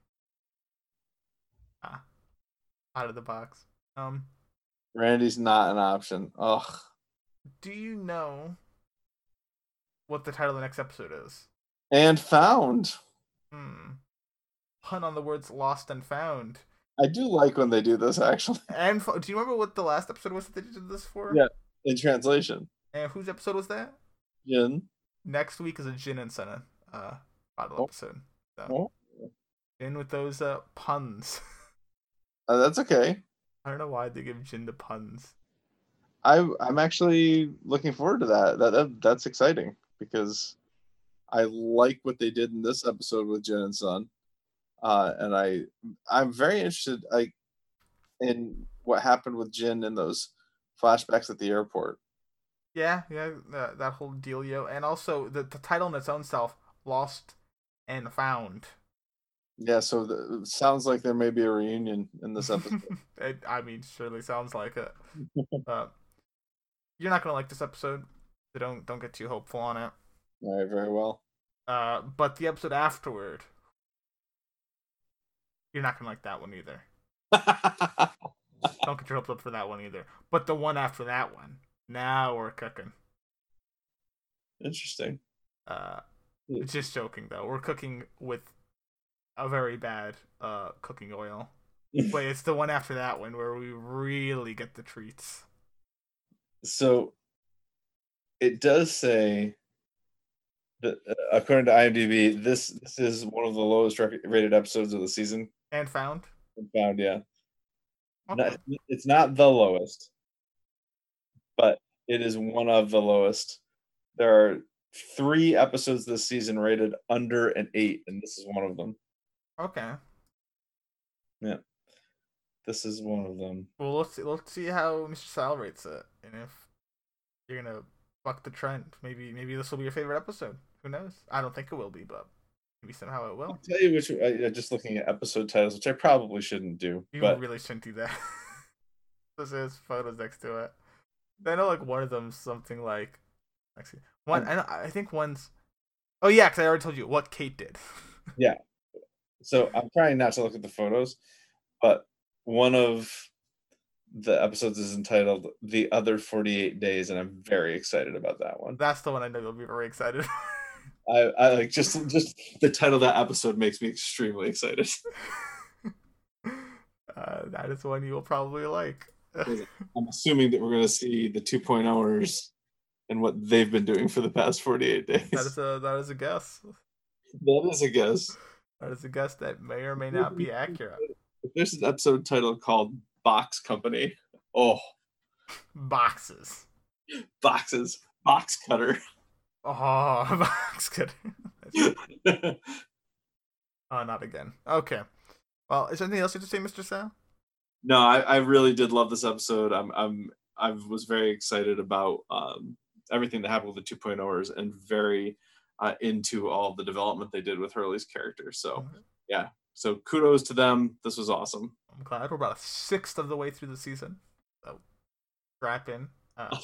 Ah, out of the box. Um, Randy's not an option. Ugh. do you know what the title of the next episode is? And found. Hmm. Pun on the words "lost and found." I do like when they do this actually <laughs> And do you remember what the last episode was that they did this for? Yeah. in translation. And whose episode was that? Jin. Next week is a Jin and Senna uh bottle Oh. episode. So Oh, in with those uh puns. <laughs> uh, that's okay. I don't know why they give Jin the puns. I I'm actually looking forward to that. That, that that's exciting because I like what they did in this episode with Jin and Sun, uh, and I I'm very interested like in what happened with Jin in those flashbacks at the airport. Yeah, yeah, that, that whole dealio, and also the, the title in its own self, "Lost and Found." Yeah, so the, it sounds like there may be a reunion in this episode. <laughs> it, I mean, surely sounds like it. uh, you're not gonna like this episode, so don't don't get too hopeful on it. All right, very well. Uh, but the episode afterward, you're not gonna like that one either. Don't get your hopes up for that one either. But the one after that one, now we're cooking. Interesting. Uh, Yeah. just joking though. We're cooking with a very bad uh cooking oil. <laughs> But it's the one after that one where we really get the treats. So it does say that uh, according to IMDb, this this is one of the lowest rated episodes of the season. And found. And Found, yeah. Okay. Not, it's not the lowest, but it is one of the lowest. There are three episodes this season rated under an eight, and this is one of them. Okay. Yeah. This is one of them. Well, let's see, let's see how Mr. Sal rates it, and if you're gonna buck the trend, maybe maybe this will be your favorite episode. Who knows? I don't think it will be, but maybe somehow it will. I'll tell you which. I- just looking at episode titles, which I probably shouldn't do, You but really shouldn't do that. <laughs> this is photos next to it. I know like one of them something like, actually, one. I know, I think one's. Oh yeah, because I already told you what Kate did. <laughs> Yeah. So I'm trying not to look at the photos, but one of the episodes is entitled "The Other 48 Days," and I'm very excited about that one. That's the one I know you'll be very excited. <laughs> I, I like just just the title of that episode makes me extremely excited. <laughs> uh, that is one you will probably like. I'm assuming that we're going to see the 2.0ers and what they've been doing for the past 48 days. that is a that is a guess. that is a guess. That is a guess that may or may not be accurate. If there's an episode title called Box Company, oh, Boxes. boxes, box cutter. Oh, <laughs> box cutter. <laughs> oh, not again. Okay. Well, is there anything else you have to say, Mr. Sal? no, I, I really did love this episode. I'm I'm I was very excited about um, everything that happened with the 2.0ers and very uh, into all the development they did with Hurley's character. So yeah, so kudos to them. This was awesome. I'm glad we're about a sixth of the way through the season. So, strap in. Uh, <laughs> <laughs>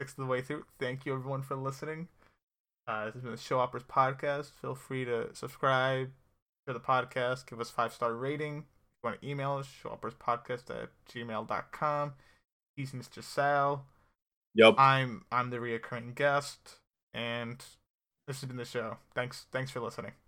sixth of the way through. Thank you, everyone, for listening. Uh, this has been the Show Operas podcast. Feel free to subscribe to the podcast, give us five star rating. If you want to email us, showopperaspodcast at gmail.com. He's Mr. Sal. Yep. I'm I'm the reoccurring guest, and this has been the show. Thanks thanks for listening.